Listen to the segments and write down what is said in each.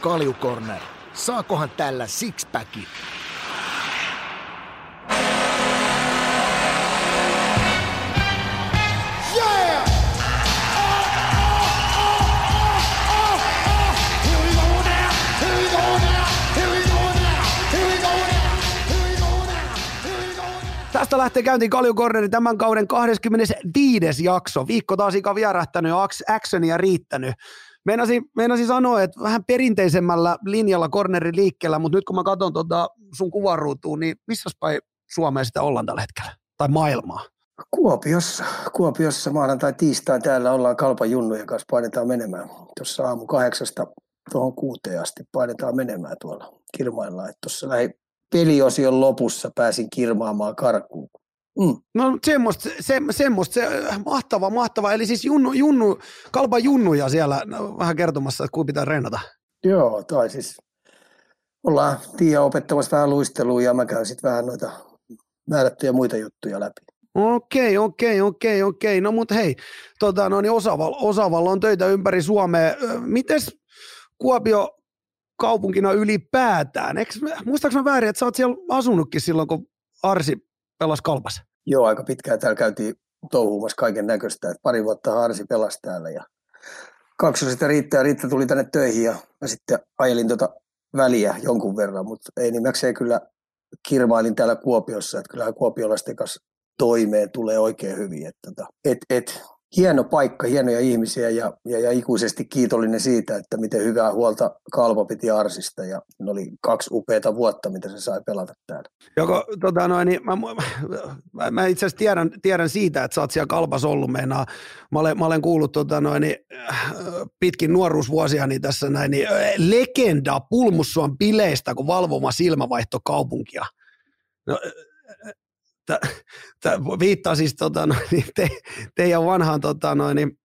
Kaljukorner. Saakohan tällä sixpackin? Tästä lähtee käyntiin Kaljukorneri tämän kauden 25. jakso. Viikko taas ikä vierähtänyt actionia riittänyt. Meinasin, meinasin sanoa, että vähän perinteisemmällä linjalla cornerin liikkeellä, mutta nyt kun mä katson tota sun kuvaruutuun, niin missä päin Suomea sitä ollaan tällä hetkellä? Tai maailmaa? Kuopiossa, Kuopiossa maanantai tiistai täällä ollaan kalpan junnujen kanssa painetaan menemään. Tuossa aamu kahdeksasta tuohon kuuteen asti painetaan menemään tuolla kirmaillaan. Tuossa lähi peliosion lopussa pääsin kirmaamaan karkuun. Mm. No semmoista, se, semmoista, se, mahtava, mahtava. Eli siis junnu, junnu, kalpa junnuja siellä no, vähän kertomassa, että kuinka pitää reenata. Joo, tai siis ollaan Tiia opettamassa vähän luistelua ja mä käyn sitten vähän noita määrättyjä muita juttuja läpi. Okei, okei, okei, okei. No mutta hei, tota, no niin Osavalla, Osavalla on töitä ympäri Suomea. Mites Kuopio kaupunkina ylipäätään? Eikö, muistaaks mä väärin, että sä oot siellä asunutkin silloin, kun Arsi pelasi kalpas? Joo, aika pitkään täällä käytiin touhuumassa kaiken näköistä. Pari vuotta Arsi pelasi täällä ja kaksoset Riitta ja Riitta tuli tänne töihin ja mä sitten ajelin tota väliä jonkun verran, mutta ei nimekseen kyllä kirmailin täällä Kuopiossa, että kyllähän kuopiolaisten kanssa toimeen tulee oikein hyvin. Että tota, et, et, hieno paikka, hienoja ihmisiä ja, ja, ja ikuisesti kiitollinen siitä, että miten hyvää huolta Kalpa piti Arsista ja ne oli kaksi upeata vuotta, mitä se sai pelata täällä. Joko, tota noin, niin mä, mä, mä itse asiassa tiedän, tiedän, siitä, että sä oot siellä Kalpas ollut meinaa. Mä olen, mä olen kuullut tota noin, niin, pitkin nuoruusvuosia niin tässä näin, niin, legenda Pulmussuon bileistä, kun valvoma silmä vaihto kaupunkia. No, Tämä viittaa siis tota, no, niin te, teidän vanhaan, tota, no, niin,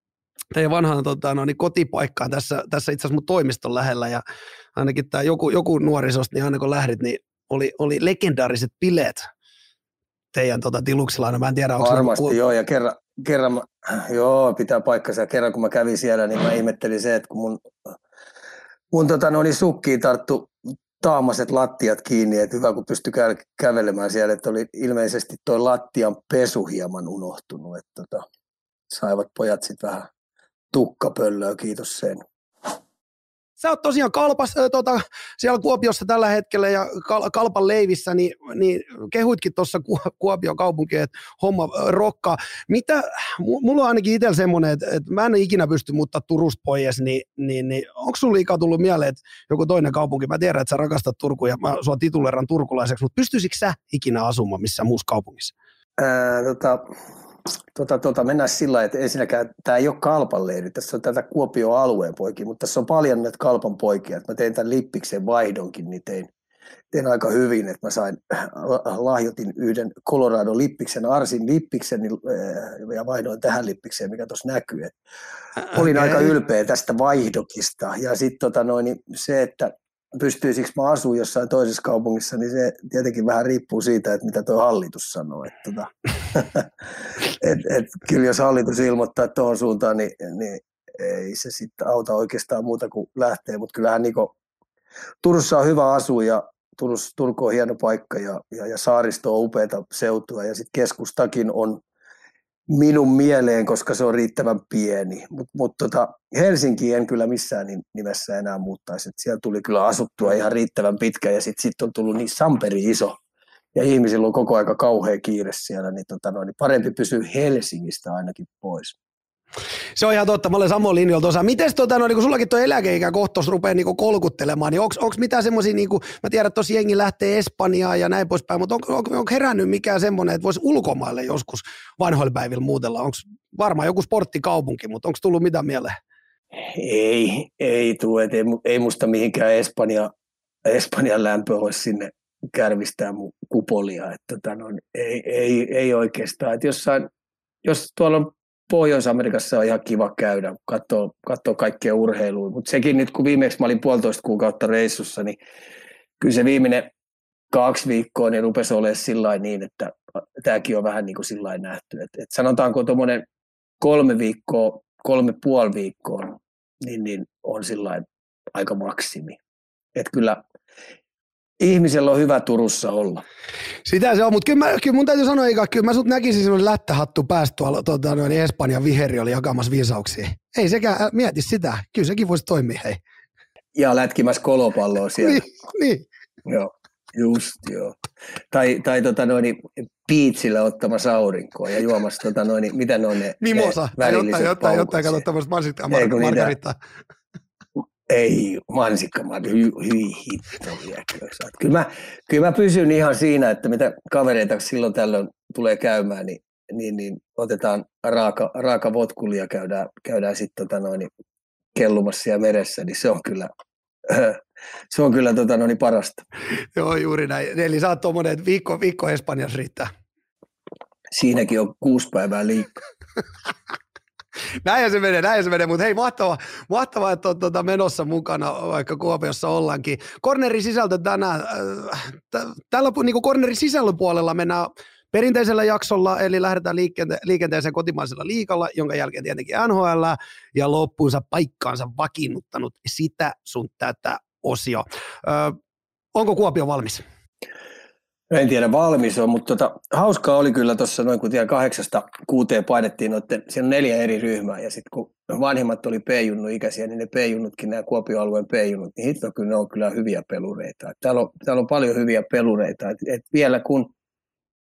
teidän vanhaan tota, no, niin kotipaikkaan tässä, tässä itse asiassa mun toimiston lähellä ja ainakin tämä joku, joku nuorisosta, niin aina kun lähdit, niin oli, oli legendaariset bileet teidän tota, tiluksella. No, mä en tiedä, onko Varmasti ne... joo, ja kerran, kerran mä, joo, pitää paikkansa. Ja kerran kun mä kävin siellä, niin mä ihmettelin se, että kun mun, mun tota, no, niin sukkiin tarttu taamaset lattiat kiinni, että hyvä kun pystyi kä- kävelemään siellä, että oli ilmeisesti tuo lattian pesu hieman unohtunut, että tota, saivat pojat sitten vähän tukkapöllöä, kiitos sen. Sä oot tosiaan kalpas, äh, tota, siellä Kuopiossa tällä hetkellä ja kal, kalpan leivissä, niin, niin kehuitkin tuossa Kuopion kaupunkiin, että homma rokkaa. Mitä, mulla on ainakin itsellä semmoinen, että, että mä en ikinä pysty muuttaa Turusta pois, niin, niin, niin onko sulla ikä tullut mieleen, että joku toinen kaupunki, mä tiedän, että sä rakastat Turkuja, ja mä sua tituleran turkulaiseksi, mutta pystyisikö sä ikinä asumaan missään muussa kaupungissa? Ää, tota, Tota, tota, mennään sillä että ensinnäkään tämä ei ole kalpan leiri, tässä on tätä Kuopio alueen poikia, mutta tässä on paljon näitä kalpan poikia. Mä tein tämän lippiksen vaihdonkin, niin tein, tein aika hyvin, että mä sain, lahjoitin yhden Colorado lippiksen, Arsin lippiksen niin, eh, ja vaihdoin tähän lippikseen, mikä tuossa näkyy. Okay. Olin aika ylpeä tästä vaihdokista ja sitten tota noin, se, että pystyisikö mä asumaan jossain toisessa kaupungissa, niin se tietenkin vähän riippuu siitä, että mitä tuo hallitus sanoo. Että tota, et, et, kyllä jos hallitus ilmoittaa tuohon suuntaan, niin, niin ei se sitten auta oikeastaan muuta kuin lähtee, mutta kyllähän Niko, Turussa on hyvä asua ja Turus, Turku on hieno paikka ja, ja, ja saaristo on upeata seutua ja sitten keskustakin on minun mieleen, koska se on riittävän pieni. Mutta mut tota, Helsinki en kyllä missään nimessä enää muuttaisi. Et siellä tuli kyllä asuttua ihan riittävän pitkä ja sitten sit on tullut niin samperi iso ja ihmisillä on koko aika kauhea kiire siellä, niin, tota noin, niin parempi pysyä Helsingistä ainakin pois. Se on ihan totta, mä olen samoin linjoilla tuossa. Miten tota, no, niin sullakin tuo eläkeikä kohtos rupeaa niin kolkuttelemaan, niin onko mitään semmoisia, niin mä tiedän, että tosi jengi lähtee Espanjaan ja näin poispäin, mutta onko, onko, onko herännyt mikään semmoinen, että voisi ulkomaille joskus vanhoilla päivillä muutella? Onko varmaan joku sporttikaupunki, mutta onko tullut mitä mieleen? Ei, ei tule, ei, ei musta mihinkään Espanja, Espanjan lämpö olisi sinne kärvistää mun kupolia, että tota, no, ei, ei, ei oikeastaan. Että jossain, jos tuolla on Pohjois-Amerikassa on ihan kiva käydä, katsoa, kaikkea urheilua. Mutta sekin nyt, kun viimeksi mä olin puolitoista kuukautta reissussa, niin kyllä se viimeinen kaksi viikkoa niin rupesi olemaan sillä niin, että tämäkin on vähän niin kuin sillä nähty. Et, et sanotaanko tuommoinen kolme viikkoa, kolme puoli viikkoa, niin, niin on sillä aika maksimi. että kyllä ihmisellä on hyvä Turussa olla. Sitä se on, mutta kyllä, mä, kyllä mun täytyy sanoa, Ika, kyllä mä sut näkisin semmoinen lättähattu päästä tuolla tota, noin Espanjan viheri oli jakamassa viisauksia. Ei sekään, äh, mieti sitä, kyllä sekin voisi toimia, hei. Ja lätkimässä kolopalloa siellä. niin, niin. Joo, just joo. Tai, tai tota noin, piitsillä ottamassa aurinkoa ja juomassa tota noin, mitä ne on ne Mimosa, värilliset jotain, jotain, jotain, kato tämmöistä mansikkaa, mar- margarittaa. Ei, mansikka, hyi, hyi hitto. Kyllä mä, kyllä mä pysyn ihan siinä, että mitä kavereita silloin tällöin tulee käymään, niin, niin, niin otetaan raaka, raaka votkuli ja käydään, käydään sitten tota noin, kellumassa siellä meressä, niin se on kyllä, se on kyllä tota noin parasta. Joo, juuri näin. Eli sä oot tuommoinen, viikko, viikko Espanjassa riittää. Siinäkin on kuusi päivää liikkaa. näin se menee, näin se menee, mutta hei mahtavaa, mahtavaa että on tuota menossa mukana, vaikka Kuopiossa ollaankin. Kornerin sisältö tänään, äh, tällä niin kornerin sisällön puolella mennään perinteisellä jaksolla, eli lähdetään liikente- liikenteeseen kotimaisella liikalla, jonka jälkeen tietenkin NHL ja loppuunsa paikkaansa vakiinnuttanut sitä sun tätä osio. Ö, onko Kuopio valmis? En tiedä valmis on, mutta tota, hauskaa oli kyllä tuossa noin kun tiedä kahdeksasta kuuteen painettiin noitten, siellä on neljä eri ryhmää ja sitten kun vanhemmat oli P-junnu ikäisiä, niin ne P-junnutkin, nämä Kuopio-alueen P-junnut, niin hitto kyllä ne on kyllä hyviä pelureita. Et täällä, on, täällä on paljon hyviä pelureita, et, et vielä kun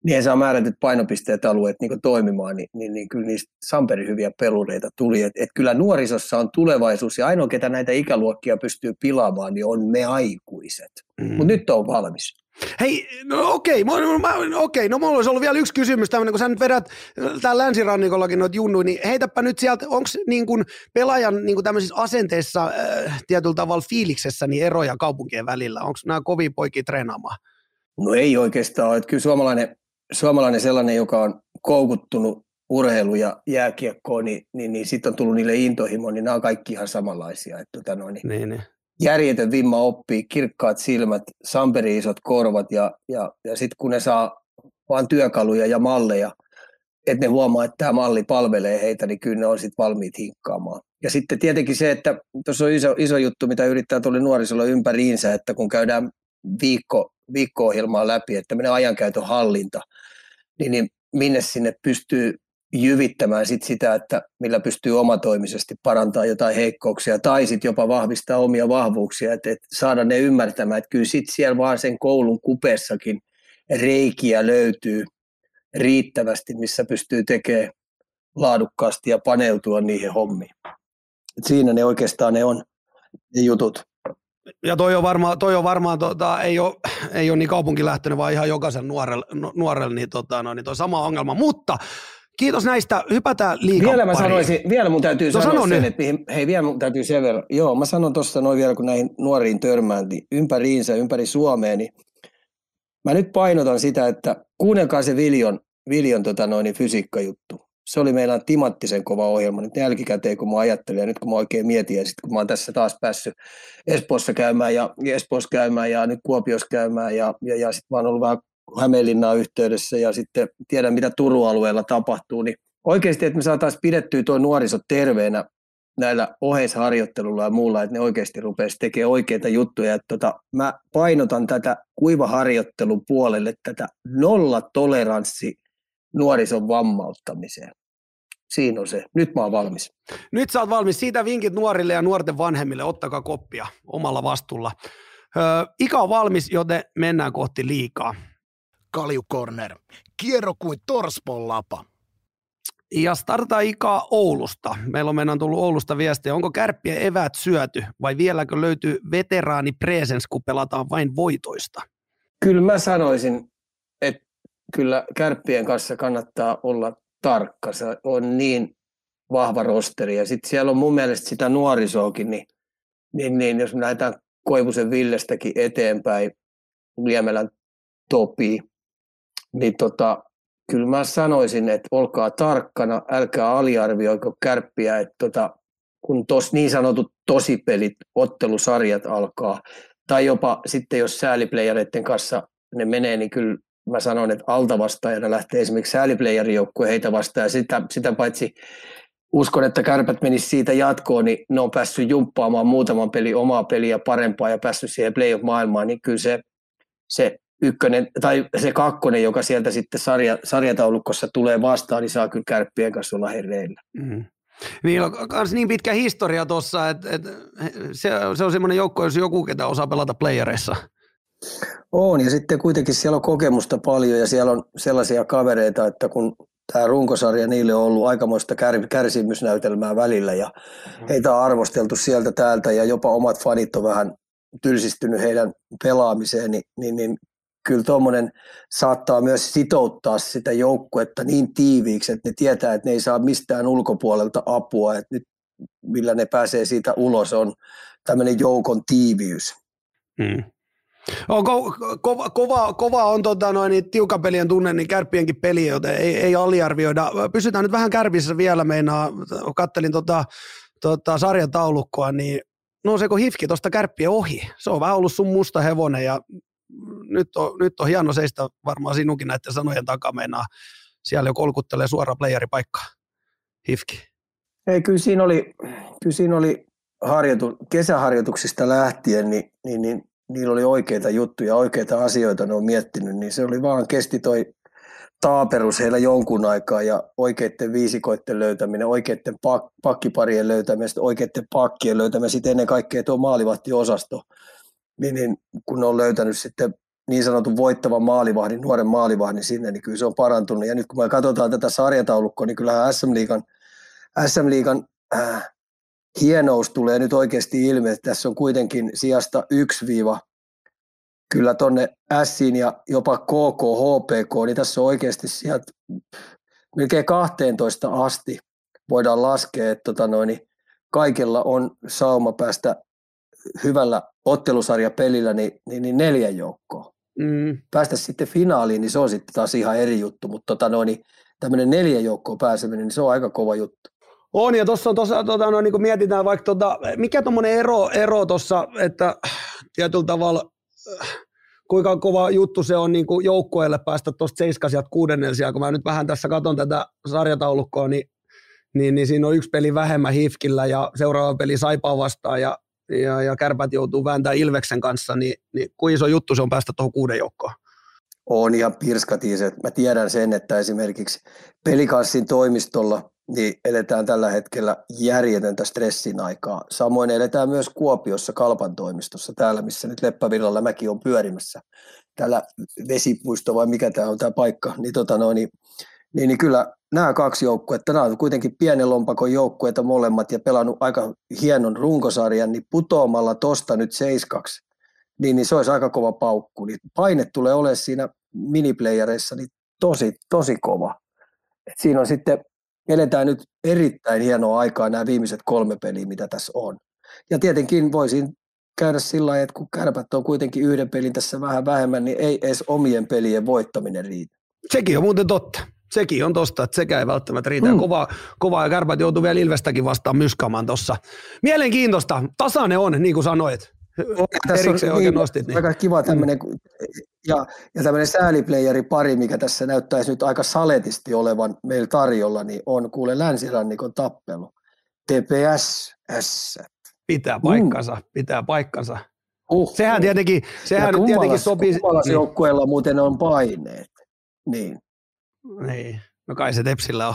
niihin saa määrätyt painopisteet alueet niin toimimaan, niin, niin, niin kyllä niistä Samperin hyviä pelureita tuli. Et, et kyllä nuorisossa on tulevaisuus ja ainoa, ketä näitä ikäluokkia pystyy pilaamaan, niin on me aikuiset. Mm. Mutta nyt on valmis. Hei, no okei, okay, okei, no mulla olisi ollut vielä yksi kysymys tämmöinen, kun sä nyt vedät täällä länsirannikollakin noita junnuja, niin heitäpä nyt sieltä, onko niin kuin pelaajan niin tämmöisissä asenteissa äh, tietyllä tavalla fiiliksessä niin eroja kaupunkien välillä? Onko nämä kovia poikia treenaamaan? No ei oikeastaan ole. Kyllä suomalainen, suomalainen sellainen, joka on koukuttunut urheilu ja jääkiekkoon, niin, niin, niin sitten on tullut niille intohimoon, niin nämä on kaikki ihan samanlaisia. Että, tota, no, niin, niin, niin järjetön vimma oppii, kirkkaat silmät, samperi isot korvat ja, ja, ja sitten kun ne saa vain työkaluja ja malleja, että ne huomaa, että tämä malli palvelee heitä, niin kyllä ne on sitten valmiit hinkkaamaan. Ja sitten tietenkin se, että tuossa on iso, iso juttu, mitä yrittää tuolla nuorisolla ympäriinsä, että kun käydään viikko, viikko-ohjelmaa läpi, että tämmöinen ajankäytön hallinta, niin, niin minne sinne pystyy jyvittämään sit sitä, että millä pystyy omatoimisesti parantamaan jotain heikkouksia tai sitten jopa vahvistaa omia vahvuuksia, että, että saada ne ymmärtämään, että kyllä sitten siellä vaan sen koulun kupessakin reikiä löytyy riittävästi, missä pystyy tekemään laadukkaasti ja paneutua niihin hommiin. Et siinä ne oikeastaan ne on ne jutut. Ja toi on varmaan, toi on varmaan tota, ei, ole, ei ole niin kaupunkilähtöinen, vaan ihan jokaisen nuorelle, nuorelle niin, tota, no, niin toi sama ongelma. Mutta Kiitos näistä. Hypätään liikaa Vielä mä sanoisin, vielä mun täytyy no sanoa sen, että hei vielä mun täytyy sen verran. Joo, mä sanon tuossa noin vielä, kun näihin nuoriin törmään, niin ympäriinsä, ympäri Suomea, niin mä nyt painotan sitä, että kuunnelkaa se Viljon, Viljon tota noin, fysiikkajuttu. Se oli meillä timattisen kova ohjelma nyt jälkikäteen, kun mä ajattelin ja nyt kun mä oikein mietin ja sitten kun mä oon tässä taas päässyt Espoossa käymään ja Espoossa käymään ja nyt Kuopiossa käymään ja, ja, ja sitten mä oon ollut vähän Hämeenlinnaan yhteydessä ja sitten tiedän, mitä Turun alueella tapahtuu, niin oikeasti, että me saataisiin pidettyä tuo nuoriso terveenä näillä oheisharjoittelulla ja muulla, että ne oikeasti rupeaisi tekemään oikeita juttuja. Että tota, mä painotan tätä kuivaharjoittelun puolelle tätä nolla toleranssi nuorison vammauttamiseen. Siinä on se. Nyt mä oon valmis. Nyt sä oot valmis. Siitä vinkit nuorille ja nuorten vanhemmille. Ottakaa koppia omalla vastuulla. Öö, ikä on valmis, joten mennään kohti liikaa. Kalju Corner. Kierro kuin Torspon lapa. Ja startaa Ika Oulusta. Meillä on mennään tullut Oulusta viestiä. Onko kärppien evät syöty vai vieläkö löytyy veteraani presens, kun pelataan vain voitoista? Kyllä mä sanoisin, että kyllä kärppien kanssa kannattaa olla tarkka. Se on niin vahva rosteri. Ja sitten siellä on mun mielestä sitä nuorisoakin, niin, niin, niin jos me lähdetään Koivusen Villestäkin eteenpäin, Liemelän Topi, niin tota, kyllä mä sanoisin, että olkaa tarkkana, älkää aliarvioiko kärppiä, että tota, kun tos niin sanotut tosipelit, ottelusarjat alkaa, tai jopa sitten jos sääliplayereiden kanssa ne menee, niin kyllä mä sanon, että altavastaajana lähtee esimerkiksi sääliplayerijoukkue heitä vastaan, ja sitä, sitä paitsi uskon, että kärpät menisi siitä jatkoon, niin ne on päässyt jumppaamaan muutaman peli omaa peliä parempaa ja päässyt siihen playoff-maailmaan, niin kyllä se, se ykkönen tai se kakkonen, joka sieltä sitten sarja, sarjataulukossa tulee vastaan, niin saa kyllä kärppien kanssa olla herreillä. Mm. Niin on myös niin pitkä historia tuossa, että, että se, se on semmoinen joukko, jos joku, ketä osaa pelata playereissa. On, ja sitten kuitenkin siellä on kokemusta paljon, ja siellä on sellaisia kavereita, että kun tämä runkosarja niille on ollut aikamoista kär, kärsimysnäytelmää välillä, ja mm. heitä on arvosteltu sieltä täältä, ja jopa omat fanit on vähän tylsistynyt heidän pelaamiseen, niin, niin, niin kyllä tuommoinen saattaa myös sitouttaa sitä joukkuetta niin tiiviiksi, että ne tietää, että ne ei saa mistään ulkopuolelta apua, että nyt millä ne pääsee siitä ulos on tämmöinen joukon tiiviys. Hmm. On ko- kova, kova, kova on tota noin, tiukan pelien tunne, niin kärppienkin peli, joten ei, ei aliarvioida. Pysytään nyt vähän kärpissä vielä, meinaa, kattelin tota, tota sarjataulukkoa, niin nouseeko hifki tuosta kärppien ohi? Se on vähän ollut sun musta hevonen ja nyt on, nyt on hieno seistä varmaan sinunkin näiden sanojen takamena. Siellä jo kolkuttelee suora playeripaikkaa. Hifki. Ei, kyllä siinä oli, kyllä siinä oli harjoitu, kesäharjoituksista lähtien, niin, niin, niin niillä oli oikeita juttuja, oikeita asioita ne on miettinyt, niin se oli vaan kesti toi taaperus heillä jonkun aikaa ja oikeiden viisikoiden löytäminen, oikeiden pak- pakkiparien löytäminen, oikeiden pakkien löytäminen, sitten ennen kaikkea tuo maalivahtiosasto, niin, niin kun on löytänyt sitten niin sanotun voittavan maalivahdin, nuoren maalivahdin sinne, niin kyllä se on parantunut. Ja nyt kun me katsotaan tätä sarjataulukkoa, niin kyllähän SM Liigan, SM Liigan äh, hienous tulee nyt oikeasti ilmi, että tässä on kuitenkin sijasta 1 viiva kyllä tonne Siin ja jopa KK, HPK, niin tässä on oikeasti sieltä melkein 12 asti voidaan laskea, että tota noin, niin kaikella on sauma päästä hyvällä ottelusarjapelillä niin, niin, niin neljä joukkoa. Mm. Päästä sitten finaaliin, niin se on sitten taas ihan eri juttu, mutta tota noin, niin tämmöinen neljä joukkoa pääseminen, niin se on aika kova juttu. On, ja tuossa on tuossa, tota, no, niin kun mietitään vaikka, tota, mikä tuommoinen ero, ero tuossa, että tietyllä tavalla, kuinka kova juttu se on niin joukkueelle päästä tuosta seiskasiat kuudennen sijaan, kun mä nyt vähän tässä katon tätä sarjataulukkoa, niin, niin, niin siinä on yksi peli vähemmän Hifkillä ja seuraava peli Saipaa vastaan ja, ja, ja kärpät joutuu vääntämään Ilveksen kanssa, niin, niin kuin iso juttu se on päästä tuohon kuuden joukkoon? On ihan pirskatiiset. Mä tiedän sen, että esimerkiksi pelikanssin toimistolla niin eletään tällä hetkellä järjetöntä stressin aikaa. Samoin eletään myös Kuopiossa Kalpan toimistossa, täällä missä nyt Leppävillalla mäki on pyörimässä. Täällä vesipuisto vai mikä tämä on tämä paikka, niin, tota noin, niin, niin, niin kyllä nämä kaksi joukkuetta, nämä on kuitenkin pienen lompakon joukkueita molemmat ja pelannut aika hienon runkosarjan, niin putoamalla tosta nyt seiskaksi, niin, niin se olisi aika kova paukku. Niin paine tulee olemaan siinä miniplayereissa niin tosi, tosi kova. Et siinä on sitten eletään nyt erittäin hienoa aikaa nämä viimeiset kolme peliä, mitä tässä on. Ja tietenkin voisin käydä sillä lailla, että kun kärpät on kuitenkin yhden pelin tässä vähän vähemmän, niin ei edes omien pelien voittaminen riitä. Sekin on muuten totta. Sekin on tosta, että sekä ei välttämättä riitä. Mm. Kova, kova ja kärpät joutuu vielä Ilvestäkin vastaan myskaamaan tuossa. Mielenkiintoista. Tasainen on, niin kuin sanoit. Tässä Erikseen on, oikein niin, nostit. Niin. Aika kiva tämmöinen, mm. ja, ja tämmöinen sääliplayeri pari, mikä tässä näyttäisi nyt aika saletisti olevan meillä tarjolla, niin on kuule länsirannikon tappelu. TPS S. Pitää paikkansa, mm. pitää paikkansa. Uh, sehän tietenkin, sehän ja tietenkin sopii. Kummalas niin. joukkueella muuten on paineet. Niin. Niin. No kai se Tepsillä on.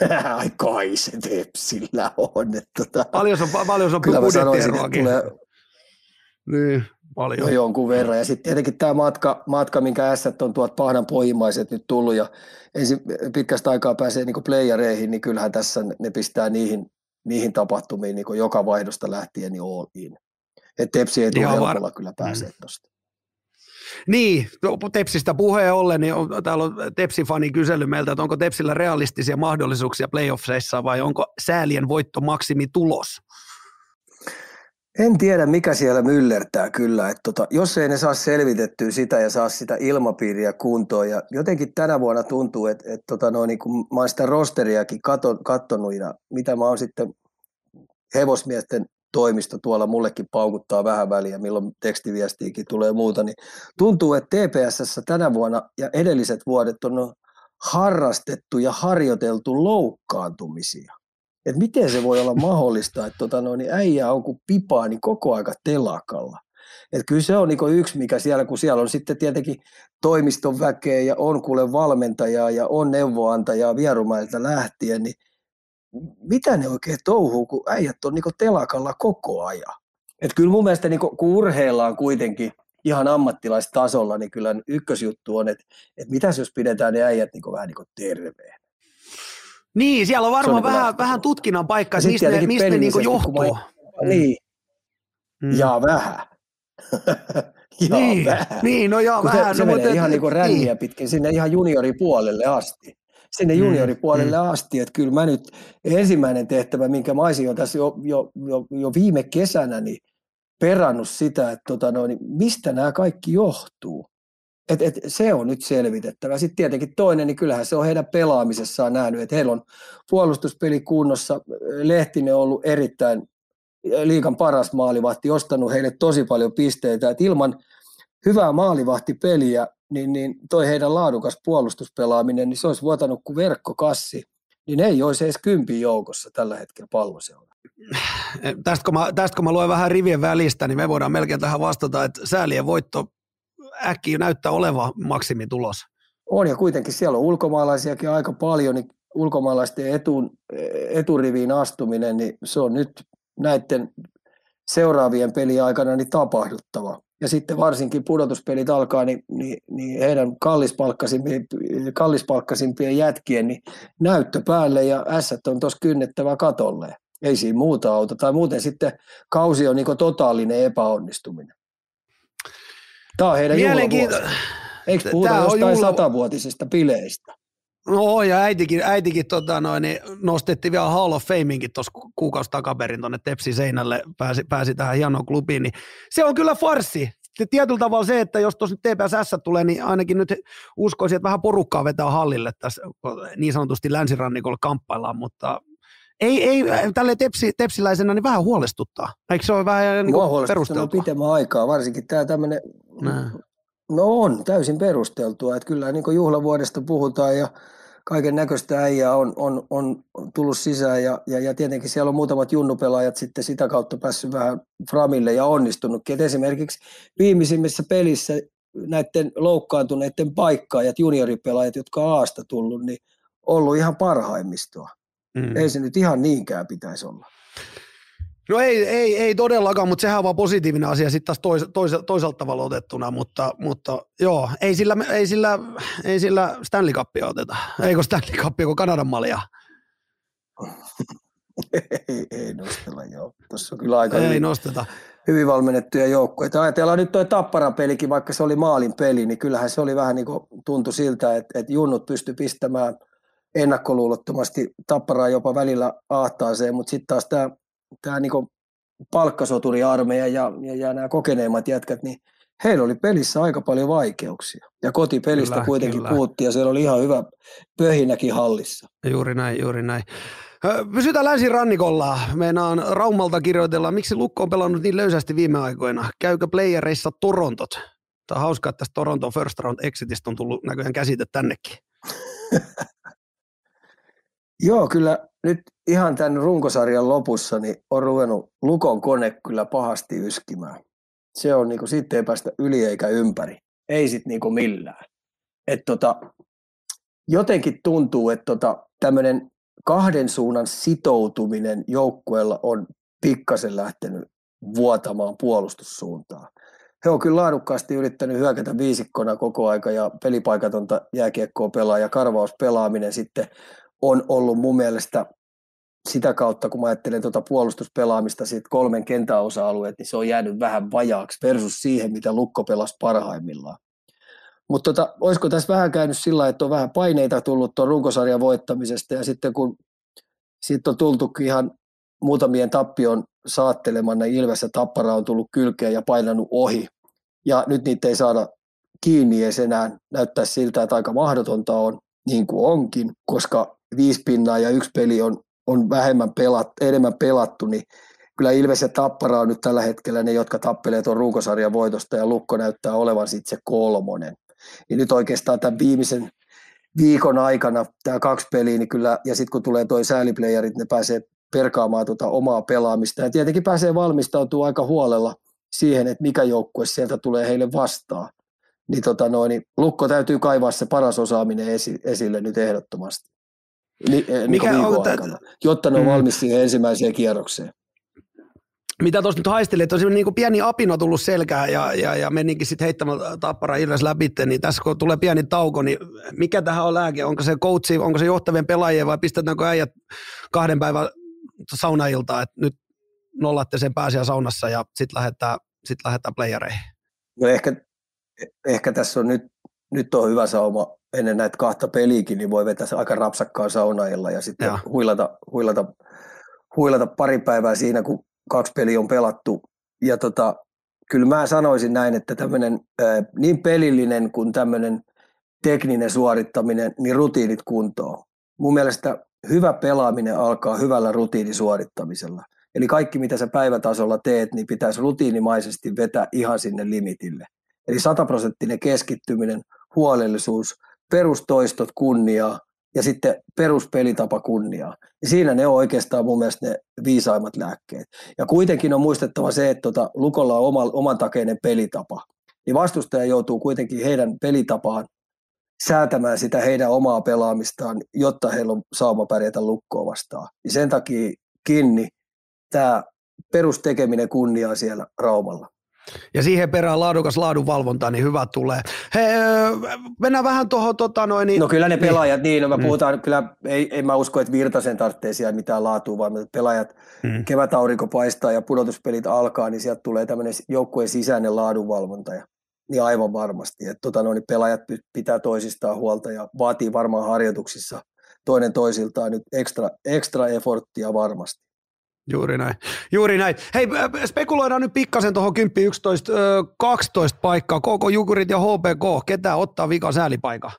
Ai kai se Tepsillä on. Että tota, paljon on, paljon on budjettieroakin. Tulee, niin, paljon. No jonkun verran. Ja sitten tietenkin tämä matka, matka minkä ässät on tuot pahdan pohjimmaiset nyt tullut ja ensin pitkästä aikaa pääsee niin playereihin, niin kyllähän tässä ne pistää niihin, niihin tapahtumiin niin joka vaihdosta lähtien niin all in. Että Tepsi ei tule helpolla var... kyllä pääsee mm. tuosta. Niin, Tepsistä puheen ollen, niin on, täällä on Tepsi-fani kysely meiltä, että onko Tepsillä realistisia mahdollisuuksia playoffseissa vai onko säälien voitto maksimi tulos? En tiedä, mikä siellä myllertää kyllä. Että tota, jos ei ne saa selvitettyä sitä ja saa sitä ilmapiiriä kuntoon. Ja jotenkin tänä vuonna tuntuu, että, että tota, no, niin kun mä oon sitä rosteriakin kato, kattonut ja mitä mä oon sitten hevosmiesten toimisto tuolla mullekin paukuttaa vähän väliä, milloin tekstiviestiikin tulee muuta, niin tuntuu, että TPSssä tänä vuonna ja edelliset vuodet on harrastettu ja harjoiteltu loukkaantumisia. että miten se voi olla mahdollista, että tota, no, niin äijä on kuin pipaa niin koko aika telakalla. Et kyllä se on niin yksi, mikä siellä, kun siellä on sitten tietenkin toimiston väkeä ja on kuule valmentajaa ja on neuvoantajaa vierumailta lähtien, niin mitä ne oikein touhuu, kun äijät on niin telakalla koko ajan. Et kyllä mun mielestä niin kun urheillaan kuitenkin ihan ammattilaistasolla, niin kyllä ykkösjuttu on, että, että mitä jos pidetään ne äijät niin vähän niin terveen. Niin, siellä on varmaan on vähän, niin vähän tutkinnan paikka, että mistä ne, mistä ne niin johtuu. Mä. Niin, mm. ja vähän. ja niin, vähän. niin, no ja Kun vähän. Se, se no, menee mutta, ihan niin kuin ränniä niin. pitkin sinne ihan junioripuolelle asti. Sinne mm, junioripuolelle mm. asti, että kyllä mä nyt ensimmäinen tehtävä, minkä mä olisin jo tässä jo, jo, jo, jo viime kesänä, niin perannut sitä, että tota noin, mistä nämä kaikki johtuu. Et, et, se on nyt selvitettävä. Sitten tietenkin toinen, niin kyllähän se on heidän pelaamisessaan nähnyt, että heillä on puolustuspeli kunnossa. Lehtinen on ollut erittäin liikan paras maalivahti, ostanut heille tosi paljon pisteitä. Et ilman hyvää maalivahtipeliä, niin, niin toi heidän laadukas puolustuspelaaminen, niin se olisi vuotanut kuin verkkokassi. Niin ei olisi edes kympin joukossa tällä hetkellä palloseura. Tästä kun, mä, tästä kun mä luen vähän rivien välistä, niin me voidaan melkein tähän vastata, että säälien voitto äkkiä näyttää oleva maksimitulos. On ja kuitenkin siellä on ulkomaalaisiakin aika paljon, niin ulkomaalaisten etun, eturiviin astuminen, niin se on nyt näiden seuraavien pelien aikana niin tapahduttava. Ja sitten varsinkin pudotuspelit alkaa, niin, niin, niin heidän kallispalkkasimpien, kallispalkkasimpien jätkien niin näyttö päälle ja ässät on tuossa kynnettävä katolle. Ei siinä muuta auta. Tai muuten sitten kausi on niin totaalinen epäonnistuminen. Tämä on heidän Mielenkiinto... Eikö puhuta Tämä jostain juhla... satavuotisista bileistä? No ja äitikin, äitikin tota noin, niin nostettiin vielä Hall of Fameinkin tuossa kuukausi takaperin tuonne Tepsi seinälle, pääsi, pääsi tähän hienoon klubiin, niin se on kyllä farsi. Tietyllä tavalla se, että jos tuossa nyt TPSS tulee, niin ainakin nyt uskoisin, että vähän porukkaa vetää hallille tässä niin sanotusti länsirannikolla kamppaillaan, mutta ei, ei tälle tepsi, tepsiläisenä niin vähän huolestuttaa. Eikö se ole vähän niin perusteltua? pitemmän aikaa, varsinkin tämä tämmöinen, no on täysin perusteltua, että kyllä niin juhlavuodesta puhutaan ja kaiken näköistä äijää on, on, on, tullut sisään ja, ja, ja, tietenkin siellä on muutamat junnupelaajat sitten sitä kautta päässyt vähän framille ja onnistunutkin. Et esimerkiksi viimeisimmissä pelissä näiden loukkaantuneiden paikkaajat, junioripelaajat, jotka on Aasta tullut, niin ollut ihan parhaimmistoa. Mm. Ei se nyt ihan niinkään pitäisi olla. No ei, ei, ei todellakaan, mutta sehän on vaan positiivinen asia sitten taas tois, tois, toiselta tavalla otettuna, mutta, mutta joo, ei sillä, ei sillä, ei sillä Stanley Cupia oteta. Eikö Stanley Cupia kuin Kanadan malja? ei, ei nostella, joo. Tuossa on kyllä aika ei hyvin, nosteta. hyvin valmennettuja joukkoja. Ajatellaan nyt tuo Tapparan pelikin, vaikka se oli maalin peli, niin kyllähän se oli vähän niin kuin tuntui siltä, että, että junnut pysty pistämään – ennakkoluulottomasti tapparaa jopa välillä ahtaaseen, mutta sitten taas tämä tää niinku palkkasoturiarmeija ja, ja, ja nämä kokeneemmat jätkät, niin heillä oli pelissä aika paljon vaikeuksia. Ja kotipelistä kyllä, kuitenkin kyllä. puhuttiin ja siellä oli ihan hyvä pöhinäkin hallissa. Juuri näin, juuri näin. Pysytään länsirannikolla. Meinaan Raumalta kirjoitellaan, miksi Lukko on pelannut niin löysästi viime aikoina. Käykö playereissa Torontot? Tämä on hauskaa, että tästä Toronton first round exitistä on tullut näköjään käsite tännekin. Joo, kyllä nyt ihan tämän runkosarjan lopussa niin on ruvennut Lukon kone kyllä pahasti yskimään. Se on niin kuin, siitä ei päästä yli eikä ympäri. Ei sit niin kuin millään. Et tota, jotenkin tuntuu, että tota, tämmöinen kahden suunnan sitoutuminen joukkueella on pikkasen lähtenyt vuotamaan puolustussuuntaan. He on kyllä laadukkaasti yrittänyt hyökätä viisikkona koko aika ja pelipaikatonta jääkiekkoa pelaa ja karvauspelaaminen sitten on ollut mun mielestä sitä kautta, kun mä ajattelen tuota puolustuspelaamista siitä kolmen kentäosa-alueet, niin se on jäänyt vähän vajaaksi versus siihen, mitä Lukko pelasi parhaimmillaan. Mutta tota, olisiko tässä vähän käynyt sillä että on vähän paineita tullut tuon runkosarjan voittamisesta ja sitten kun siitä on tultu ihan muutamien tappion saattelemana, niin Ilves Tappara on tullut kylkeen ja painanut ohi. Ja nyt niitä ei saada kiinni edes enää. Näyttää siltä, että aika mahdotonta on, niin kuin onkin, koska viisi pinnaa ja yksi peli on, on vähemmän pelat, enemmän pelattu, niin kyllä Ilves ja Tappara on nyt tällä hetkellä ne, jotka tappelee tuon runkosarjan voitosta ja Lukko näyttää olevan sitten se kolmonen. Ja nyt oikeastaan tämän viimeisen viikon aikana tämä kaksi peliä, niin kyllä, ja sitten kun tulee toi sääliplayerit, ne pääsee perkaamaan tuota omaa pelaamista. Ja tietenkin pääsee valmistautumaan aika huolella siihen, että mikä joukkue sieltä tulee heille vastaan. Niin, tota noin, niin Lukko täytyy kaivaa se paras osaaminen esi- esille nyt ehdottomasti. Ni, eh, mikä niin on aikana, jotta ne on mm. valmis siihen ensimmäiseen kierrokseen mitä tuossa nyt haistelin, että on niin pieni apino tullut selkään ja, ja, ja menikin sitten heittämään tappara Ilves läpi, niin tässä kun tulee pieni tauko, niin mikä tähän on lääke? Onko se coachi, onko se johtavien pelaajien vai pistetäänkö äijät kahden päivän saunailtaan, että nyt nollatte sen pääsiä saunassa ja sitten lähdetään, sit lähdetään playereihin? No ehkä, ehkä tässä on nyt, nyt on hyvä sauma ennen näitä kahta peliäkin, niin voi vetää aika rapsakkaan saunailla ja sitten ja. huilata, huilata, huilata pari päivää siinä, kun kaksi peliä on pelattu. Ja tota, kyllä mä sanoisin näin, että tämmöinen niin pelillinen kuin tämmöinen tekninen suorittaminen, niin rutiinit kuntoon. Mun mielestä hyvä pelaaminen alkaa hyvällä rutiinisuorittamisella. Eli kaikki, mitä sä päivätasolla teet, niin pitäisi rutiinimaisesti vetää ihan sinne limitille. Eli sataprosenttinen keskittyminen, huolellisuus, perustoistot kunniaa, ja sitten peruspelitapa kunniaa. Ja siinä ne on oikeastaan mun mielestä ne viisaimmat lääkkeet. Ja kuitenkin on muistettava se, että tota, Lukolla on oma, oman takeinen pelitapa. Niin vastustaja joutuu kuitenkin heidän pelitapaan säätämään sitä heidän omaa pelaamistaan, jotta heillä on sauma pärjätä lukkoa vastaan. Ja sen takia kiinni tämä perustekeminen kunniaa siellä Raumalla. Ja siihen perään laadukas laadunvalvonta, niin hyvä tulee. He, mennään vähän tuohon tota noin. Niin, no kyllä ne niin. pelaajat, niin, no me mm. puhutaan, kyllä ei, ei mä usko, että Virtasen tarvitsee siellä mitään laatua, vaan pelaajat, mm. kevätaurinko paistaa ja pudotuspelit alkaa, niin sieltä tulee tämmöinen joukkueen sisäinen laadunvalvonta. Ja, niin aivan varmasti, että tota noin, pelaajat pitää toisistaan huolta ja vaatii varmaan harjoituksissa toinen toisiltaan nyt ekstra, ekstra efforttia varmasti. Juuri näin. Juuri näin. Hei, spekuloidaan nyt pikkasen tuohon 10, 11, 12 paikkaa. Koko Jukurit ja HPK. Ketä ottaa vika säälipaikka?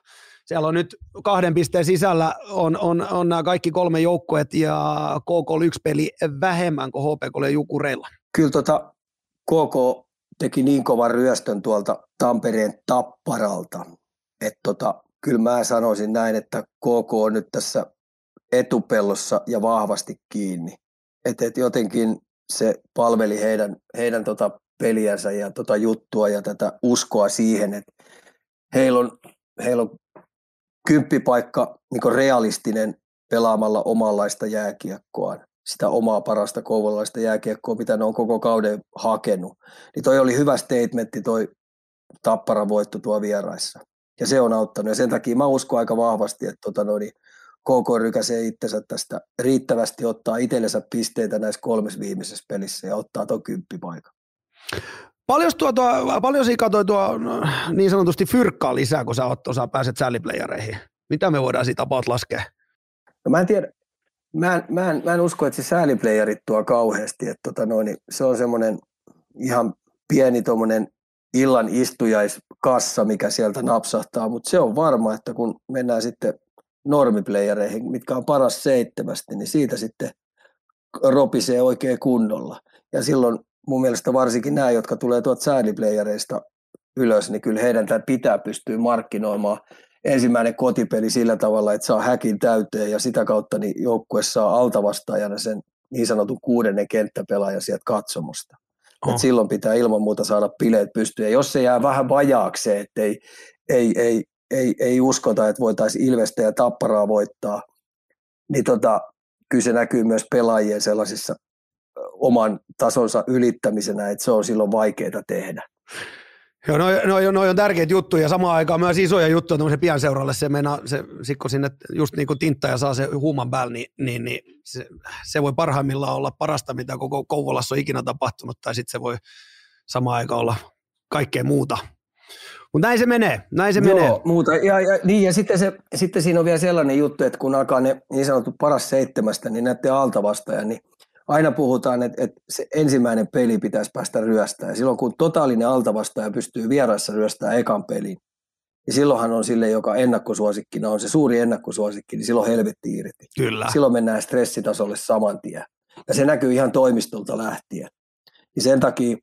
Siellä on nyt kahden pisteen sisällä on, on, on nämä kaikki kolme joukkuet ja KK on yksi peli vähemmän kuin HPK ja Jukureilla. Kyllä tota, KK teki niin kovan ryöstön tuolta Tampereen tapparalta, että tota, kyllä mä sanoisin näin, että KK on nyt tässä etupellossa ja vahvasti kiinni että et jotenkin se palveli heidän, heidän tota peliänsä ja tota juttua ja tätä uskoa siihen, että heillä on, heillä on kymppipaikka niin realistinen pelaamalla omanlaista jääkiekkoa, sitä omaa parasta kouvolalaista jääkiekkoa, mitä ne on koko kauden hakenut. Niin toi oli hyvä statementti toi tappara voitto tuo vieraissa. Ja se on auttanut. Ja sen takia mä uskon aika vahvasti, että tota noin, KK rykäsee itsensä tästä riittävästi, ottaa itsellensä pisteitä näissä kolmessa viimeisessä pelissä ja ottaa tuon kymppipaikan. Paljon, tuota, paljon siinä katsoi tuo no, niin sanotusti fyrkkaa lisää, kun sä osa pääset sälliplayereihin? Mitä me voidaan siitä about laskea? No mä en tiedä. Mä en, mä en, mä en usko, että se sääliplayerit tuo kauheasti. Että tota noin, se on semmoinen ihan pieni tuommoinen illan istujaiskassa, mikä sieltä napsahtaa, mutta se on varma, että kun mennään sitten normiplayereihin, mitkä on paras seitsemästi, niin siitä sitten ropisee oikein kunnolla. Ja silloin mun mielestä varsinkin nämä, jotka tulee tuolta sääliplayereista ylös, niin kyllä heidän pitää pystyä markkinoimaan ensimmäinen kotipeli sillä tavalla, että saa häkin täyteen ja sitä kautta niin joukkue saa altavastaajana sen niin sanotun kuudennen kenttäpelaajan sieltä katsomusta. Oh. Et silloin pitää ilman muuta saada bileet pystyä. Ja jos se jää vähän vajaakseen, että ei, ei, ei ei, ei uskota, että voitaisiin Ilvestä ja Tapparaa voittaa, niin tota, kyllä se näkyy myös pelaajien sellaisissa oman tasonsa ylittämisenä, että se on silloin vaikeaa tehdä. Joo, noi, noi, noi on tärkeitä juttuja ja samaan aikaan myös isoja juttuja tämmöisen pienseuralle. Se meinaa, se, sikko sinne just niin kuin tintta ja saa se huuman päällä, niin, niin, niin se, se, voi parhaimmillaan olla parasta, mitä koko Kouvolassa on ikinä tapahtunut, tai sitten se voi samaan aikaan olla kaikkea muuta. Mutta näin se menee, näin se Joo, menee. muuta. Ja, ja, niin, ja sitten, se, sitten siinä on vielä sellainen juttu, että kun alkaa ne niin sanottu paras seitsemästä, niin näette alta vastaajan, niin aina puhutaan, että, että se ensimmäinen peli pitäisi päästä ryöstämään. Silloin kun totaalinen altavastaaja pystyy vieraissa ryöstämään ekan pelin, niin silloinhan on sille, joka ennakkosuosikkina on se suuri ennakkosuosikki, niin silloin helvetti irti. Kyllä. Silloin mennään stressitasolle saman tien. Ja se näkyy ihan toimistolta lähtien. Niin sen takia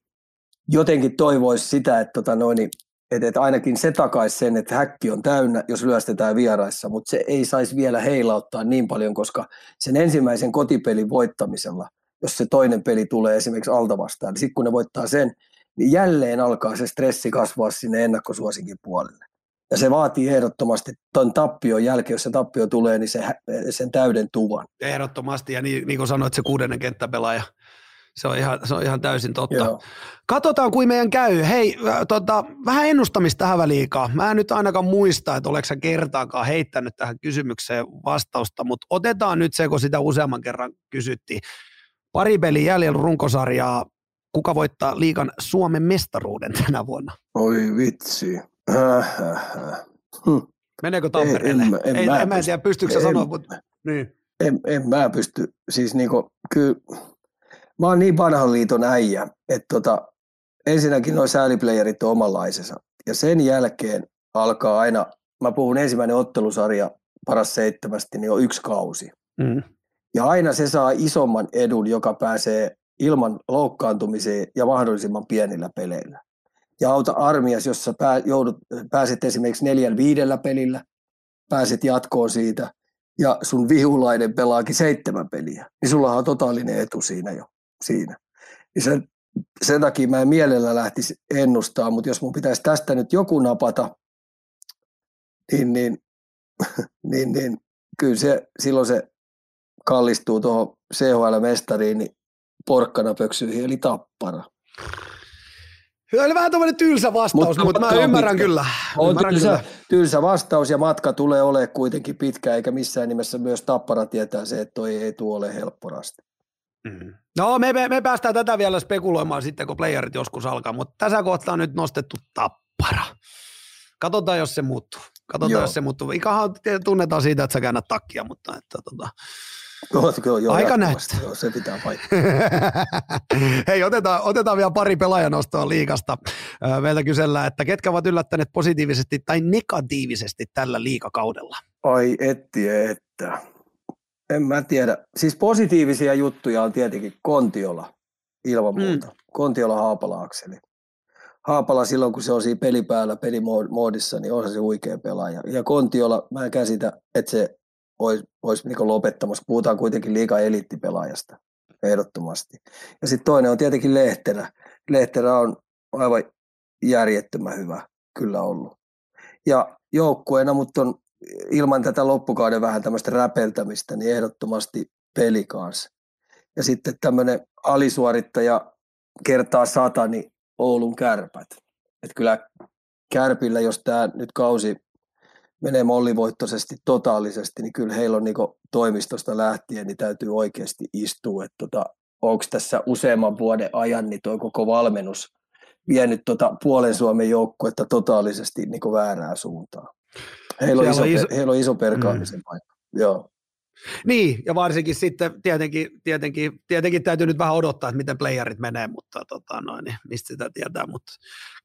jotenkin toivoisi sitä, että tota noin, että, että ainakin se takaisi sen, että häkki on täynnä, jos lyöstetään vieraissa, mutta se ei saisi vielä heilauttaa niin paljon, koska sen ensimmäisen kotipelin voittamisella, jos se toinen peli tulee esimerkiksi alta vastaan, niin sitten kun ne voittaa sen, niin jälleen alkaa se stressi kasvaa sinne ennakkosuosikin puolelle. Ja se vaatii ehdottomasti tuon tappion jälkeen, jos se tappio tulee, niin se, sen täyden tuvan. Ehdottomasti, ja niin, niin kuin sanoit, se kuudennen kenttäpelaaja, se on ihan, se on ihan täysin totta. Joo. Katsotaan, kuin meidän käy. Hei, äh, tota, vähän ennustamista tähän väliikaa. Mä en nyt ainakaan muista, että oletko sä kertaakaan heittänyt tähän kysymykseen vastausta, mutta otetaan nyt se, kun sitä useamman kerran kysyttiin. Pari peli jäljellä runkosarjaa. Kuka voittaa liikan Suomen mestaruuden tänä vuonna? Oi vitsi. Hm. Meneekö Tampereelle? En, en, en, Ei, mä, en mä tiedä, pystyykö sä sanoa, mutta niin. En, en mä pysty. Siis niinku, kyllä, mä oon niin vanhan liiton äijä, että tota, ensinnäkin noin sääliplayerit on omanlaisensa. Ja sen jälkeen alkaa aina, mä puhun ensimmäinen ottelusarja paras seitsemästi, niin on yksi kausi. Mm. Ja aina se saa isomman edun, joka pääsee ilman loukkaantumiseen ja mahdollisimman pienillä peleillä ja auta armias, jossa pää, joudut, pääset esimerkiksi neljän viidellä pelillä, pääset jatkoon siitä, ja sun vihulainen pelaakin seitsemän peliä, niin sulla on totaalinen etu siinä jo. Siinä. Ja sen, sen takia mä en mielellä lähtisi ennustaa, mutta jos mun pitäisi tästä nyt joku napata, niin, niin, niin, niin kyllä se, silloin se kallistuu tuohon CHL-mestariin niin porkkana pöksyihin, eli tappara. Se oli vähän tämmöinen tylsä vastaus, mutta, mutta mä ymmärrän pitkä. kyllä. On ymmärrän tylsä, kyllä. tylsä vastaus ja matka tulee olemaan kuitenkin pitkä, eikä missään nimessä myös tappara tietää se, että toi ei tule ole helpporasti. Mm. No me, me, me, päästään tätä vielä spekuloimaan sitten, kun playerit joskus alkaa, mutta tässä kohtaa on nyt nostettu tappara. Katsotaan, jos se muuttuu. Katsotaan, Joo. jos se muuttuu. Ikahan tunnetaan siitä, että sä käännät takkia, mutta että, tota, Oletko jo Aika näyttää. Joo, se pitää paikkaa. Hei, otetaan, otetaan vielä pari pelaajanostoa liikasta. Meiltä kysellään, että ketkä ovat yllättäneet positiivisesti tai negatiivisesti tällä liikakaudella? Ai etti, että. En mä tiedä. Siis positiivisia juttuja on tietenkin Kontiola ilman mm. muuta. Mm. Kontiola Haapala-akseli. Haapala silloin, kun se on siinä pelipäällä, pelimoodissa, niin on se huikea pelaaja. Ja Kontiola, mä en käsitä, että se olisi, olisi niin lopettamassa. Puhutaan kuitenkin liikaa eliittipelaajasta ehdottomasti. Ja sitten toinen on tietenkin Lehterä. Lehterä on aivan järjettömän hyvä kyllä ollut. Ja joukkueena, mutta on ilman tätä loppukauden vähän tämmöistä räpeltämistä, niin ehdottomasti peli kanssa. Ja sitten tämmöinen alisuorittaja kertaa sata, niin Oulun kärpät. Että kyllä kärpillä, jos tämä nyt kausi menee mollivoittoisesti totaalisesti, niin kyllä heillä on niin toimistosta lähtien, niin täytyy oikeasti istua, että tota, onko tässä useamman vuoden ajan niin tuo koko valmennus vienyt tota puolen Suomen joukkuetta totaalisesti niin väärään suuntaan. Heillä on, iso, on iso, heillä on iso perkaamisen mm. paikka. Joo. Niin, ja varsinkin sitten tietenkin, tietenkin, tietenkin täytyy nyt vähän odottaa, että miten playerit menee, mutta tota, noin, niin mistä sitä tietää. Mutta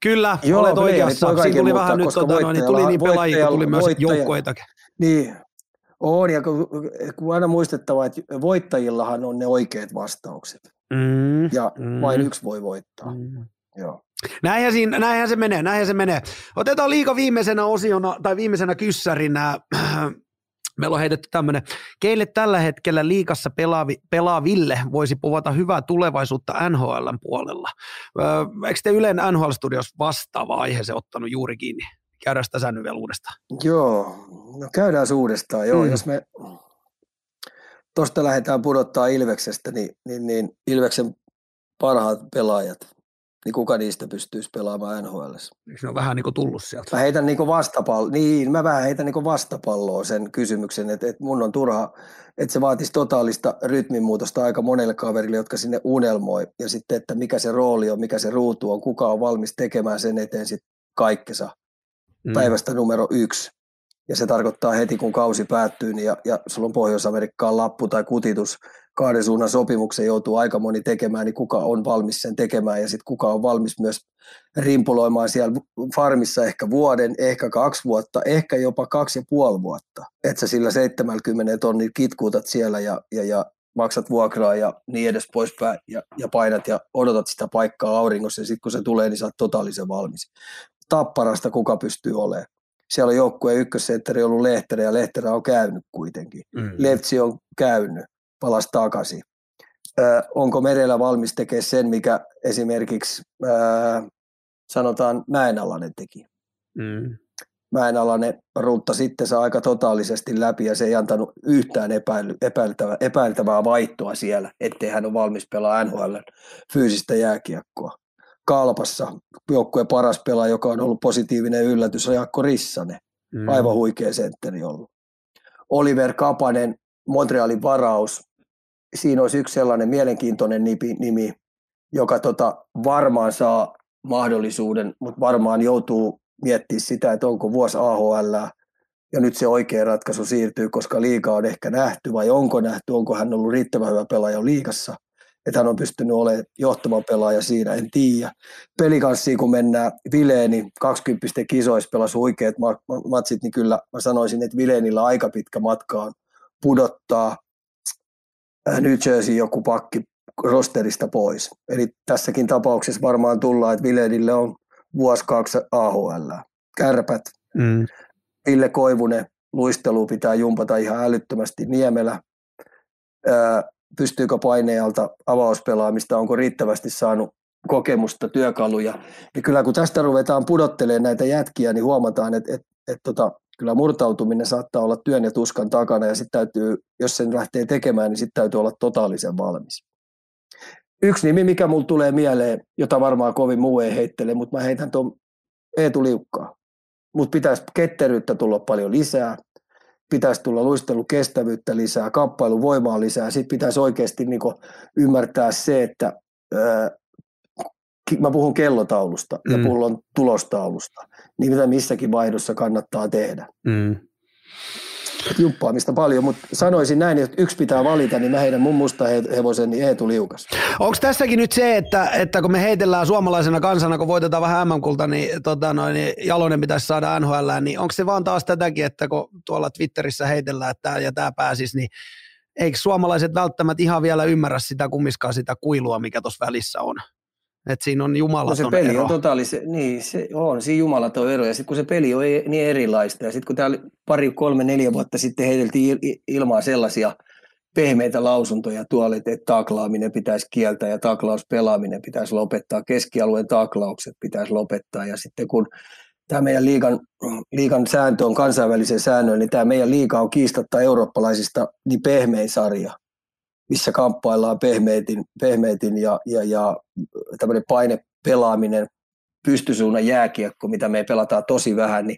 kyllä, Joo, olet oikeassa. Siinä tuli vähän nyt, tota, noin, niin tuli niin pelaajia, tuli myös joukkoitakin. Niin, on, ja kun, kun aina muistettava, että voittajillahan on ne oikeat vastaukset. Mm, ja mm. vain yksi voi voittaa. Mm. Joo. Näinhän, siinä, näinhän se menee, näinhän se menee. Otetaan liika viimeisenä osiona, tai viimeisenä kyssärinä Meillä on heitetty tämmöinen, keille tällä hetkellä liikassa pelaavi, pelaaville voisi povata hyvää tulevaisuutta NHLn puolella. Öö, eikö te Ylen NHL-studios vastaava aiheeseen ottanut juuri kiinni? Käydään sitä sänny vielä uudestaan. Joo, no käydään uudestaan. Joo, mm. jos me tuosta lähdetään pudottaa Ilveksestä, niin, niin, niin Ilveksen parhaat pelaajat, niin kuka niistä pystyisi pelaamaan NHL? Se on vähän niin kuin tullut sieltä. Mä heitän niin vastapalloa, niin mä vähän heitän niin vastapalloa sen kysymyksen, että, että mun on turha, että se vaatisi totaalista rytminmuutosta aika monelle kaverille, jotka sinne unelmoi, ja sitten, että mikä se rooli on, mikä se ruutu on, kuka on valmis tekemään sen eteen sitten kaikkensa mm. päivästä numero yksi. Ja se tarkoittaa heti, kun kausi päättyy, niin ja, ja sulla on Pohjois-Amerikkaan lappu tai kutitus, kahden suunnan sopimuksen joutuu aika moni tekemään, niin kuka on valmis sen tekemään ja sitten kuka on valmis myös rimpuloimaan siellä farmissa ehkä vuoden, ehkä kaksi vuotta, ehkä jopa kaksi ja puoli vuotta. Että sä sillä 70 tonnin kitkuutat siellä ja, ja, ja maksat vuokraa ja niin edes poispäin ja, ja painat ja odotat sitä paikkaa auringossa ja sitten kun se tulee, niin sä oot totaalisen valmis. tapparasta kuka pystyy olemaan. Siellä on joukkueen ykkössentteri ollut Lehterä ja Lehterä on käynyt kuitenkin. Mm. Levtsi on käynyt, palasi takaisin. Ö, onko Merellä valmis tekemään sen, mikä esimerkiksi ö, sanotaan Mäenalainen teki? Mm. Mäenalainen rutta sitten saa aika totaalisesti läpi ja se ei antanut yhtään epäily, epäiltävää, epäiltävää vaihtoa siellä, ettei hän ole valmis pelaa NHL fyysistä jääkiekkoa. Kalpassa joukkueen paras pelaaja, joka on ollut positiivinen yllätys, on Jaakko Rissanen. Mm. Aivan huikea sentteri ollut. Oliver Kapanen, Montrealin varaus. Siinä olisi yksi sellainen mielenkiintoinen nimi, nimi joka tota varmaan saa mahdollisuuden, mutta varmaan joutuu miettimään sitä, että onko vuosi AHL ja nyt se oikea ratkaisu siirtyy, koska liiga on ehkä nähty vai onko nähty, onko hän ollut riittävän hyvä pelaaja liikassa, että hän on pystynyt olemaan johtava pelaaja siinä, en tiedä. Pelikanssiin kun mennään, Vileeni 20 kisoissa pelasi huikeat matsit, niin kyllä mä sanoisin, että Vileenillä aika pitkä matka on pudottaa New Jersey joku pakki rosterista pois. Eli tässäkin tapauksessa varmaan tullaan, että Vileenille on vuosi kaksi AHL. Kärpät, mm. Ville Koivunen, luistelu pitää jumpata ihan älyttömästi Niemelä. Ää, pystyykö painealta avauspelaamista, onko riittävästi saanut kokemusta, työkaluja. Ja kyllä kun tästä ruvetaan pudottelemaan näitä jätkiä, niin huomataan, että, että, että tota, kyllä murtautuminen saattaa olla työn ja tuskan takana ja sitten täytyy, jos sen lähtee tekemään, niin sitten täytyy olla totaalisen valmis. Yksi nimi, mikä mulle tulee mieleen, jota varmaan kovin muu ei heittele, mutta mä heitän tuon Eetu Liukkaa. Mutta pitäisi ketteryyttä tulla paljon lisää, pitäisi tulla luistelukestävyyttä lisää, kamppailuvoimaa lisää. Sitten pitäisi oikeasti niinku ymmärtää se, että ää, mä puhun kellotaulusta mm. ja puhun tulostaulusta, niin mitä missäkin vaihdossa kannattaa tehdä. Mm jumppaamista paljon, mutta sanoisin näin, että yksi pitää valita, niin mä heidän mun musta hevosen niin Eetu Liukas. Onko tässäkin nyt se, että, että kun me heitellään suomalaisena kansana, kun voitetaan vähän MM-kulta, niin, tota noin, niin Jalonen pitäisi saada NHL, niin onko se vaan taas tätäkin, että kun tuolla Twitterissä heitellään, että tämä ja tämä pääsisi, niin eikö suomalaiset välttämättä ihan vielä ymmärrä sitä kummiskaan sitä kuilua, mikä tuossa välissä on? Että siinä on jumalaton no se peli ero. on totaalisen, niin se on, siinä jumalaton ero. Ja sitten kun se peli on e- niin erilaista, ja sitten kun täällä pari, kolme, neljä vuotta sitten heiteltiin ilmaa sellaisia pehmeitä lausuntoja tuolle, että taklaaminen pitäisi kieltää ja taklauspelaaminen pitäisi lopettaa, keskialueen taklaukset pitäisi lopettaa. Ja sitten kun tämä meidän liigan, liigan sääntö on kansainvälisen säännön, niin tämä meidän liiga on kiistatta eurooppalaisista niin pehmein sarja missä kamppaillaan pehmeitin, pehmeitin ja, ja, ja tämmöinen painepelaaminen, pystysuunnan jääkiekko, mitä me pelataan tosi vähän, niin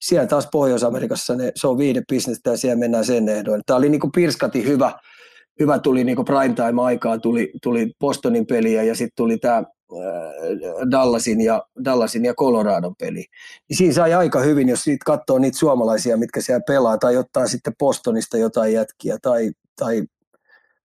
siellä taas Pohjois-Amerikassa ne, se on viidebisnestä ja siellä mennään sen ehdoin. Tämä oli niin kuin pirskati hyvä, hyvä tuli niin kuin time aikaa, tuli, tuli Bostonin peliä ja sitten tuli tämä äh, Dallasin ja, Dallasin ja Coloradon peli. Niin siinä sai aika hyvin, jos siitä katsoo niitä suomalaisia, mitkä siellä pelaa, tai ottaa sitten Bostonista jotain jätkiä, tai, tai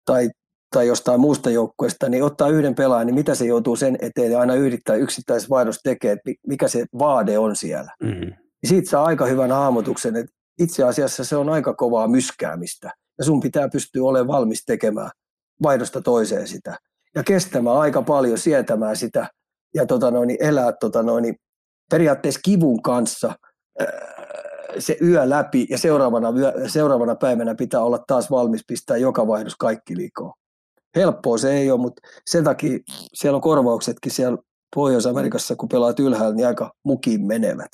tai, tai jostain muusta joukkueesta, niin ottaa yhden pelaajan, niin mitä se joutuu sen eteen ja aina yrittää yksittäisvaihdos tekee, että mikä se vaade on siellä. Mm-hmm. Siitä saa aika hyvän hahmotuksen, että itse asiassa se on aika kovaa myskäämistä ja sun pitää pystyä olemaan valmis tekemään vaihdosta toiseen sitä ja kestämään aika paljon, sietämään sitä ja tota noin, elää tota noin, periaatteessa kivun kanssa se yö läpi ja seuraavana, yö, seuraavana päivänä pitää olla taas valmis pistää joka vaihdos kaikki liikoon. Helppoa se ei ole, mutta sen takia siellä on korvauksetkin siellä Pohjois-Amerikassa, kun pelaat ylhäällä, niin aika mukiin menevät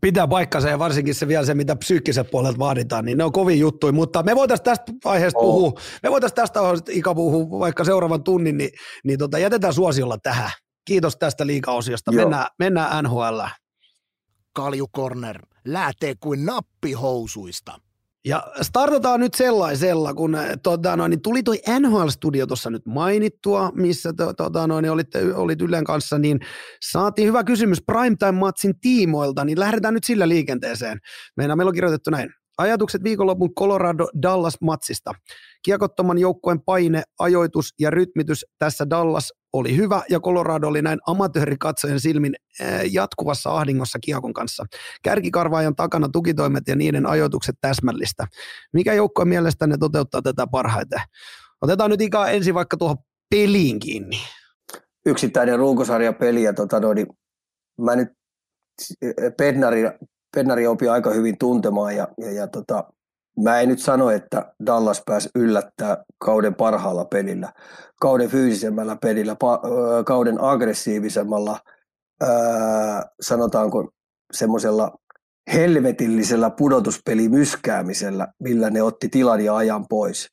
pitää paikkansa ja varsinkin se vielä se, mitä psyykkiset puolelta vaaditaan, niin ne on kovin juttuja, mutta me voitaisiin tästä aiheesta oh. puhua, me voitaisiin tästä aiheesta Ika puhua vaikka seuraavan tunnin, niin, niin tota, jätetään suosiolla tähän. Kiitos tästä liikaosiosta. Mennään, mennään NHL. Kalju Corner lähtee kuin nappihousuista. Ja startataan nyt sellaisella, kun tota, no, niin tuli toi NHL-studio tuossa nyt mainittua, missä tota, niin olitte, olit Ylen kanssa, niin saatiin hyvä kysymys Primetime-matsin tiimoilta, niin lähdetään nyt sillä liikenteeseen. Meillä, meillä on kirjoitettu näin. Ajatukset viikonlopun Colorado-Dallas-matsista. Kiekottoman joukkueen paine, ajoitus ja rytmitys tässä Dallas oli hyvä ja Colorado oli näin amatöörikatsojen silmin jatkuvassa ahdingossa kiekon kanssa. Kärkikarvaajan takana tukitoimet ja niiden ajoitukset täsmällistä. Mikä joukkojen mielestä ne toteuttaa tätä parhaiten? Otetaan nyt ikään ensin vaikka tuohon peliin kiinni. Yksittäinen runkosarja peli ja tota, no, niin mä nyt Pednari, Pednari opi aika hyvin tuntemaan ja, ja, ja tota, mä en nyt sano, että Dallas pääsi yllättää kauden parhaalla pelillä, kauden fyysisemmällä pelillä, pa, kauden aggressiivisemmalla, ää, sanotaanko semmoisella helvetillisellä pudotuspelimyskäämisellä, millä ne otti tilan ja ajan pois,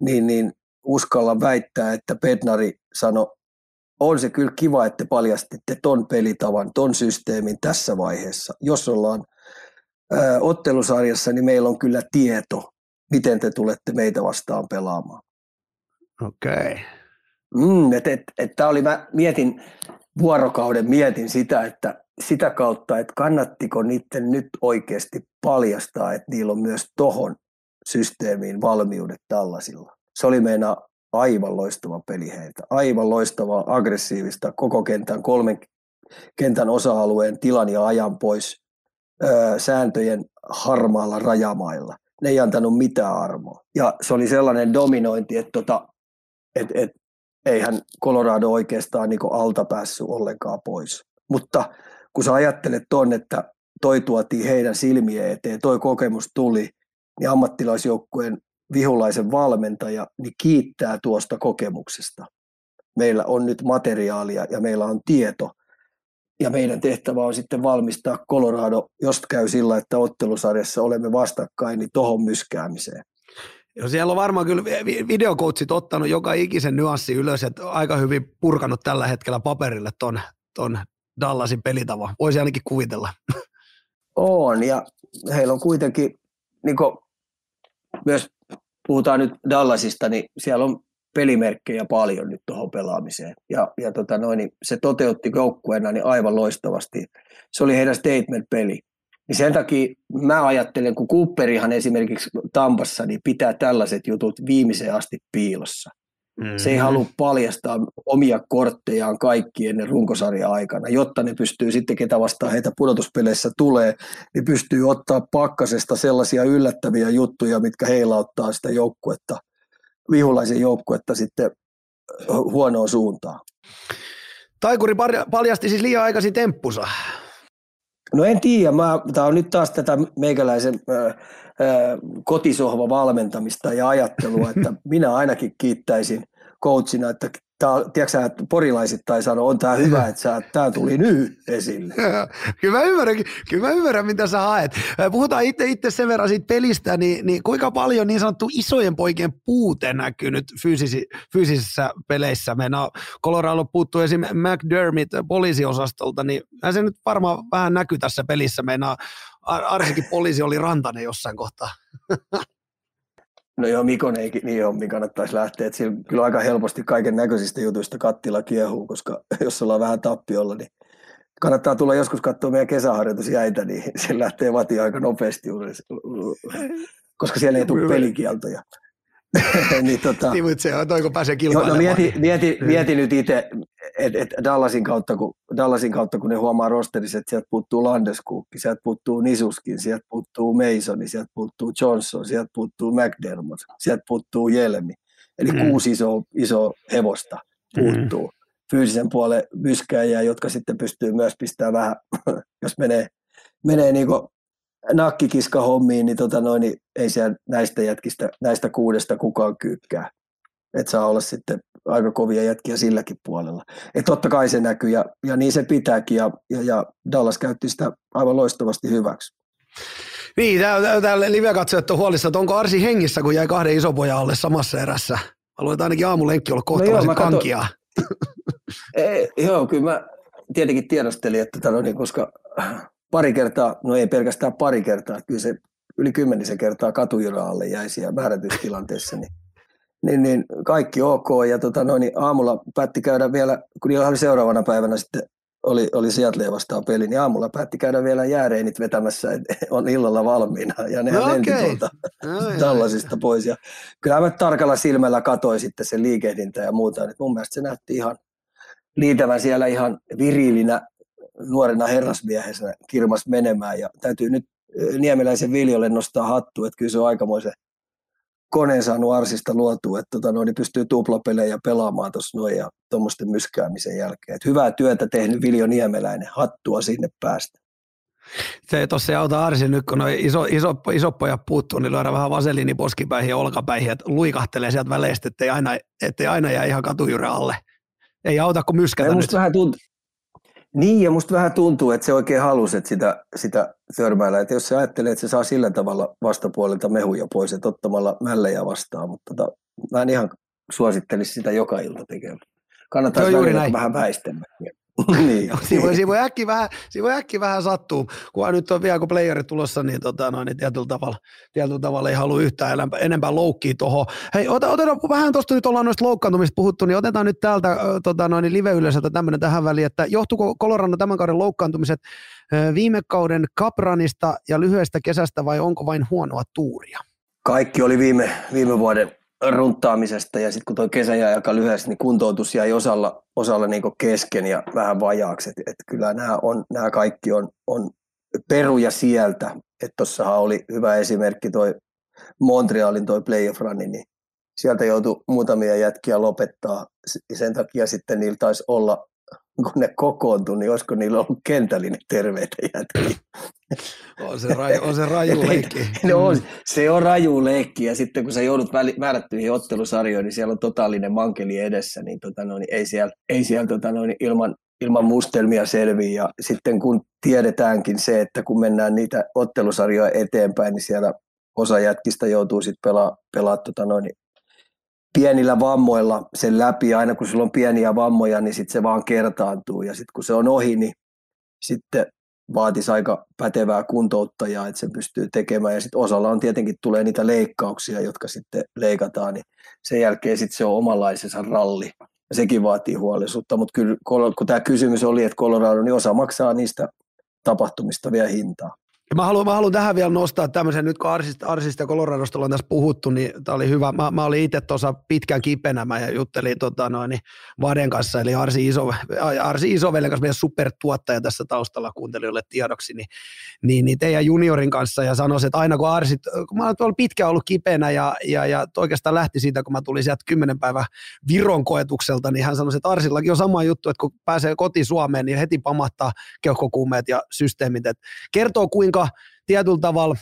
niin, niin uskalla väittää, että Pednari sanoi, on se kyllä kiva, että paljastitte ton pelitavan, ton systeemin tässä vaiheessa. Jos ollaan ottelusarjassa, niin meillä on kyllä tieto, miten te tulette meitä vastaan pelaamaan. Okei. Okay. Mm, et, et, et oli, mä mietin vuorokauden, mietin sitä, että sitä kautta, että kannattiko niiden nyt oikeasti paljastaa, että niillä on myös tohon systeemiin valmiudet tällaisilla. Se oli meidän aivan loistava peli heiltä. Aivan loistavaa, aggressiivista, koko kentän, kolmen kentän osa-alueen tilan ja ajan pois sääntöjen harmaalla rajamailla. Ne ei antanut mitään armoa. Ja se oli sellainen dominointi, että tota, et, et, eihän Colorado oikeastaan niin alta päässyt ollenkaan pois. Mutta kun sä ajattelet ton, että toi tuotiin heidän silmien eteen, toi kokemus tuli, niin ammattilaisjoukkueen vihulaisen valmentaja niin kiittää tuosta kokemuksesta. Meillä on nyt materiaalia ja meillä on tieto. Ja meidän tehtävä on sitten valmistaa Colorado, jos käy sillä, että ottelusarjassa olemme vastakkain, niin tohon myskäämiseen. Ja siellä on varmaan kyllä videokoutsit ottanut joka ikisen nyanssi ylös, että aika hyvin purkanut tällä hetkellä paperille ton, ton Dallasin pelitava. Voisi ainakin kuvitella. On, ja heillä on kuitenkin, niin myös puhutaan nyt Dallasista, niin siellä on pelimerkkejä paljon nyt tuohon pelaamiseen. Ja, ja tota noin, niin se toteutti joukkueena niin aivan loistavasti. Se oli heidän statement-peli. Niin sen takia mä ajattelen, kun Cooperihan esimerkiksi Tampassa niin pitää tällaiset jutut viimeiseen asti piilossa. Mm-hmm. Se ei halua paljastaa omia korttejaan kaikki ennen runkosarjan aikana, jotta ne pystyy sitten, ketä vastaan heitä pudotuspeleissä tulee, niin pystyy ottaa pakkasesta sellaisia yllättäviä juttuja, mitkä heillä ottaa sitä joukkuetta, vihulaisen joukkuetta sitten huonoon suuntaan. Taikuri paljasti siis liian aikaisin temppusa. No en tiedä, tämä on nyt taas tätä meikäläisen äh, kotisohva valmentamista ja ajattelua, että minä ainakin kiittäisin coachina, että Tää, tiedätkö että porilaisittain sanoo, on tämä hyvä, että tämä tuli nyt esille. kyllä, mä ymmärrän, kyllä mä ymmärrän, mitä sä haet. Puhutaan itse, itse sen verran siitä pelistä, niin, niin kuinka paljon niin sanottu isojen poikien puute näkyy nyt fyysisi, fyysisissä peleissä? Meidän Colorado puuttuu esim. McDermott poliisiosastolta, niin se nyt varmaan vähän näkyy tässä pelissä. Meidän Arsikin poliisi oli rantainen jossain kohtaa. No joo, Mikon ei niin hommi kannattaisi lähteä. Että kyllä aika helposti kaiken näköisistä jutuista kattila kiehuu, koska jos ollaan vähän tappiolla, niin kannattaa tulla joskus katsoa meidän kesäharjoitusjäitä, niin se lähtee vati aika nopeasti, koska siellä ei tule pelikieltoja. niin, tota, niin, mutta se on toi, kun pääsee kilpailemaan. No, mieti, mieti, mieti nyt itse, että et Dallasin, kautta, kun, Dallasin kautta, kun ne huomaa rosterissa, että sieltä puuttuu Landeskukki, sieltä puuttuu Nisuskin, sieltä puuttuu Mason, sieltä puuttuu Johnson, sieltä puuttuu McDermott, sieltä puuttuu Jelmi. Eli mm. kuusi iso, iso hevosta puuttuu. Mm. Fyysisen puolen myskäjiä, jotka sitten pystyy myös pistämään vähän, jos menee, menee niin nakkikiska hommiin, niin, tota noin, niin ei siellä näistä jätkistä, näistä kuudesta kukaan kyykkää. Että saa olla sitten aika kovia jätkiä silläkin puolella. Et totta kai se näkyy ja, ja niin se pitääkin ja, ja, ja Dallas käytti sitä aivan loistavasti hyväksi. Niin, täällä live-katsojat on huolissa, että onko Arsi hengissä, kun jäi kahden isopojan alle samassa erässä. Haluan ainakin aamulenkki olla kohtalaisen no joo, kankia. Ei, joo, kyllä mä tietenkin tiedostelin, että täällä on, niin, koska pari kertaa, no ei pelkästään pari kertaa, kyllä se yli kymmenisen kertaa katujyraalle jäi siellä määrätystilanteessa, niin, niin, niin, kaikki ok. Ja tota, no, niin aamulla päätti käydä vielä, kun niillä oli seuraavana päivänä sitten oli, oli Seattle vastaan peli, niin aamulla päätti käydä vielä jääreinit vetämässä, että on illalla valmiina. Ja ne no, okay. tuolta no, tällaisista pois. Ja kyllä mä tarkalla silmällä katsoin sitten sen liikehdintä ja muuta. Et mun mielestä se näytti ihan liitävän siellä ihan virilinä nuorena herrasmiehenä kirmas menemään ja täytyy nyt Niemeläisen Viljolle nostaa hattu, että kyllä se on aikamoisen koneen saanut Arsista luotua, että tota, noin, niin pystyy tuplapelejä pelaamaan tuossa noin ja tuommoisten myskäämisen jälkeen. Et hyvää työtä tehnyt Viljo Niemeläinen, hattua sinne päästä. Se ei auta Arsi nyt, kun iso, iso, iso pojat puuttuu, niin lyödään vähän vaseliini poskipäihin ja olkapäihin, että luikahtelee sieltä väleistä, ettei aina, ettei aina jää ihan katujyrä alle. Ei auta kuin myskätä nyt. Vähän tuntuu, niin, ja musta vähän tuntuu, että se oikein halusi, että sitä, sitä törmäillä. Että jos se ajattelee, että se saa sillä tavalla vastapuolelta mehuja pois, että ottamalla mällejä vastaan, mutta tota, mä en ihan suosittelisi sitä joka ilta tekemään. Kannattaa vähän väistämään. niin. siinä, voi, siinä, voi äkki vähän, siinä voi äkki vähän sattua, kun nyt on vielä kun playeri tulossa, niin, tota, noin, niin tietyllä, tavalla, tietyllä tavalla ei halua yhtään enempää, enempää loukkiä tuohon. Hei, ota, otetaan vähän tuosta nyt ollaan noista loukkaantumista puhuttu, niin otetaan nyt täältä tota, noin, live-yleisöltä tämmöinen tähän väliin, että johtuuko Colorado tämän kauden loukkaantumiset viime kauden Kapranista ja lyhyestä kesästä vai onko vain huonoa tuuria? Kaikki oli viime, viime vuoden runtaamisesta ja sitten kun tuo kesä jäi aika lyhyesti, niin kuntoutus jäi osalla, osalla niin kesken ja vähän vajaaksi. Et, et kyllä nämä, on, nämä kaikki on, on peruja sieltä. Tuossahan oli hyvä esimerkki toi Montrealin toi playoff run, niin sieltä joutui muutamia jätkiä lopettaa. Sen takia sitten niillä taisi olla kun ne kokoontui, niin olisiko niillä ollut kentällinen terveitä jätkiä. On se, raju, on se raju leikki. no on, se on raju leikki ja sitten kun sä joudut määrättyihin ottelusarjoihin, niin siellä on totaalinen mankeli edessä, niin, tota noin, ei siellä, ei siellä tota noin, ilman, ilman mustelmia selviä. Ja sitten kun tiedetäänkin se, että kun mennään niitä ottelusarjoja eteenpäin, niin siellä osa jätkistä joutuu sitten pelaamaan pelaa, tota noin, pienillä vammoilla sen läpi. Aina kun sulla on pieniä vammoja, niin sitten se vaan kertaantuu. Ja sitten kun se on ohi, niin sitten vaatisi aika pätevää kuntouttajaa, että se pystyy tekemään. Ja sitten osalla on tietenkin tulee niitä leikkauksia, jotka sitten leikataan, niin sen jälkeen sitten se on omanlaisensa ralli. Ja sekin vaatii huolellisuutta, mutta kyllä kun tämä kysymys oli, että Colorado, niin osa maksaa niistä tapahtumista vielä hintaa. Mä haluan, mä haluan tähän vielä nostaa tämmöisen, nyt kun Arsista, Arsista ja Coloradosta ollaan tässä puhuttu, niin tämä oli hyvä. Mä, mä olin itse tuossa pitkän kipenä, mä ja juttelin tota noin, niin Vaden kanssa, eli Arsi, Iso, Arsi Isovelen kanssa, meidän supertuottaja tässä taustalla kuuntelijoille tiedoksi, niin, niin, niin teidän juniorin kanssa ja sanoi, että aina kun Arsit, kun mä olen pitkään ollut kipenä ja, ja, ja oikeastaan lähti siitä, kun mä tulin sieltä kymmenen päivän Viron koetukselta, niin hän sanoi, että Arsillakin on sama juttu, että kun pääsee koti Suomeen, niin heti pamahtaa keuhkokuumeet ja systeemit, että kertoo kuinka tietyllä tavalla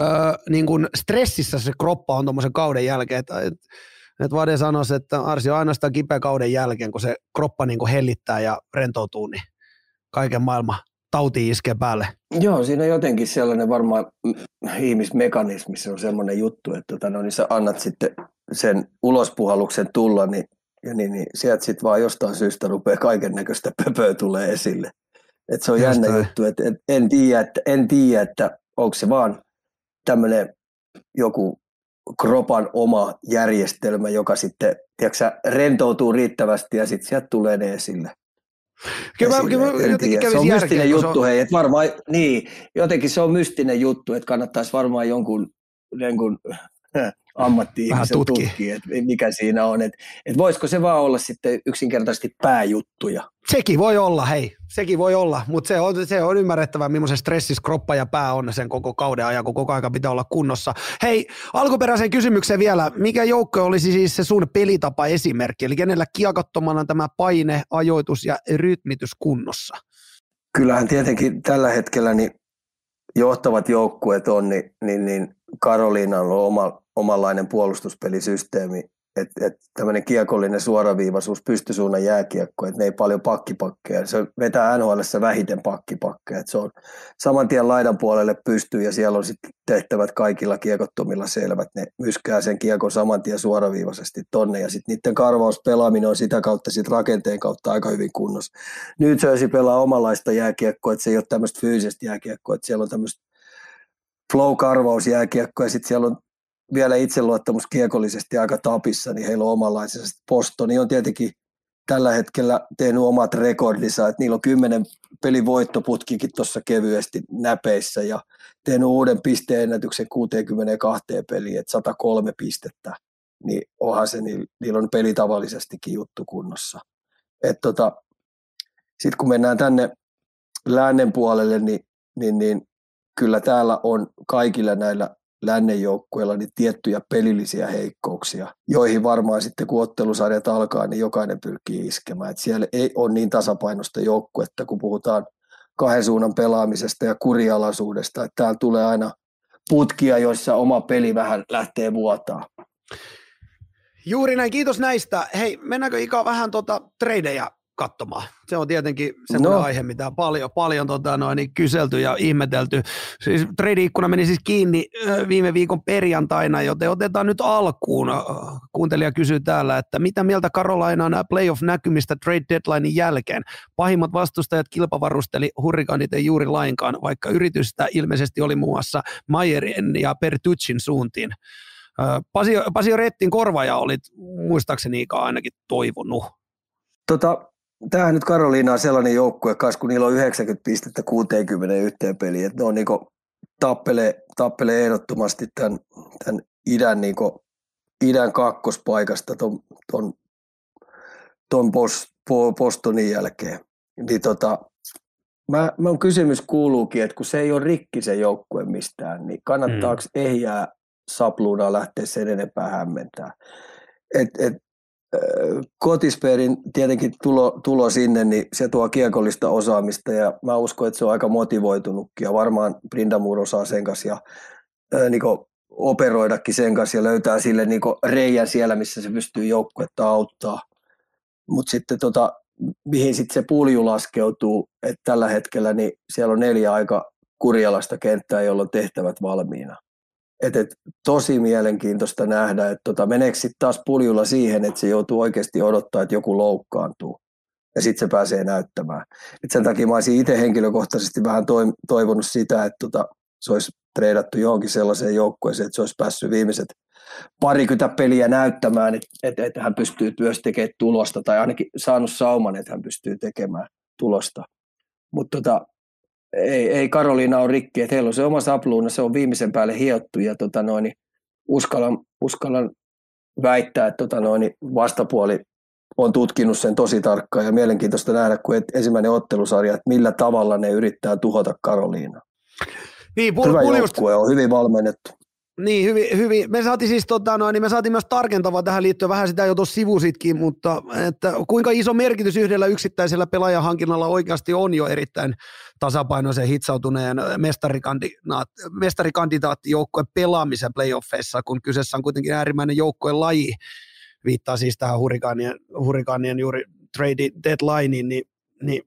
öö, niin kuin stressissä se kroppa on tuommoisen kauden jälkeen. Että, et, et Vade sanoisi, että Arsi on ainoastaan kipeä kauden jälkeen, kun se kroppa niin kuin hellittää ja rentoutuu, niin kaiken maailman tauti iskee päälle. Joo, siinä on jotenkin sellainen varmaan ihmismekanismi, se on semmoinen juttu, että tota, no, niin sä annat sitten sen ulospuhalluksen tulla, niin, ja niin, niin sieltä sitten vaan jostain syystä rupeaa kaiken näköistä pöpöä tulee esille. Et se on Just jännä näin. juttu, että et en tiedä, että, en tiedä, että onko se vaan tämmöinen joku kropan oma järjestelmä, joka sitten tiedätkö, rentoutuu riittävästi ja sitten sieltä tulee ne esille. Kyllä, esille. kyllä jotenkin se on mystinen juttu, on... hei, että varmaan, niin, jotenkin se on mystinen juttu, että kannattaisi varmaan jonkun, jonkun ammatti-ihmisen tutkia, että mikä siinä on. Että et voisiko se vaan olla sitten yksinkertaisesti pääjuttuja. Sekin voi olla, hei, sekin voi olla, mutta se on, se on ymmärrettävää, millaisen stressis kroppa ja pää on sen koko kauden ajan, kun koko aika pitää olla kunnossa. Hei, alkuperäiseen kysymykseen vielä, mikä joukko olisi siis se sun pelitapa esimerkki, eli kenellä kiekottomana tämä paine, ajoitus ja rytmitys kunnossa? Kyllähän tietenkin tällä hetkellä niin johtavat joukkueet on, niin, niin, niin Karoliinalla on oma, omanlainen puolustuspelisysteemi, että et tämmöinen kiekollinen suoraviivaisuus, pystysuunnan jääkiekko, että ne ei paljon pakkipakkeja. Se vetää NHL vähiten pakkipakkeja. Et se on saman tien laidan puolelle pystyy ja siellä on sitten tehtävät kaikilla kiekottomilla selvät. Ne myskää sen kiekon saman tien suoraviivaisesti tonne ja sitten niiden karvauspelaaminen on sitä kautta sit rakenteen kautta aika hyvin kunnossa. Nyt Jersey pelaa omanlaista jääkiekkoa, että se ei ole tämmöistä fyysistä jääkiekkoa, että siellä on tämmöistä flow-karvausjääkiekko ja sitten siellä on vielä itseluottamus kiekollisesti aika tapissa, niin heillä on omanlaisensa posto, niin on tietenkin tällä hetkellä tehnyt omat rekordinsa, että niillä on kymmenen pelin voittoputkikin tuossa kevyesti näpeissä ja tehnyt uuden pisteennätyksen 62 peliin, että 103 pistettä, niin onhan se, niin, niillä on peli tavallisestikin juttu kunnossa. tota, Sitten kun mennään tänne lännen puolelle, niin, niin, niin kyllä täällä on kaikilla näillä lännen joukkueilla niin tiettyjä pelillisiä heikkouksia, joihin varmaan sitten kun ottelusarjat alkaa, niin jokainen pyrkii iskemään. Et siellä ei ole niin tasapainosta joukkuetta, kun puhutaan kahden suunnan pelaamisesta ja kurialaisuudesta. Että täällä tulee aina putkia, joissa oma peli vähän lähtee vuotaa. Juuri näin, kiitos näistä. Hei, mennäänkö Ika vähän tota tradeja katsomaan. Se on tietenkin semmoinen no. aihe, mitä on paljon, paljon tota, noin, niin kyselty ja ihmetelty. Siis trade-ikkuna meni siis kiinni viime viikon perjantaina, joten otetaan nyt alkuun. Kuuntelija kysyy täällä, että mitä mieltä Carolina on playoff-näkymistä trade deadlinein jälkeen? Pahimmat vastustajat kilpavarusteli hurrikanit ei juuri lainkaan, vaikka yritystä ilmeisesti oli muun muassa Mayerin ja Pertuchin suuntiin. Pasio, Pasio Rettin korvaaja olit muistaakseni ainakin toivonut. Tota, tämähän nyt Karoliina on sellainen joukkue, kun niillä on 90 pistettä 61 peliin, että ne on niinku tappelee, tappelee ehdottomasti tämän, tämän idän, niinku, idän kakkospaikasta ton, ton, ton post, Bostonin jälkeen. Niin tota, mä, mä kysymys kuuluukin, että kun se ei ole rikki se joukkue mistään, niin kannattaako mm. ehjää sapluunaa lähteä sen enempää hämmentää. Et, et, Kotisperin tietenkin tulo, tulo sinne, niin se tuo kiekollista osaamista ja mä uskon, että se on aika motivoitunutkin ja varmaan Brindamur osaa sen kanssa ja ää, niin operoidakin sen kanssa ja löytää sille niin reijän siellä, missä se pystyy joukkuetta auttaa. Mutta sitten tota, mihin sitten se pulju laskeutuu, että tällä hetkellä niin siellä on neljä aika kurjalasta kenttää, jolla on tehtävät valmiina et, et, tosi mielenkiintoista nähdä, että tota, meneekö sitten taas puljulla siihen, että se joutuu oikeasti odottaa, että joku loukkaantuu ja sitten se pääsee näyttämään. Et sen takia mä olisin itse henkilökohtaisesti vähän toivonut sitä, että tota, se olisi treidattu johonkin sellaiseen joukkueeseen, että se olisi päässyt viimeiset parikymmentä peliä näyttämään, että, että, että hän pystyy myös tekemään tulosta, tai ainakin saanut sauman, että hän pystyy tekemään tulosta. Mutta tota, ei, ei Karoliina ole rikki, että heillä on se oma sapluuna, se on viimeisen päälle hiottu ja tota noin, uskallan, uskallan väittää, että tota noin, vastapuoli on tutkinut sen tosi tarkkaan ja mielenkiintoista nähdä, kun et, ensimmäinen ottelusarja, että millä tavalla ne yrittää tuhota Karoliinaa. Niin, pul- Hyvä joukkue, on hyvin valmennettu. Niin, hyvin, hyvin. Me saatiin siis tota, no, niin me saatiin myös tarkentavaa tähän liittyen, vähän sitä jo tuossa sivusitkin, mutta että kuinka iso merkitys yhdellä yksittäisellä pelaajahankinnalla oikeasti on jo erittäin tasapainoisen hitsautuneen mestarikandidaat, mestarikandidaattijoukkueen pelaamisen playoffeissa, kun kyseessä on kuitenkin äärimmäinen joukkueen laji, viittaa siis tähän hurrikaanien, hurrikaanien juuri trade deadlineen, niin, niin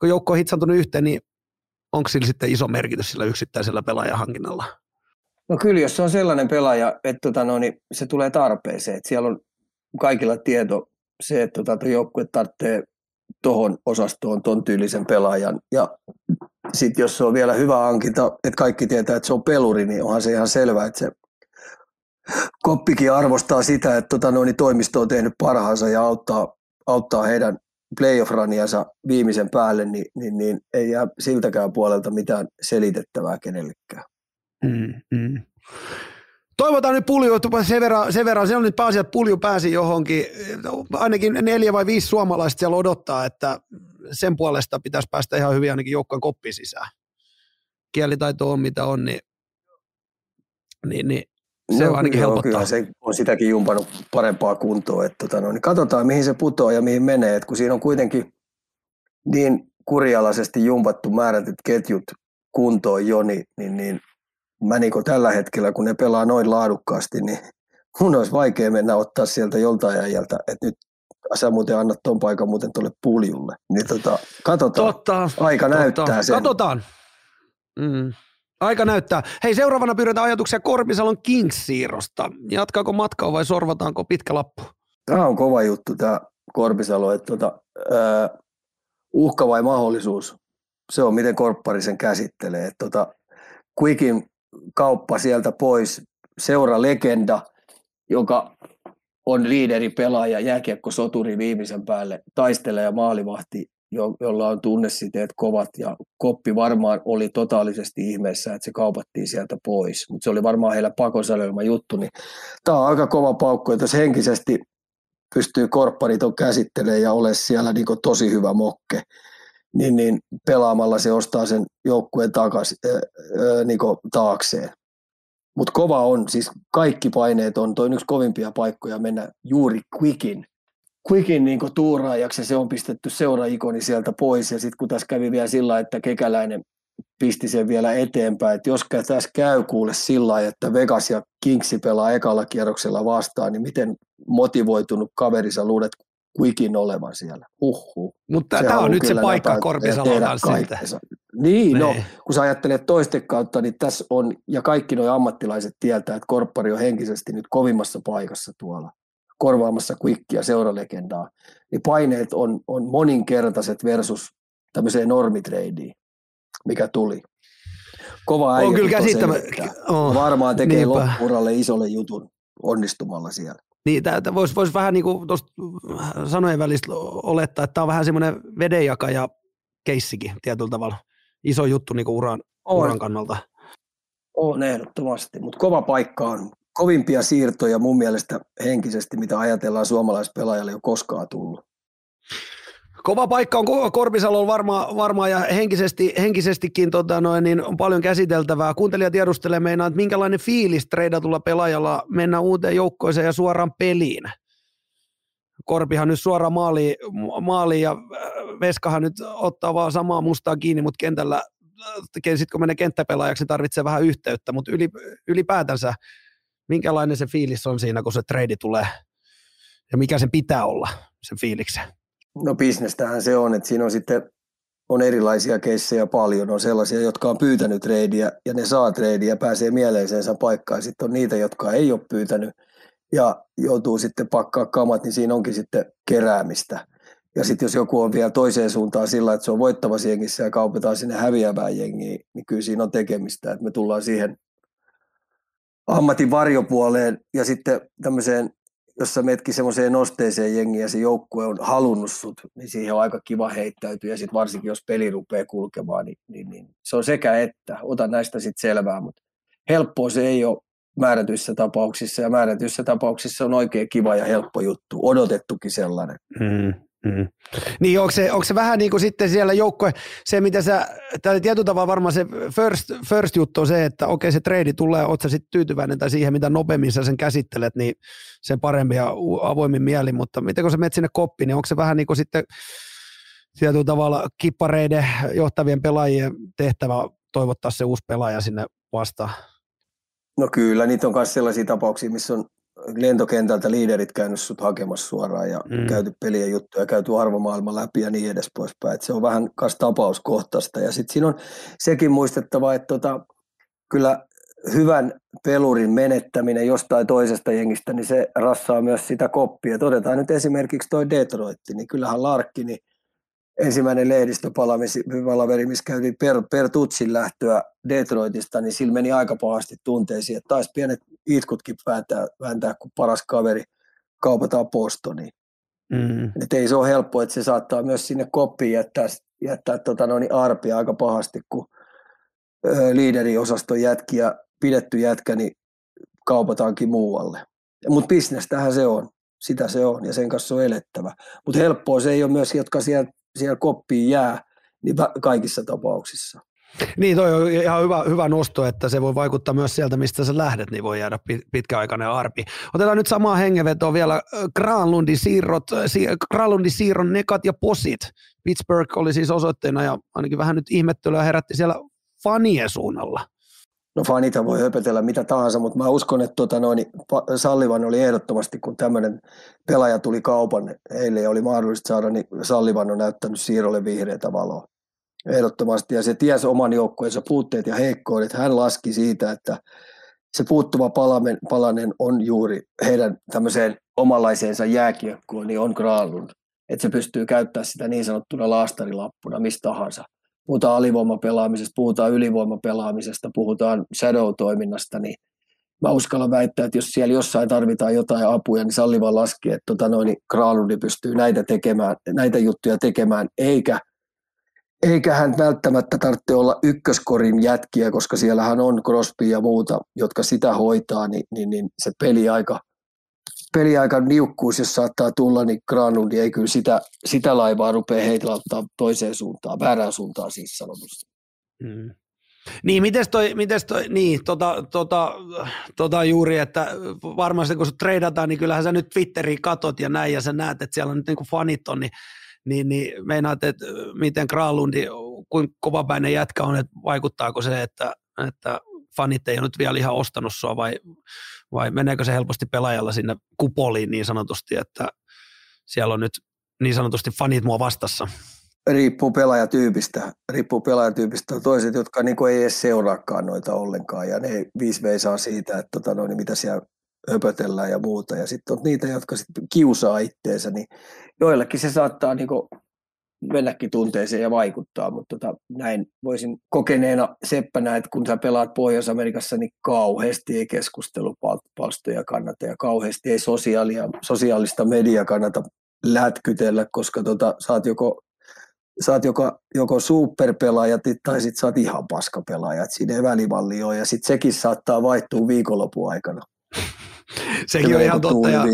kun joukko on hitsautunut yhteen, niin onko sillä sitten iso merkitys sillä yksittäisellä pelaajahankinnalla? No kyllä, jos se on sellainen pelaaja, että tota, no, niin se tulee tarpeeseen, että siellä on kaikilla tieto se, että tota, joukkue tarvitsee tuohon osastoon ton tyylisen pelaajan. Ja sitten jos se on vielä hyvä hankinta, että kaikki tietää, että se on peluri, niin onhan se ihan selvää, että se koppikin arvostaa sitä, että tota, no, niin toimisto on tehnyt parhaansa ja auttaa, auttaa heidän playoff-raniansa viimeisen päälle, niin, niin, niin ei jää siltäkään puolelta mitään selitettävää kenellekään. Mm, mm. Toivotaan nyt pulju, sen verran, sen verran se on nyt pääsi, että pulju pääsi johonkin, ainakin neljä vai viisi suomalaista siellä odottaa, että sen puolesta pitäisi päästä ihan hyvin ainakin joukkojen koppiin sisään. Kielitaito on mitä on, niin, niin, niin se no, on ainakin joo, helpottaa. Kyllä se on sitäkin jumpannut parempaa kuntoa. Että tota, no, niin katsotaan, mihin se putoaa ja mihin menee. että kun siinä on kuitenkin niin kurialaisesti jumpattu määrätyt ketjut kuntoon jo, niin, niin, niin mä niin tällä hetkellä, kun ne pelaa noin laadukkaasti, niin mun olisi vaikea mennä ottaa sieltä joltain ajalta, että nyt sä muuten annat ton paikan muuten tuolle puljulle. Niin tota, katsotaan. Totta, Aika totta. näyttää sen. Katsotaan. Mm. Aika näyttää. Hei, seuraavana pyydetään ajatuksia Korpisalon Kings-siirrosta. Jatkaako matkaa vai sorvataanko pitkä lappu? Tämä on kova juttu tämä Korpisalo, että tota, äh, uhka vai mahdollisuus, se on miten korppari sen käsittelee. Että tota, Quickin kauppa sieltä pois, seura legenda, joka on liideripelaaja, jääkiekko soturi viimeisen päälle, taistelee ja maalivahti, jo, jolla on tunnesiteet kovat. Ja Koppi varmaan oli totaalisesti ihmeessä, että se kaupattiin sieltä pois, mutta se oli varmaan heillä pakosälyilmä juttu, niin tämä on aika kova paukku, että jos henkisesti pystyy korppariton käsittelemään ja ole siellä niin tosi hyvä mokke, niin, niin pelaamalla se ostaa sen joukkueen takaisin, niin taakseen. Mutta kova on, siis kaikki paineet on, toi yksi kovimpia paikkoja mennä juuri Quickin Quickin niin tuuraajaksi se on pistetty seuraikoni sieltä pois ja sitten kun tässä kävi vielä sillä että Kekäläinen pisti sen vielä eteenpäin, että jos tässä käy kuule sillä että Vegas ja Kingsi pelaa ekalla kierroksella vastaan, niin miten motivoitunut kaveri sä luulet Quickin olevan siellä? Huhhuh. Mutta tämä on nyt se paikka Korpisalolla Niin, no, niin. kun sä ajattelet toisten kautta, niin tässä on, ja kaikki nuo ammattilaiset tietää, että Korppari on henkisesti nyt kovimmassa paikassa tuolla korvaamassa Quickia seuralegendaa, niin paineet on, on moninkertaiset versus tämmöiseen normitreidiin, mikä tuli. Kova äijä, on kyllä käsittämä... oh, Varmaan tekee loppuralle isolle jutun onnistumalla siellä. Niin, tämä voisi vois vähän niin kuin tuosta sanojen välistä olettaa, että tämä on vähän semmoinen vedenjakaja keissikin tietyllä tavalla. Iso juttu niin kuin uran, uran kannalta. On ehdottomasti, mutta kova paikka on. Kovimpia siirtoja mun mielestä henkisesti, mitä ajatellaan suomalaispelaajalle, jo koskaan tullut. Kova paikka on Korpisalolla varmaan varma ja henkisesti, henkisestikin tota noin, niin on paljon käsiteltävää. Kuuntelija tiedustelee meinaa, että minkälainen fiilis treidatulla pelaajalla mennä uuteen joukkoiseen ja suoraan peliin. Korpihan nyt suoraan maaliin, maaliin ja äh, Veskahan nyt ottaa vaan samaa mustaa kiinni, mutta kentällä, äh, sitten kun menee kenttäpelaajaksi, niin tarvitsee vähän yhteyttä, mutta ylipäätänsä minkälainen se fiilis on siinä, kun se trade tulee ja mikä sen pitää olla, sen fiiliksen? No bisnestähän se on, että siinä on sitten on erilaisia keissejä paljon. On sellaisia, jotka on pyytänyt treidiä ja ne saa treidiä, pääsee mieleisensä paikkaan. Sitten on niitä, jotka ei ole pyytänyt ja joutuu sitten pakkaa kamat, niin siinä onkin sitten keräämistä. Ja sitten jos joku on vielä toiseen suuntaan sillä, että se on voittavassa jengissä ja kaupataan sinne häviävään jengiin, niin kyllä siinä on tekemistä, että me tullaan siihen ammatin varjopuoleen ja sitten tämmöiseen jos sä metkin semmoiseen nosteeseen jengiin ja se joukkue on halunnut sut, niin siihen on aika kiva heittäytyä. Ja sitten varsinkin, jos peli rupeaa kulkemaan, niin, niin, niin se on sekä että. Ota näistä sitten selvää, mutta helppoa se ei ole määrätyissä tapauksissa. Ja määrätyissä tapauksissa on oikein kiva ja helppo juttu, odotettukin sellainen. Mm. Mm. Niin onko se, onko se vähän niin kuin sitten siellä joukkue, se mitä sä, tai tietyllä tavalla varmaan se first, first juttu on se, että okei se trade tulee, oot sä sitten tyytyväinen tai siihen, mitä nopeammin sä sen käsittelet, niin sen paremmin ja avoimin mieli, mutta miten kun sä menet sinne koppiin, niin onko se vähän niin kuin sitten tietyllä tavalla kippareiden johtavien pelaajien tehtävä toivottaa se uusi pelaaja sinne vastaan? No kyllä, niitä on myös sellaisia tapauksia, missä on lentokentältä liiderit käynyt sut hakemassa suoraan ja mm. käyty pelien juttuja, käyty arvomaailma läpi ja niin edes poispäin. Et se on vähän kas tapauskohtaista. Ja sitten siinä on sekin muistettava, että tota, kyllä hyvän pelurin menettäminen jostain toisesta jengistä, niin se rassaa myös sitä koppia. Otetaan nyt esimerkiksi toi Detroit, niin kyllähän Larkki, niin ensimmäinen lehdistöpalaveri, missä käytiin per, per tutsin lähtöä Detroitista, niin sillä meni aika pahasti tunteisiin, että taisi pienet itkutkin vääntää, vääntää kun paras kaveri kaupataan Bostoniin. Mm. Et ei se ole helppo, että se saattaa myös sinne koppiin jättää, jättää tota noin arpia aika pahasti, kun liideriosaston jätkiä, pidetty jätkä, niin kaupataankin muualle. Mutta bisnestähän se on, sitä se on ja sen kanssa on elettävä. Mutta helppoa se ei ole myös, jotka siellä siellä koppiin jää, niin kaikissa tapauksissa. Niin, toi on ihan hyvä, hyvä nosto, että se voi vaikuttaa myös sieltä, mistä sä lähdet, niin voi jäädä pitkäaikainen arpi. Otetaan nyt samaa hengenvetoa vielä Granlundin, siirrot, Granlundin siirron nekat ja posit. Pittsburgh oli siis osoitteena ja ainakin vähän nyt ihmettelyä herätti siellä fanien suunnalla. No fanita voi höpötellä mitä tahansa, mutta mä uskon, että tota noin, Sallivan oli ehdottomasti, kun tämmöinen pelaaja tuli kaupan, eilen oli mahdollista saada, niin Sallivan on näyttänyt siirrolle vihreätä valoa. Ehdottomasti, ja se tiesi oman joukkueensa puutteet ja heikkoudet. Hän laski siitä, että se puuttuva palamen, palanen on juuri heidän tämmöiseen omanlaiseensa jääkiekkoon, niin on Granlund. Että se pystyy käyttämään sitä niin sanottuna laastarilappuna mistä tahansa – puhutaan alivoimapelaamisesta, puhutaan ylivoimapelaamisesta, puhutaan shadow-toiminnasta, niin mä uskallan väittää, että jos siellä jossain tarvitaan jotain apuja, niin salliva laski, että tota noin, niin pystyy näitä, tekemään, näitä juttuja tekemään, eikä, eikä hän välttämättä tarvitse olla ykköskorin jätkiä, koska siellähän on Crosby ja muuta, jotka sitä hoitaa, niin, niin, niin se peli aika peliaikan niukkuus, jos saattaa tulla, niin Granundi ei kyllä sitä, sitä laivaa rupea heilauttaa toiseen suuntaan, väärään suuntaan siis sanotusti. Mm. Niin, mites toi, mites toi niin, tota, tota, tota juuri, että varmasti kun se treidataan, niin kyllähän sä nyt Twitteriin katot ja näin, ja sä näet, että siellä on nyt niin kuin fanit on, niin, niin, niin meinaat, että miten Kralundi, kuinka kovapäinen jätkä on, että vaikuttaako se, että, että fanit ei ole nyt vielä ihan ostanut sua, vai, vai meneekö se helposti pelaajalla sinne kupoliin niin sanotusti, että siellä on nyt niin sanotusti fanit mua vastassa? riippuu pelaajatyypistä. Riippuu pelaajatyypistä. On toiset, jotka niin ei edes seuraakaan noita ollenkaan ja ne viisi veisaa siitä, että tota, no, niin mitä siellä höpötellään ja muuta. Ja sitten on niitä, jotka sit kiusaa itteensä, niin joillekin se saattaa niin mennäkin tunteeseen ja vaikuttaa, mutta tota, näin voisin kokeneena seppänä, että kun sä pelaat Pohjois-Amerikassa, niin kauheasti ei keskustelupalstoja kannata ja kauheasti ei sosiaalia, sosiaalista mediaa kannata lätkytellä, koska tota, sä oot joko sä oot joko, joko superpelaaja tai sitten sä oot ihan paskapelaaja, että siinä ei välimalli ole ja sitten sekin saattaa vaihtua viikonlopun aikana. Sekin on ihan totta. Ja,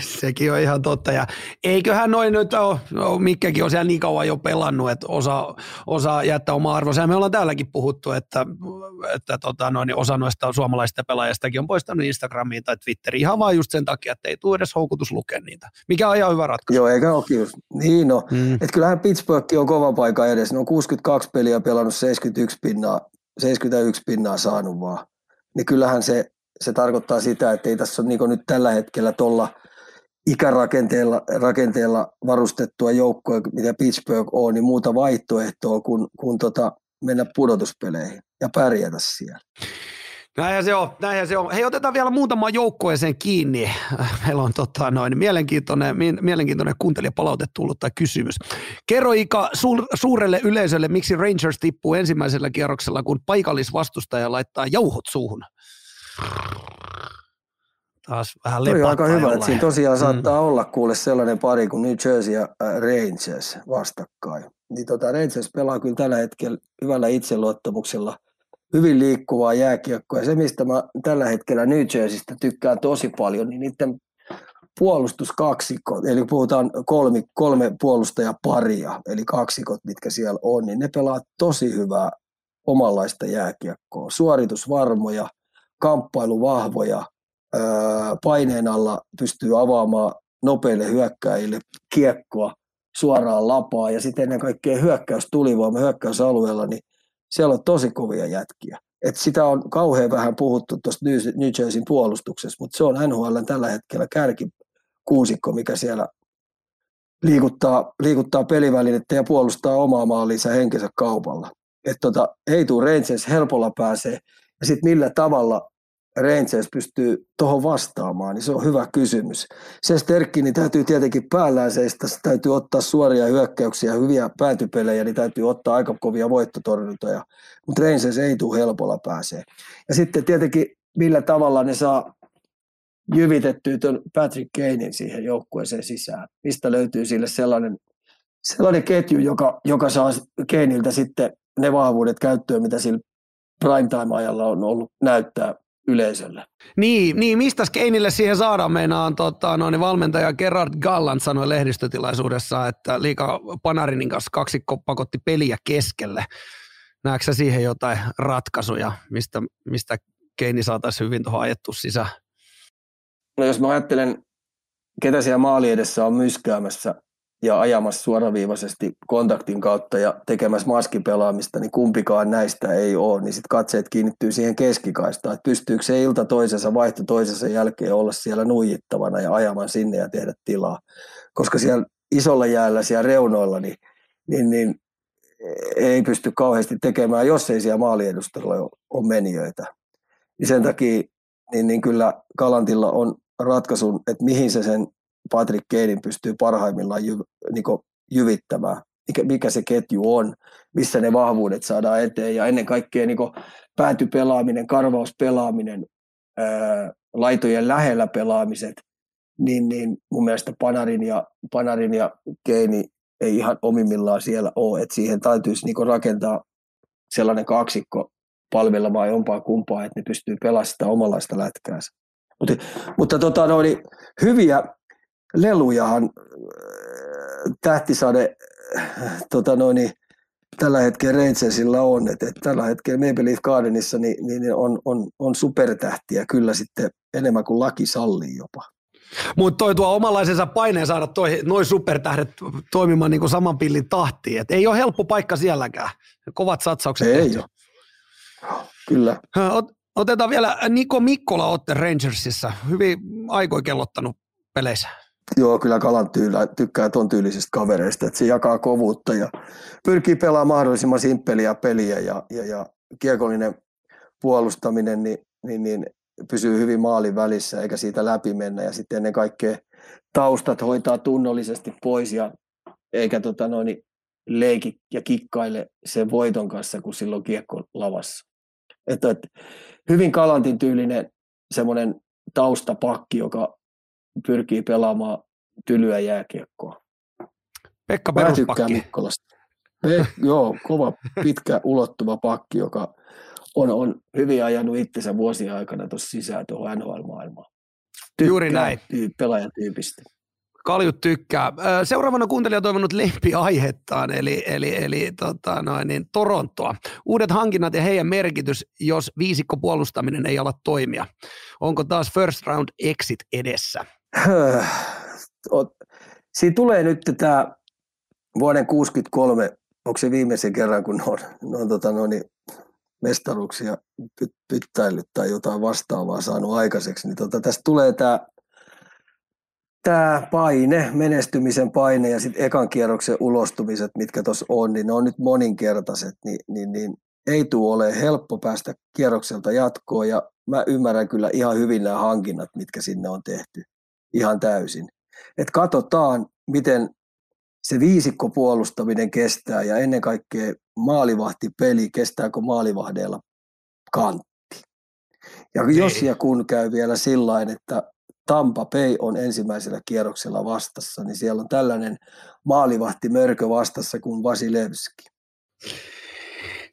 sekin on ihan totta. Ja eiköhän noin nyt ole, no, Mikkäkin on siellä niin kauan jo pelannut, että osa, osa jättää oma arvonsa. Ja me ollaan täälläkin puhuttu, että, että tota, noin, osa noista suomalaisista pelaajistakin on poistanut Instagramiin tai Twitteriin ihan vaan just sen takia, että ei tule edes houkutus lukea niitä, mikä on ihan hyvä ratkaisu. Joo, eikä ole kius. Niin no. Mm. Että kyllähän Pittsburgh on kova paikka edes. Ne on 62 peliä pelannut 71 pinnaa, 71 pinnaa saanut vaan. Niin kyllähän se se tarkoittaa sitä, että ei tässä ole niin nyt tällä hetkellä tuolla ikärakenteella rakenteella varustettua joukkoa, mitä Pittsburgh on, niin muuta vaihtoehtoa kuin, kuin tota, mennä pudotuspeleihin ja pärjätä siellä. Näinhän se on, näinhän se on. Hei, otetaan vielä muutama joukkueeseen kiinni. Meillä on tota, noin, mielenkiintoinen, mielenkiintoinen kuuntelijapalaute tullut tai kysymys. Kerro Ika su- suurelle yleisölle, miksi Rangers tippuu ensimmäisellä kierroksella, kun paikallisvastustaja laittaa jauhot suuhun? Taas vähän on aika hyvä, että siinä tosiaan mm. saattaa olla kuule sellainen pari kuin New Jersey ja äh, Rangers vastakkain. Niin tota, Rangers pelaa kyllä tällä hetkellä hyvällä itseluottamuksella hyvin liikkuvaa jääkiekkoa. Ja se, mistä mä tällä hetkellä New Jerseystä tykkään tosi paljon, niin niiden puolustuskaksikot, eli puhutaan kolmi, kolme puolustajaparia, eli kaksikot, mitkä siellä on, niin ne pelaa tosi hyvää omanlaista jääkiekkoa. Suoritusvarmoja, kamppailuvahvoja, paineen alla pystyy avaamaan nopeille hyökkäjille kiekkoa suoraan lapaa ja sitten ennen kaikkea hyökkäys tulivoima hyökkäysalueella, niin siellä on tosi kovia jätkiä. Et sitä on kauhean vähän puhuttu tuosta New Jerseyn puolustuksessa, mutta se on NHL tällä hetkellä kärkikuusikko, mikä siellä liikuttaa, liikuttaa pelivälinettä ja puolustaa omaa maaliinsa henkensä kaupalla. Et tota, ei tuu Rangers helpolla pääsee ja sitten millä tavalla Rangers pystyy tuohon vastaamaan, niin se on hyvä kysymys. Se sterkki, niin täytyy tietenkin päällään seistä, täytyy ottaa suoria hyökkäyksiä, hyviä päätypelejä, niin täytyy ottaa aika kovia voittotorjuntoja, mutta Rangers ei tule helpolla pääsee. Ja sitten tietenkin millä tavalla ne saa jyvitettyä tuon Patrick Kanein siihen joukkueeseen sisään. Mistä löytyy sille sellainen, sellainen ketju, joka, joka saa Kaneilta sitten ne vahvuudet käyttöön, mitä sillä primetime-ajalla on ollut näyttää yleisölle. Niin, niin mistä Keinille siihen saadaan? Meinaan tota, no, niin valmentaja Gerard Gallant sanoi lehdistötilaisuudessa, että liika Panarinin kanssa kaksikko pakotti peliä keskelle. Näetkö siihen jotain ratkaisuja, mistä, mistä Keini saataisiin hyvin tuohon ajettu sisään? No jos mä ajattelen, ketä siellä maali edessä on myskäämässä, ja ajamassa suoraviivaisesti kontaktin kautta ja tekemässä maskipelaamista, niin kumpikaan näistä ei ole, niin sitten katseet kiinnittyy siihen keskikaistaan, että pystyykö se ilta toisensa, vaihto toisensa jälkeen olla siellä nuijittavana ja ajamaan sinne ja tehdä tilaa. Koska siellä isolla jäällä siellä reunoilla, niin, niin, niin ei pysty kauheasti tekemään, jos ei siellä maaliedustalla ole menijöitä. Niin sen takia niin, niin kyllä Kalantilla on ratkaisun, että mihin se sen Patrick Kanein pystyy parhaimmillaan jy, niin jyvittämään, mikä, mikä se ketju on, missä ne vahvuudet saadaan eteen. Ja ennen kaikkea niin päätypelaaminen, karvauspelaaminen, ää, laitojen lähellä pelaamiset, niin, niin mun mielestä Panarin ja, Panarin ja Keini ei ihan omimmillaan siellä ole, että siihen täytyisi niin rakentaa sellainen kaksikko palvelemaan jompaa kumpaa, että ne pystyy pelastamaan omanlaista lätkäänsä. Mutta, mutta tota, no, niin hyviä, lelujahan äh, tähtisade äh, tota noin, tällä hetkellä Rangersilla on. Että, että tällä hetkellä Maple Leaf Gardenissa niin, niin on, on, on supertähtiä kyllä sitten enemmän kuin laki sallii jopa. Mutta toi tuo omanlaisensa paineen saada toi, noin supertähdet toimimaan niin kuin saman pillin tahtiin. Et ei ole helppo paikka sielläkään. Kovat satsaukset Ei ole. Kyllä. Ot, otetaan vielä Niko Mikkola otte Rangersissa. Hyvin aikoi kellottanut peleissä. Joo, kyllä Kalan tyylä, tykkää ton tyylisistä kavereista, että se jakaa kovuutta ja pyrkii pelaamaan mahdollisimman simppeliä peliä ja, ja, ja kiekollinen puolustaminen niin, niin, niin pysyy hyvin maalin välissä eikä siitä läpi mennä ja sitten ennen kaikkea taustat hoitaa tunnollisesti pois ja eikä tota noin, leiki ja kikkaile sen voiton kanssa, kun silloin kiekko lavassa. Että, että hyvin kalantin tyylinen semmoinen taustapakki, joka pyrkii pelaamaan tylyä jääkiekkoa. Pekka Peruspakki. Mikkolasta. Pe- joo, kova, pitkä, ulottuva pakki, joka on, on hyvin ajanut itsensä vuosien aikana tuossa sisään tuohon NHL-maailmaan. Juuri näin. Tyy- pelaajatyypistä. Kaljut tykkää. Seuraavana kuuntelija on toivonut lempiaihettaan, eli, eli, eli tota noin, niin Torontoa. Uudet hankinnat ja heidän merkitys, jos viisikko puolustaminen ei ala toimia. Onko taas first round exit edessä? Oot- Siinä tulee nyt tämä vuoden 63, onko se viimeisen kerran, kun on, on tota noin, mestaruuksia py, pyttäillyt tai jotain vastaavaa saanut aikaiseksi, niin tota, tästä tulee tämä tämä paine, menestymisen paine ja sitten ekan kierroksen ulostumiset, mitkä tuossa on, niin ne on nyt moninkertaiset, niin, niin, niin ei tule ole helppo päästä kierrokselta jatkoon ja mä ymmärrän kyllä ihan hyvin nämä hankinnat, mitkä sinne on tehty ihan täysin. Et katsotaan, miten se viisikko puolustaminen kestää ja ennen kaikkea maalivahtipeli, kestääkö maalivahdeilla kantti. Ja jos ja kun käy vielä sillä että Tampa Bay on ensimmäisellä kierroksella vastassa, niin siellä on tällainen maalivahti mörkö vastassa kuin Vasilevski.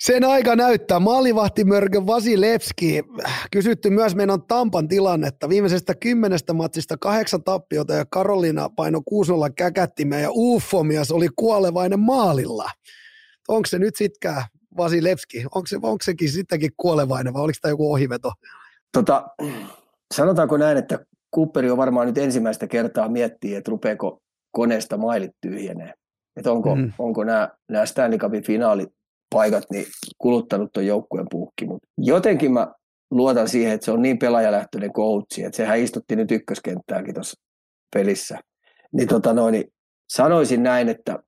Sen aika näyttää. Maalivahtimörkö Vasilevski. Kysytty myös meidän Tampan tilannetta. Viimeisestä kymmenestä matsista kahdeksan tappiota ja Karolina paino kuusolla käkättimää ja Ufomias oli kuolevainen maalilla. Onko se nyt sitkää Vasilevski? Onko, se, onko sekin sittenkin kuolevainen vai oliko tämä joku ohiveto? Tota, sanotaanko näin, että Cooperi on varmaan nyt ensimmäistä kertaa miettii, että rupeeko koneesta mailit tyhjenee. Että onko, Mm. onko nämä, nämä Stanley Cupin finaalipaikat niin kuluttanut tuon joukkueen puukki. Mutta jotenkin mä luotan siihen, että se on niin pelaajalähtöinen coachi, että sehän istutti nyt ykköskenttääkin tuossa pelissä. Niin, tota noin, niin sanoisin näin, että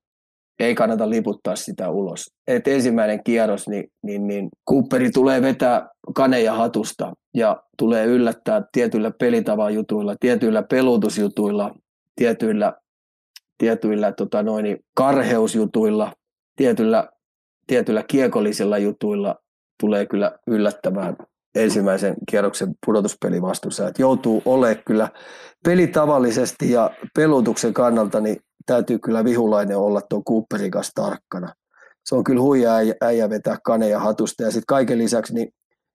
ei kannata liputtaa sitä ulos. Et ensimmäinen kierros, niin, niin, niin Cooperi tulee vetää kaneja hatusta ja tulee yllättää tietyillä pelitavan jutuilla, tietyillä pelutusjutuilla, tietyillä, tietyillä tota noin, karheusjutuilla, tietyillä, tietyillä kiekollisilla jutuilla tulee kyllä yllättämään ensimmäisen kierroksen pudotuspeli vastuussa. Et joutuu olemaan kyllä pelitavallisesti ja pelutuksen kannalta, niin täytyy kyllä vihulainen olla tuon Cooperin kanssa tarkkana. Se on kyllä huija äijä, äijä vetää kaneja hatusta ja sitten kaiken lisäksi niin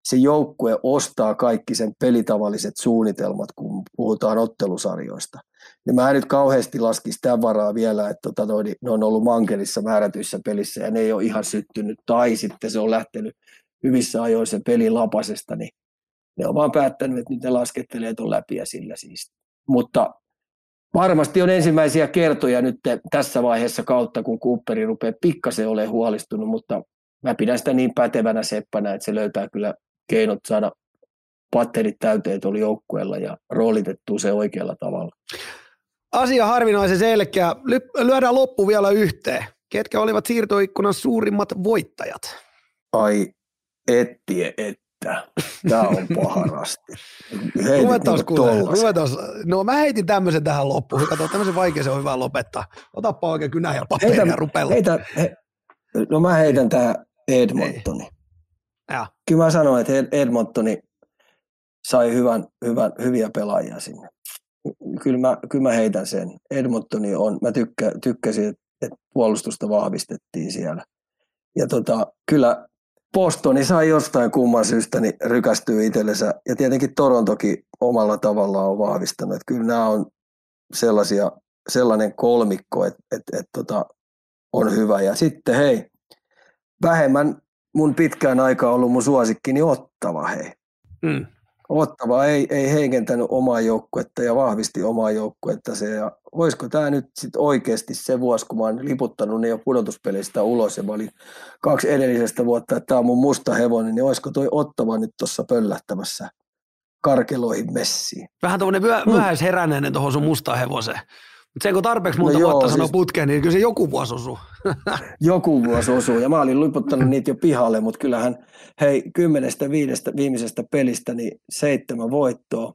se joukkue ostaa kaikki sen pelitavalliset suunnitelmat, kun puhutaan ottelusarjoista. Niin mä en nyt kauheasti laskisi tämän varaa vielä, että tota, noin, ne on ollut mankelissa määrätyissä pelissä ja ne ei ole ihan syttynyt, tai sitten se on lähtenyt hyvissä ajoin se peli lapasesta, niin ne on vaan päättänyt, että nyt ne laskettelee tuon läpi ja sillä siis. Mutta varmasti on ensimmäisiä kertoja nyt tässä vaiheessa kautta, kun Cooperi rupeaa pikkasen olemaan huolestunut, mutta mä pidän sitä niin pätevänä seppänä, että se löytää kyllä keinot saada patterit täyteen tuolla joukkueella ja roolitettua se oikealla tavalla. Asia harvinaisen selkeä. Ly- lyödään loppu vielä yhteen. Ketkä olivat siirtoikkunan suurimmat voittajat? Ai, ettie, että. Tämä on paharasti. Ruvetaan kuule, ruvetaan. No mä heitin tämmöisen tähän loppuun. Kato, tämmöisen vaikean se on hyvä lopettaa. Otapa oikein kynä ja paperia Heitä- ja rupella. Heitä, he, no mä heitän tähän Edmontoni. Ja. Kyllä mä sanoin, että Ed- Edmontoni sai hyvän, hyvän, hyviä pelaajia sinne. Kyllä mä, kyllä mä heitän sen. Edmontoni on, mä tykkä, tykkäsin, että- puolustusta vahvistettiin siellä. Ja tota, kyllä Bostoni sai jostain kumman syystä niin rykästyä itsellensä. Ja tietenkin Torontokin omalla tavallaan on vahvistanut. Että kyllä nämä on sellaisia, sellainen kolmikko, että, että, että tota, on hyvä. Ja sitten hei, vähemmän mun pitkään aikaa ollut mun suosikkini niin Ottava, hei. Mm. Ottava ei, ei heikentänyt omaa joukkuetta ja vahvisti omaa joukkuetta se. Ja olisiko tämä nyt sitten oikeasti se vuosi, kun mä oon liputtanut ne jo pudotuspelistä ulos ja mä olin kaksi edellisestä vuotta, että tämä on mun musta hevonen, niin olisiko toi Ottava nyt tuossa pöllähtämässä karkeloihin messiin. Vähän tuommoinen myö- mm. tuohon sun mustaan hevoseen. Mutta sen kun tarpeeksi monta no vuotta joo, sanoo siis... putkeen, niin kyllä se joku vuosi osuu. joku vuosi osuu, ja mä olin liputtanut niitä jo pihalle, mutta kyllähän, hei, kymmenestä viidestä viimeisestä pelistä, niin seitsemän voittoa.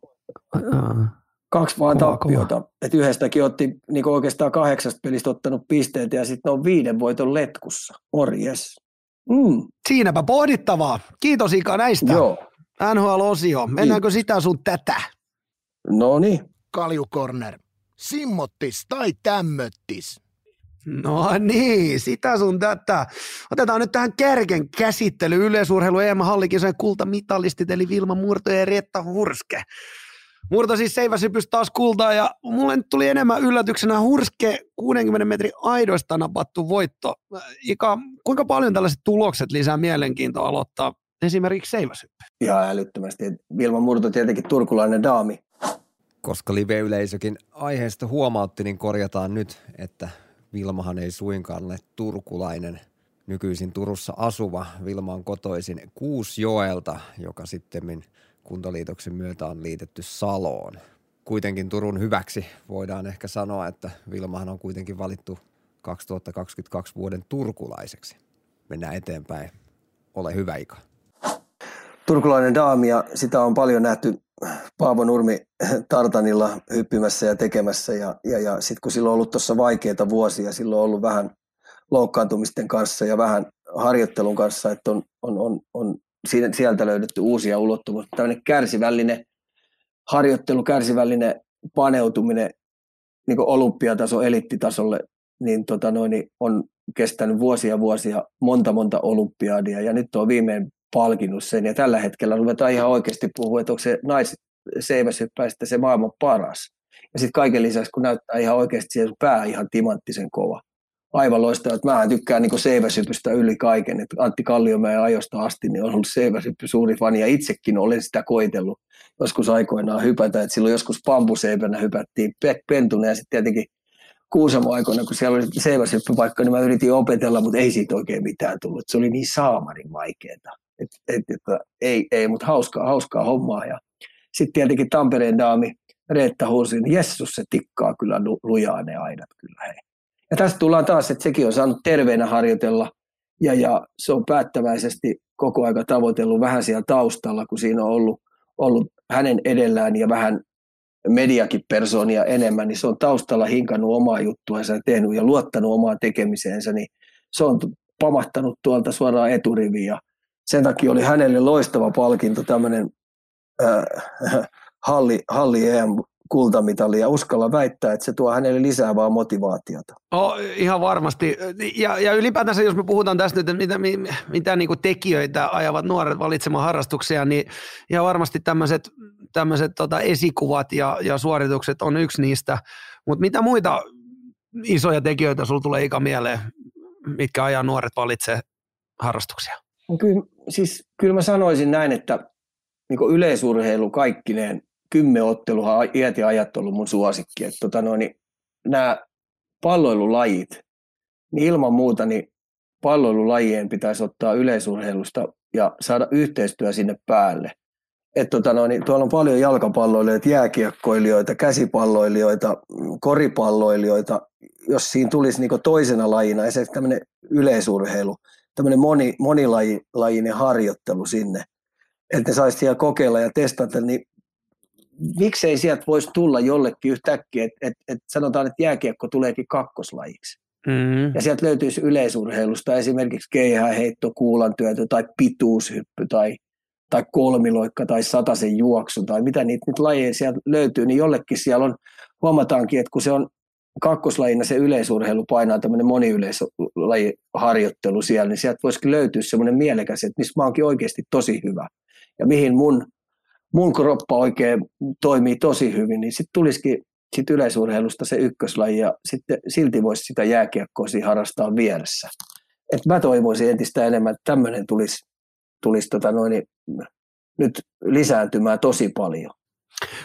Kaksi vaan kova, tappiota. Et yhdestäkin otti niin oikeastaan kahdeksasta pelistä ottanut pisteet ja sitten on viiden voiton letkussa. Morjes. Mm. Siinäpä pohdittavaa. Kiitos Ika näistä. Joo. NHL-osio. Mennäänkö sitä sun tätä? No niin. Kaljukorner. Simmottis tai tämmöttis? No niin, sitä sun tätä. Otetaan nyt tähän kärken käsittely yleisurheilu EM Hallikisojen kultamitalistit, eli Vilma Murto ja Rietta Hurske. Murto siis seiväsypys taas kultaa ja mulle nyt tuli enemmän yllätyksenä Hurske 60 metrin aidoista napattu voitto. Ika, kuinka paljon tällaiset tulokset lisää mielenkiintoa aloittaa esimerkiksi seiväsyppy? Ihan älyttömästi. Vilma Murto tietenkin turkulainen daami koska live-yleisökin aiheesta huomautti, niin korjataan nyt, että Vilmahan ei suinkaan ole turkulainen nykyisin Turussa asuva. Vilma on kotoisin Kuusjoelta, joka sitten kuntaliitoksen myötä on liitetty Saloon. Kuitenkin Turun hyväksi voidaan ehkä sanoa, että Vilmahan on kuitenkin valittu 2022 vuoden turkulaiseksi. Mennään eteenpäin. Ole hyvä Ika. Turkulainen daami ja sitä on paljon nähty Paavo Nurmi tartanilla hyppimässä ja tekemässä ja, ja, ja sitten kun silloin on ollut tuossa vaikeita vuosia, silloin on ollut vähän loukkaantumisten kanssa ja vähän harjoittelun kanssa, että on, on, on, on sieltä löydetty uusia ulottuvuuksia. Tällainen kärsivällinen harjoittelu, kärsivällinen paneutuminen niin olympiataso, elittitasolle, niin, tota noin, niin on kestänyt vuosia vuosia, monta monta olympiadia ja nyt on viimein palkinnut sen. Ja tällä hetkellä ruvetaan ihan oikeasti puhua, että onko se nais seiväsyppäistä se maailman paras. Ja sitten kaiken lisäksi, kun näyttää ihan oikeasti siihen pää ihan timanttisen kova. Aivan loistava, että mä tykkään niin seiväsypystä yli kaiken. Että Antti Kalliomäen ajosta asti niin on ollut seiväsyppy suuri fani ja itsekin olen sitä koitellut joskus aikoinaan hypätä. Että silloin joskus pampuseipänä hypättiin pentuna ja sitten tietenkin Kuusamo aikoina, kun siellä oli seiväsyppypaikka, niin mä yritin opetella, mutta ei siitä oikein mitään tullut. Se oli niin saamarin vaikeaa. Et, et, et, ei, ei mutta hauskaa, hauskaa hommaa. Ja sitten tietenkin Tampereen daami Reetta Hursin, Jessus se tikkaa kyllä lujaa ne aidat kyllä hei. Ja tästä tullaan taas, että sekin on saanut terveenä harjoitella ja, ja se on päättäväisesti koko aika tavoitellut vähän siellä taustalla, kun siinä on ollut, ollut hänen edellään ja vähän mediakin persoonia enemmän, niin se on taustalla hinkannut omaa juttuansa ja tehnyt ja luottanut omaan tekemiseensä, niin se on pamahtanut tuolta suoraan eturiviin ja sen takia oli hänelle loistava palkinto tämmöinen äh, halli, halli EM kultamitali ja uskalla väittää, että se tuo hänelle lisää vaan motivaatiota. Oh, ihan varmasti. Ja, ja ylipäätänsä, jos me puhutaan tästä nyt, mitä, mitä niin kuin tekijöitä ajavat nuoret valitsemaan harrastuksia, niin ihan varmasti tämmöiset, tämmöiset tota esikuvat ja, ja suoritukset on yksi niistä. Mutta mitä muita isoja tekijöitä sulla tulee ikä mieleen, mitkä ajaa nuoret valitse harrastuksia? Kyllä, siis, kyllä mä sanoisin näin, että niin yleisurheilu kaikkineen, kymmenotteluhan iät ja ajat ollut mun suosikki. Että tota noin, niin nämä palloilulajit, niin ilman muuta niin palloilulajien pitäisi ottaa yleisurheilusta ja saada yhteistyö sinne päälle. että tota noin, niin tuolla on paljon jalkapalloilijoita, jääkiekkoilijoita, käsipalloilijoita, koripalloilijoita. Jos siinä tulisi niin toisena lajina esimerkiksi tämmöinen yleisurheilu, tämmöinen moni, monilajinen harjoittelu sinne, että ne saisi siellä kokeilla ja testata, niin miksei sieltä voisi tulla jollekin yhtäkkiä, että et, et sanotaan, että jääkiekko tuleekin kakkoslajiksi. Mm-hmm. Ja sieltä löytyisi yleisurheilusta esimerkiksi keihäheitto, kuulantyötö tai pituushyppy tai, tai kolmiloikka tai sataisen juoksu tai mitä niitä nyt lajeja sieltä löytyy, niin jollekin siellä on, huomataankin, että kun se on kakkoslajina se yleisurheilu painaa tämmöinen moniyleislajiharjoittelu siellä, niin sieltä voisikin löytyä semmoinen mielekäs, että missä mä oonkin oikeasti tosi hyvä ja mihin mun, mun kroppa oikein toimii tosi hyvin, niin sitten tulisikin sit yleisurheilusta se ykköslaji ja sitten silti voisi sitä jääkiekkoa harrastaa vieressä. Et mä toivoisin entistä enemmän, että tämmöinen tulisi, tulisi tota noin, nyt lisääntymään tosi paljon.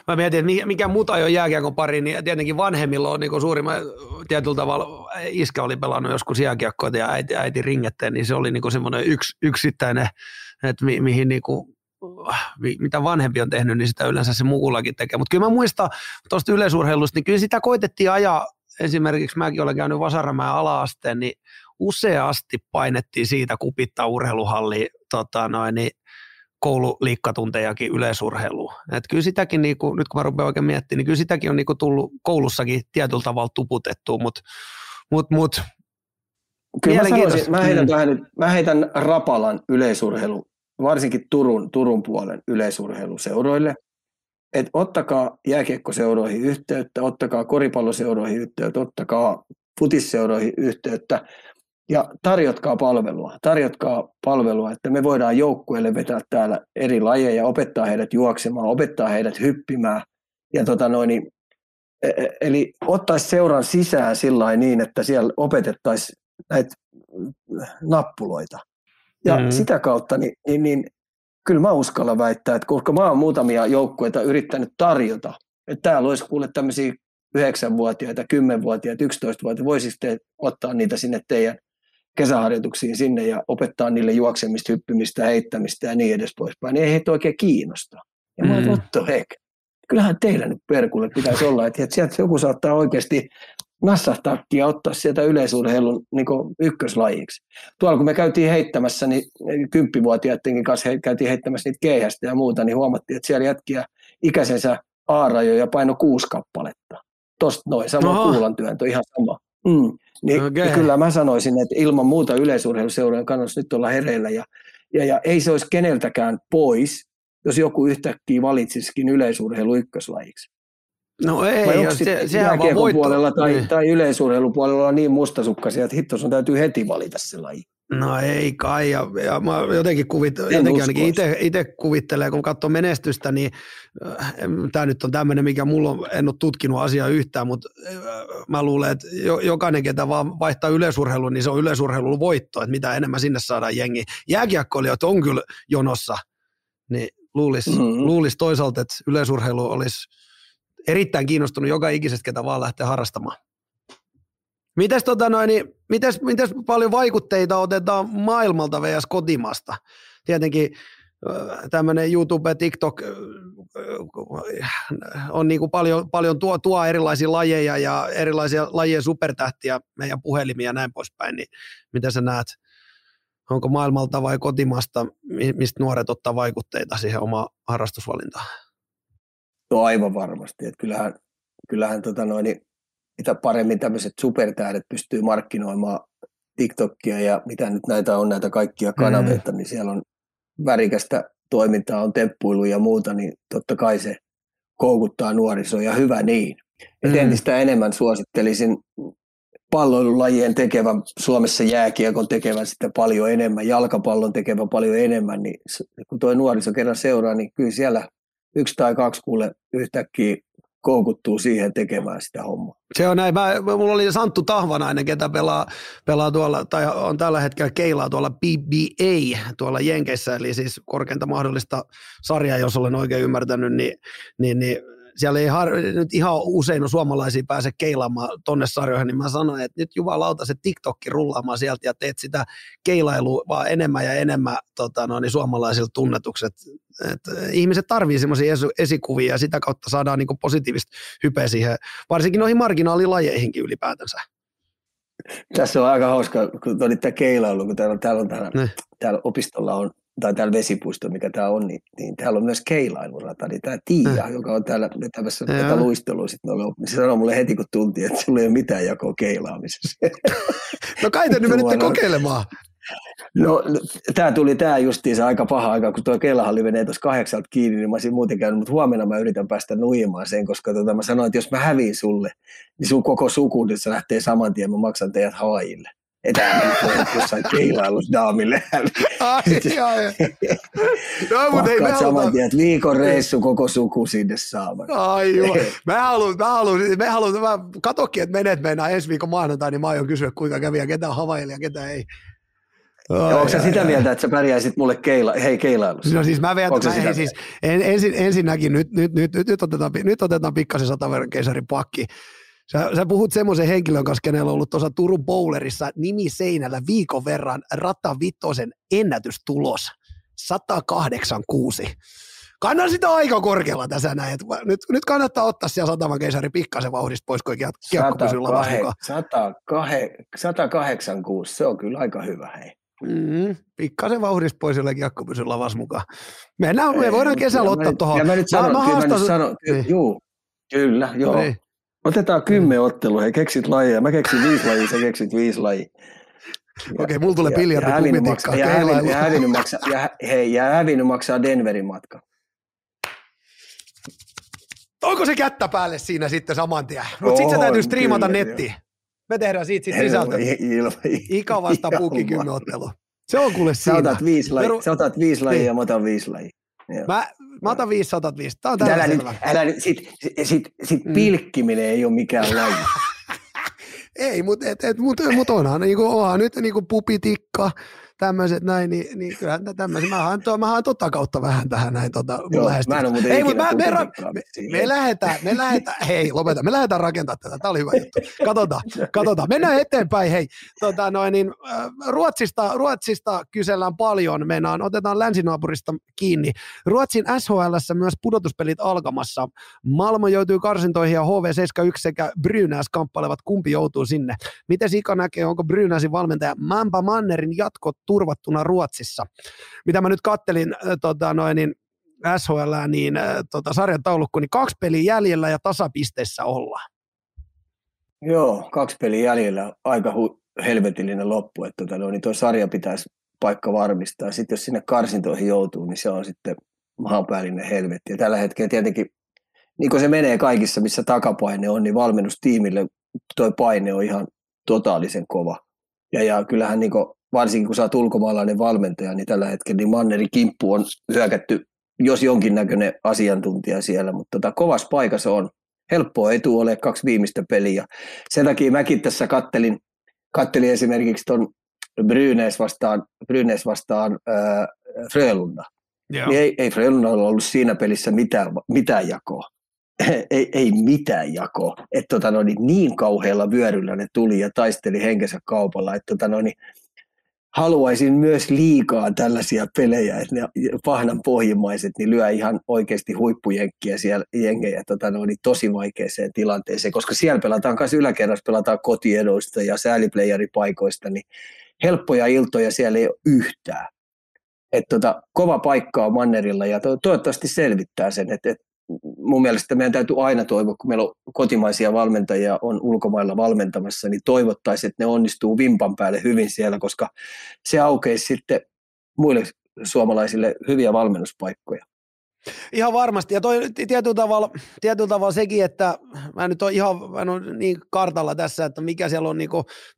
Mä mietin, että mikä muuta jo jääkiekon pari, niin tietenkin vanhemmilla on niin suurimman tietyllä tavalla, iskä oli pelannut joskus jääkiekkoa ja äiti, äiti ringetteen, niin se oli niin semmoinen yks, yksittäinen, että mi, mihin niin kuin, mitä vanhempi on tehnyt, niin sitä yleensä se mukulakin tekee. Mutta kyllä mä muistan tuosta yleisurheilusta, niin kyllä sitä koitettiin ajaa, esimerkiksi mäkin olen käynyt Vasaramäen ala-asteen, niin useasti painettiin siitä kupittaa urheiluhalli tota noin, niin koululiikkatuntejakin yleisurheiluun. Et kyllä sitäkin, niin kuin, nyt kun mä rupean oikein miettimään, niin kyllä sitäkin on niin kuin tullut koulussakin tietyllä tavalla tuputettua, mutta mut, mut, Kyllä mä, sanoisin, mä, heitän mm. tähän nyt, mä heitän Rapalan yleisurheilu, varsinkin Turun, Turun puolen yleisurheiluseuroille, että ottakaa jääkiekkoseuroihin yhteyttä, ottakaa koripalloseuroihin yhteyttä, ottakaa futisseuroihin yhteyttä, ja tarjotkaa palvelua, tarjotkaa palvelua, että me voidaan joukkueelle vetää täällä eri lajeja, opettaa heidät juoksemaan, opettaa heidät hyppimään. Ja tota noin, niin, e, e, eli ottaisi seuran sisään sillä niin, että siellä opetettaisiin näitä nappuloita. Ja mm-hmm. sitä kautta, niin, niin, niin kyllä mä uskallan väittää, että koska mä oon muutamia joukkueita yrittänyt tarjota, että täällä olisi kuule tämmöisiä 9-vuotiaita, 10-vuotiaita, 11-vuotiaita, voisitte ottaa niitä sinne teidän kesäharjoituksiin sinne ja opettaa niille juoksemista, hyppimistä, heittämistä ja niin edes poispäin, niin ei heitä oikein kiinnosta. Ja mä mm. Otto kyllähän teillä nyt perkulle pitäisi olla, että, sieltä joku saattaa oikeasti nassahtaakki ja ottaa sieltä yleisurheilun niin ykköslajiksi. Tuolla kun me käytiin heittämässä, niin kymppivuotiaiden kanssa he, käytiin heittämässä niitä keihästä ja muuta, niin huomattiin, että siellä jätkiä ikäisensä aarajoja paino kuusi kappaletta. Tosta noin, sama kuulan työntö, ihan sama. Mm. Niin, okay. niin kyllä mä sanoisin, että ilman muuta yleisurheiluseurojen kannassa nyt olla hereillä ja, ja, ja ei se olisi keneltäkään pois, jos joku yhtäkkiä valitsisikin yleisurheilu ykköslajiksi. No ei, Vai onko se, sehän vaan voitto. puolella tai, niin. tai yleisurheilupuolella on niin mustasukkaisia, että hitto sun täytyy heti valita se laji. No ei kai, ja, ja mä jotenkin, kuvit, jotenkin ainakin itse kuvittelee, kun katsoo menestystä, niin äh, tämä nyt on tämmöinen, mikä mulla on, en ole tutkinut asiaa yhtään, mutta äh, mä luulen, että jo, jokainen, ketä vaan vaihtaa yleisurheilun, niin se on yleisurheilun voitto, että mitä enemmän sinne saadaan jengi. Jääkiekkoilijat on kyllä jonossa, niin luulisi mm-hmm. luulis toisaalta, että yleisurheilu olisi erittäin kiinnostunut joka ikisestä, ketä vaan lähtee harrastamaan. Mites, tota noin, niin, mites, mites paljon vaikutteita otetaan maailmalta vs. kotimasta? Tietenkin tämmöinen YouTube, TikTok on niin kuin paljon, paljon tuo, tuo erilaisia lajeja ja erilaisia lajien supertähtiä meidän puhelimia ja näin poispäin, niin miten sä näet, onko maailmalta vai kotimasta, mistä nuoret ottaa vaikutteita siihen omaan harrastusvalintaan? No aivan varmasti, että kyllähän, kyllähän tota noin, niin mitä paremmin tämmöiset supertähdet pystyy markkinoimaan TikTokia ja mitä nyt näitä on, näitä kaikkia kanaveita, mm. niin siellä on värikästä toimintaa, on temppuilu ja muuta, niin totta kai se koukuttaa nuorisoa ja hyvä niin. Et mm. entistä enemmän suosittelisin palloilulajien tekevän, Suomessa jääkiekon tekevän sitä paljon enemmän, jalkapallon tekevän paljon enemmän, niin kun tuo nuoriso kerran seuraa, niin kyllä siellä yksi tai kaksi kuule yhtäkkiä koukuttuu siihen tekemään sitä hommaa. Se on näin. Mä, mulla oli Santtu Tahvanainen, ketä pelaa, pelaa tuolla, tai on tällä hetkellä keilaa tuolla BBA tuolla Jenkeissä, eli siis korkeinta mahdollista sarjaa, jos olen oikein ymmärtänyt, niin, niin, niin siellä ei har, nyt ihan usein suomalaisia pääse keilaamaan tonne sarjoihin, niin mä sanoin, että nyt jumalauta se TikTokki rullaamaan sieltä ja teet sitä keilailua vaan enemmän ja enemmän tota, no, niin suomalaisilla tunnetukset. Et ihmiset tarvii semmoisia esikuvia ja sitä kautta saadaan niin positiivista hypeä siihen, varsinkin noihin marginaalilajeihinkin ylipäätänsä. Tässä on aika hauska, kun oli tämä keilailu, kun täällä täällä, on, täällä, täällä opistolla on tai täällä vesipuisto, mikä tämä on, niin, niin täällä on myös keilailurata, niin tämä Tiia, mm. joka on täällä vetämässä tätä luistelua, sitten oli, niin se sanoi mulle heti, kun tultiin, että sulla ei ole mitään jakoa keilaamisessa. no kai te nyt menitte kokeilemaan. No, tämä tuli tämä justiinsa aika paha aika, kun tuo keilahalli menee tuossa kahdeksalta kiinni, niin mä olisin muuten käynyt, mutta huomenna mä yritän päästä nuimaan sen, koska tota, mä sanoin, että jos mä häviin sulle, niin sun koko suku, niin se lähtee saman tien, mä maksan teidät Havaijille etänä jossain keilailussa daamille. Ai, ai. No, mutta ei me tien, että viikon reissu koko suku sinne saamaan. Ai joo. Mä haluan, mä haluan, mä haluan, mä katokin, että menet mennään ensi viikon maanantai, niin mä aion kysyä, kuinka kävi ja ketä havaili ja ketä ei. Ja onko sä sitä mieltä, että sä pärjäisit mulle keila, hei keilailussa? No siis mä veän, mä, hei, siis, en, ensin, ensinnäkin nyt, nyt, nyt, nyt, nyt, otetaan, nyt otetaan pikkasen sataverran keisarin pakki. Sä, sä puhut semmoisen henkilön kanssa, kenellä on ollut tuossa Turun Bowlerissa nimi seinällä viikon verran Rata Vittosen ennätystulos. 186. Kannan sitä aika korkealla tässä näin. että Nyt, nyt kannattaa ottaa siellä sataman keisari pikkasen vauhdista pois, kun kiekko pysyy lavassa mukaan. 186, se on kyllä aika hyvä hei. Mm, pikkasen vauhdista pois, jolle kiekko pysyy lavassa mukaan. Mennään, me voidaan kesällä kyllä ottaa mä- tuohon. Ja mä nyt sanon, kyllä mä nyt haastan- sanon, ky- Niin. juu, kyllä, joo. Niin. Otetaan kymmen ottelua, hei keksit lajeja, mä keksin viisi lajia, sä keksit viisi lajia. Okei, mulla tulee ja- biljardi, ja hävinnyt kumitikka, maksaa- ja keilailu. ja hävinnyt maksaa, ja, hei, ja hävinnyt maksaa Denverin matka. Onko se kättä päälle siinä sitten saman tien? Mutta sitten se täytyy striimata kyllä, nettiin. Me tehdään siitä sitten sisältö. Il- il- Ika vasta ilman. pukki kymmenottelu. Se on kuule Sä siinä. otat viisi lajia, Peru- sä otat viisi lajia Niin. ja mä otan viisi lajia. Joo. Mä, mä otan 505. Tää on Älä tällä nyt, älä nyt, sit, sit, sit, sit Mm. pilkkiminen ei ole mikään laji. Ei, mutta et, et, mut, mut onhan, niinku, onhan nyt niinku pupitikka, tämmöiset näin, niin, niin kyllähän tämmöiset. Mä haen, to, mä haen tota kautta vähän tähän näin tota Joo, mä en ole Ei, mut ikinä mä, me, ra- me, me lähdetään, me lähdetään, hei lopeta, me lähdetään rakentamaan tätä, tää oli hyvä juttu. Katsotaan, katsotaan. Mennään eteenpäin, hei. Tota, noin, niin, Ruotsista, Ruotsista kysellään paljon, mennään, otetaan länsinaapurista kiinni. Ruotsin SHLssä myös pudotuspelit alkamassa. Malmo joutuu karsintoihin ja HV71 sekä Brynäs kamppailevat, kumpi joutuu sinne. Miten Sika näkee, onko Brynäsin valmentaja Mampa Mannerin jatko turvattuna Ruotsissa? Mitä mä nyt kattelin äh, tota, noin, niin SHL, niin äh, tota, sarjan taulukko, niin kaksi peliä jäljellä ja tasapisteissä ollaan. Joo, kaksi peliä jäljellä, aika hu- helvetillinen loppu, että tota, niin tuo sarja pitäisi paikka varmistaa. Sitten jos sinne karsintoihin joutuu, niin se on sitten maanpäällinen helvetti. Ja tällä hetkellä tietenkin, niin kuin se menee kaikissa, missä takapaine on, niin valmennustiimille tuo paine on ihan totaalisen kova. Ja, ja kyllähän niin kuin, varsinkin kun sä oot ulkomaalainen valmentaja, niin tällä hetkellä niin Manneri Kimppu on hyökätty, jos jonkinnäköinen asiantuntija siellä, mutta tota, kovassa paikassa on. Helppoa ei tule ole kaksi viimeistä peliä. Sen takia mäkin tässä kattelin, kattelin esimerkiksi tuon Brynäs vastaan, Brynäs vastaan äh, Frölunda. Niin ei, ei Frölundalla ollut siinä pelissä mitään, mitään jakoa. ei, ei mitään jakoa. Et tota no, niin, niin kauhealla vyöryllä ne tuli ja taisteli henkensä kaupalla. Et tota no, niin, haluaisin myös liikaa tällaisia pelejä, että ne pahnan pohjimmaiset niin lyö ihan oikeasti huippujenkkiä siellä jengejä tota, no, niin tosi vaikeaseen tilanteeseen, koska siellä pelataan myös yläkerrassa, pelataan kotiedoista ja sääliplayeripaikoista, niin helppoja iltoja siellä ei ole yhtään. Et tota, kova paikka on Mannerilla ja to- toivottavasti selvittää sen, että et mun mielestä meidän täytyy aina toivoa, kun meillä on kotimaisia valmentajia on ulkomailla valmentamassa, niin toivottaisiin, että ne onnistuu vimpan päälle hyvin siellä, koska se aukeisi sitten muille suomalaisille hyviä valmennuspaikkoja. Ihan varmasti. Ja toi tietyllä tavalla, tietyllä tavalla sekin, että mä nyt on ihan mä en ole niin kartalla tässä, että mikä siellä on niin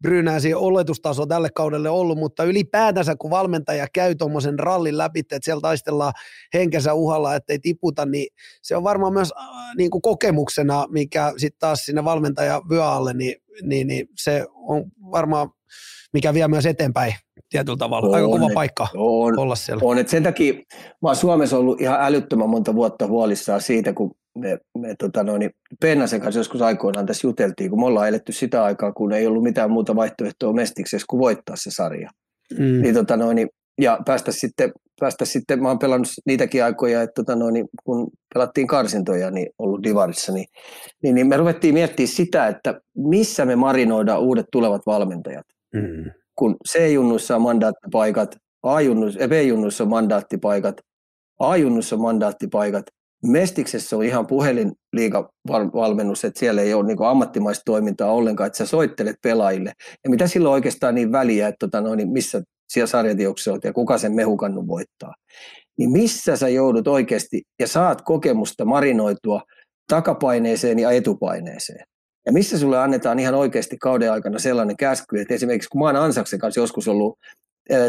Brynäsin oletustaso tälle kaudelle ollut, mutta ylipäätänsä kun valmentaja käy tuommoisen rallin läpi, että siellä taistellaan henkensä uhalla, ettei tiputa, niin se on varmaan myös äh, niin kuin kokemuksena, mikä sitten taas sinne valmentaja vyö alle, niin, niin, niin se on varmaan mikä vie myös eteenpäin tietyllä tavalla. Aika On, kova et- paikka On, olla siellä. on että sen takia mä oon Suomessa ollut ihan älyttömän monta vuotta huolissaan siitä, kun me, me tota noin, Pennasen kanssa joskus aikoinaan tässä juteltiin, kun me ollaan eletty sitä aikaa, kun ei ollut mitään muuta vaihtoehtoa mestiksessä kuin voittaa se sarja. Mm. Niin, tota noin, ja päästä sitten, päästä sitten, mä oon pelannut niitäkin aikoja, että tota noin, kun pelattiin karsintoja, niin ollut divarissa, niin, niin, niin me ruvettiin miettimään sitä, että missä me marinoidaan uudet tulevat valmentajat Mm. Kun C-junnuissa on mandaattipaikat, A-junnuissa, B-junnuissa on mandaattipaikat, A-junnuissa on mandaattipaikat, Mestiksessä on ihan puhelinliigavalmennus, että siellä ei ole niin ammattimaista toimintaa ollenkaan, että sä soittelet pelaajille. Ja mitä sillä on oikeastaan niin väliä, että tota, no, niin missä siellä sarjatioksessa olet ja kuka sen mehukannun voittaa. Niin missä sä joudut oikeasti ja saat kokemusta marinoitua takapaineeseen ja etupaineeseen. Ja missä sulle annetaan ihan oikeasti kauden aikana sellainen käsky, että esimerkiksi kun mä oon Ansaksen kanssa joskus ollut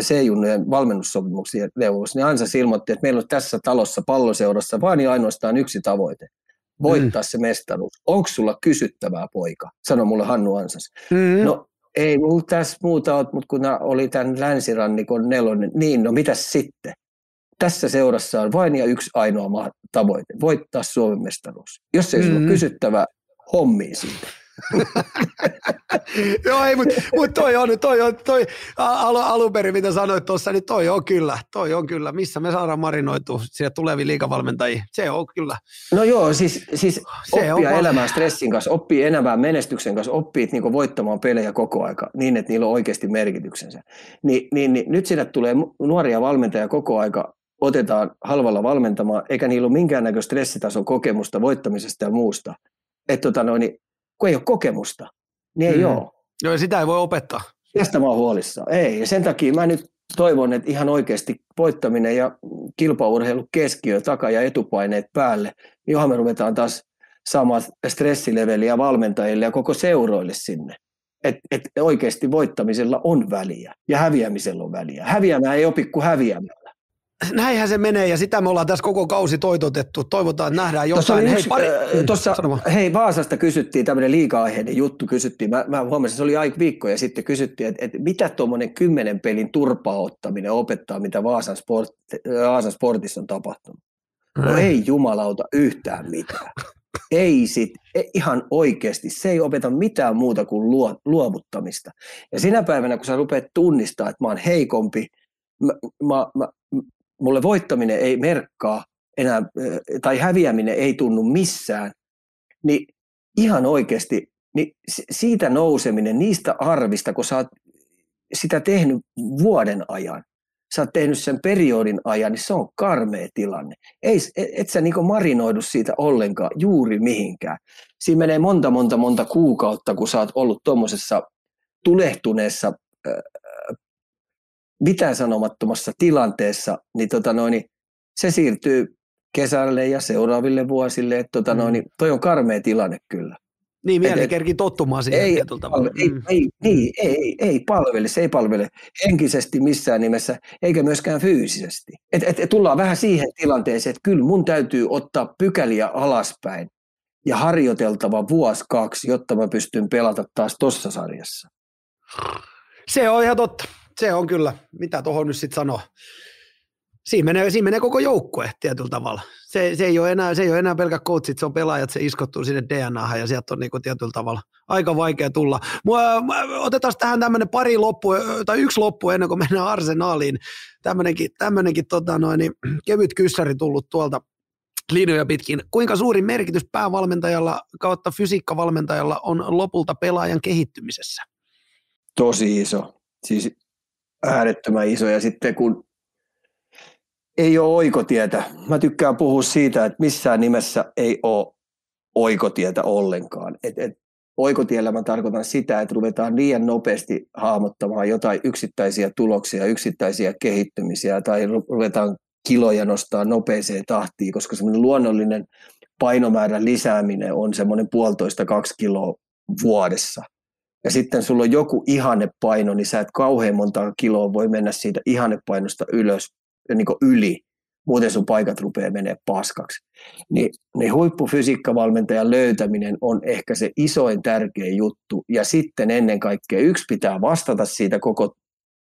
C-junnujen valmennussopimuksia neuvos, niin Ansas ilmoitti, että meillä on tässä talossa palloseurassa vain ja ainoastaan yksi tavoite. Voittaa mm. se mestaruus. Onko sulla kysyttävää, poika? Sano mulle Hannu Ansas. Mm. No ei mulla tässä muuta ole, mutta kun oli tämän länsirannikon nelonen, niin no mitäs sitten? Tässä seurassa on vain ja yksi ainoa tavoite, voittaa Suomen mestaruus. Jos ei mm-hmm. sulla kysyttävä hommiin siitä. Joo, ei, mutta mut toi on, toi on, toi al, alun perin, mitä sanoit tuossa, niin toi on kyllä, toi on kyllä. Missä me saadaan marinoitua sinne tuleviin liikavalmentajiin? Se on kyllä. No joo, siis, siis se oppia on elämään stressin kanssa, oppii elämään menestyksen kanssa, oppii niinku voittamaan pelejä koko aika niin, että niillä on oikeasti merkityksensä. Ni, niin, niin, nyt sinne tulee nuoria valmentajia koko aika, otetaan halvalla valmentamaan, eikä niillä ole minkäännäköistä stressitason kokemusta voittamisesta ja muusta. Että tota noin, niin kun ei ole kokemusta, niin ei mm. ole. Joo, sitä ei voi opettaa. Tästä mä oon huolissaan. Ei, ja sen takia mä nyt toivon, että ihan oikeasti voittaminen ja kilpaurheilu keskiö, taka- ja etupaineet päälle, johon me ruvetaan taas saamaan stressileveliä valmentajille ja koko seuroille sinne. Että et oikeasti voittamisella on väliä ja häviämisellä on väliä. Häviämään ei opi kuin häviämään näinhän se menee ja sitä me ollaan tässä koko kausi toitotettu. Toivotaan, että nähdään jotain. Hei, pari... tossa, hei, Vaasasta kysyttiin tämmöinen liika-aiheinen juttu, kysyttiin. Mä, mä huomasin, se oli aika viikkoja sitten, kysyttiin, että, että mitä tuommoinen kymmenen pelin turpaottaminen opettaa, mitä Vaasan, sport, Vaasan sportissa on tapahtunut. No mm. ei jumalauta yhtään mitään. Ei sit, ei, ihan oikeasti, se ei opeta mitään muuta kuin luo, luovuttamista. Ja sinä päivänä, kun sä rupeat tunnistaa, että mä oon heikompi, mä, mä, mä, mulle voittaminen ei merkkaa enää, tai häviäminen ei tunnu missään, niin ihan oikeasti niin siitä nouseminen, niistä arvista, kun sä oot sitä tehnyt vuoden ajan, sä oot tehnyt sen periodin ajan, niin se on karmea tilanne. Ei, et sä niinku marinoidu siitä ollenkaan juuri mihinkään. Siinä menee monta, monta, monta kuukautta, kun sä oot ollut tuommoisessa tulehtuneessa mitään sanomattomassa tilanteessa, niin, tota noin, niin se siirtyy kesälle ja seuraaville vuosille. Että tota mm. noin, niin toi on karmea tilanne kyllä. Niin, mieli kerki tottumaan siihen ei, palvele, ei, mm. ei, ei, ei, ei palvele, se ei palvele henkisesti missään nimessä, eikä myöskään fyysisesti. Et, et, et tullaan vähän siihen tilanteeseen, että kyllä mun täytyy ottaa pykäliä alaspäin ja harjoiteltava vuosi kaksi, jotta mä pystyn pelata taas tuossa sarjassa. Se on ihan totta se on kyllä, mitä tuohon nyt sitten sanoo. Siinä menee, siinä menee koko joukkue tietyllä tavalla. Se, se, ei ole enää, se ei ole enää pelkä coachit, se on pelaajat, se iskottuu sinne DNAhan ja sieltä on niin tietyllä tavalla aika vaikea tulla. Mua, otetaan tähän tämmöinen pari loppu, tai yksi loppu ennen kuin mennään Arsenaaliin. Tämmöinenkin, tämmöinenkin tota noin, niin, kevyt kyssäri tullut tuolta linjoja pitkin. Kuinka suuri merkitys päävalmentajalla kautta fysiikkavalmentajalla on lopulta pelaajan kehittymisessä? Tosi iso. Siis äärettömän iso. Ja sitten kun ei ole oikotietä, mä tykkään puhua siitä, että missään nimessä ei ole oikotietä ollenkaan. Et, et, oikotiellä mä tarkoitan sitä, että ruvetaan liian nopeasti hahmottamaan jotain yksittäisiä tuloksia, yksittäisiä kehittymisiä tai ruvetaan kiloja nostaa nopeeseen tahtiin, koska semmoinen luonnollinen painomäärän lisääminen on semmoinen puolitoista kaksi kiloa vuodessa ja sitten sulla on joku ihannepaino, niin sä et kauhean monta kiloa voi mennä siitä ihannepainosta ylös, niin yli, muuten sun paikat rupeaa menee paskaksi. Niin, niin huippufysiikkavalmentajan löytäminen on ehkä se isoin tärkeä juttu. Ja sitten ennen kaikkea yksi pitää vastata siitä koko,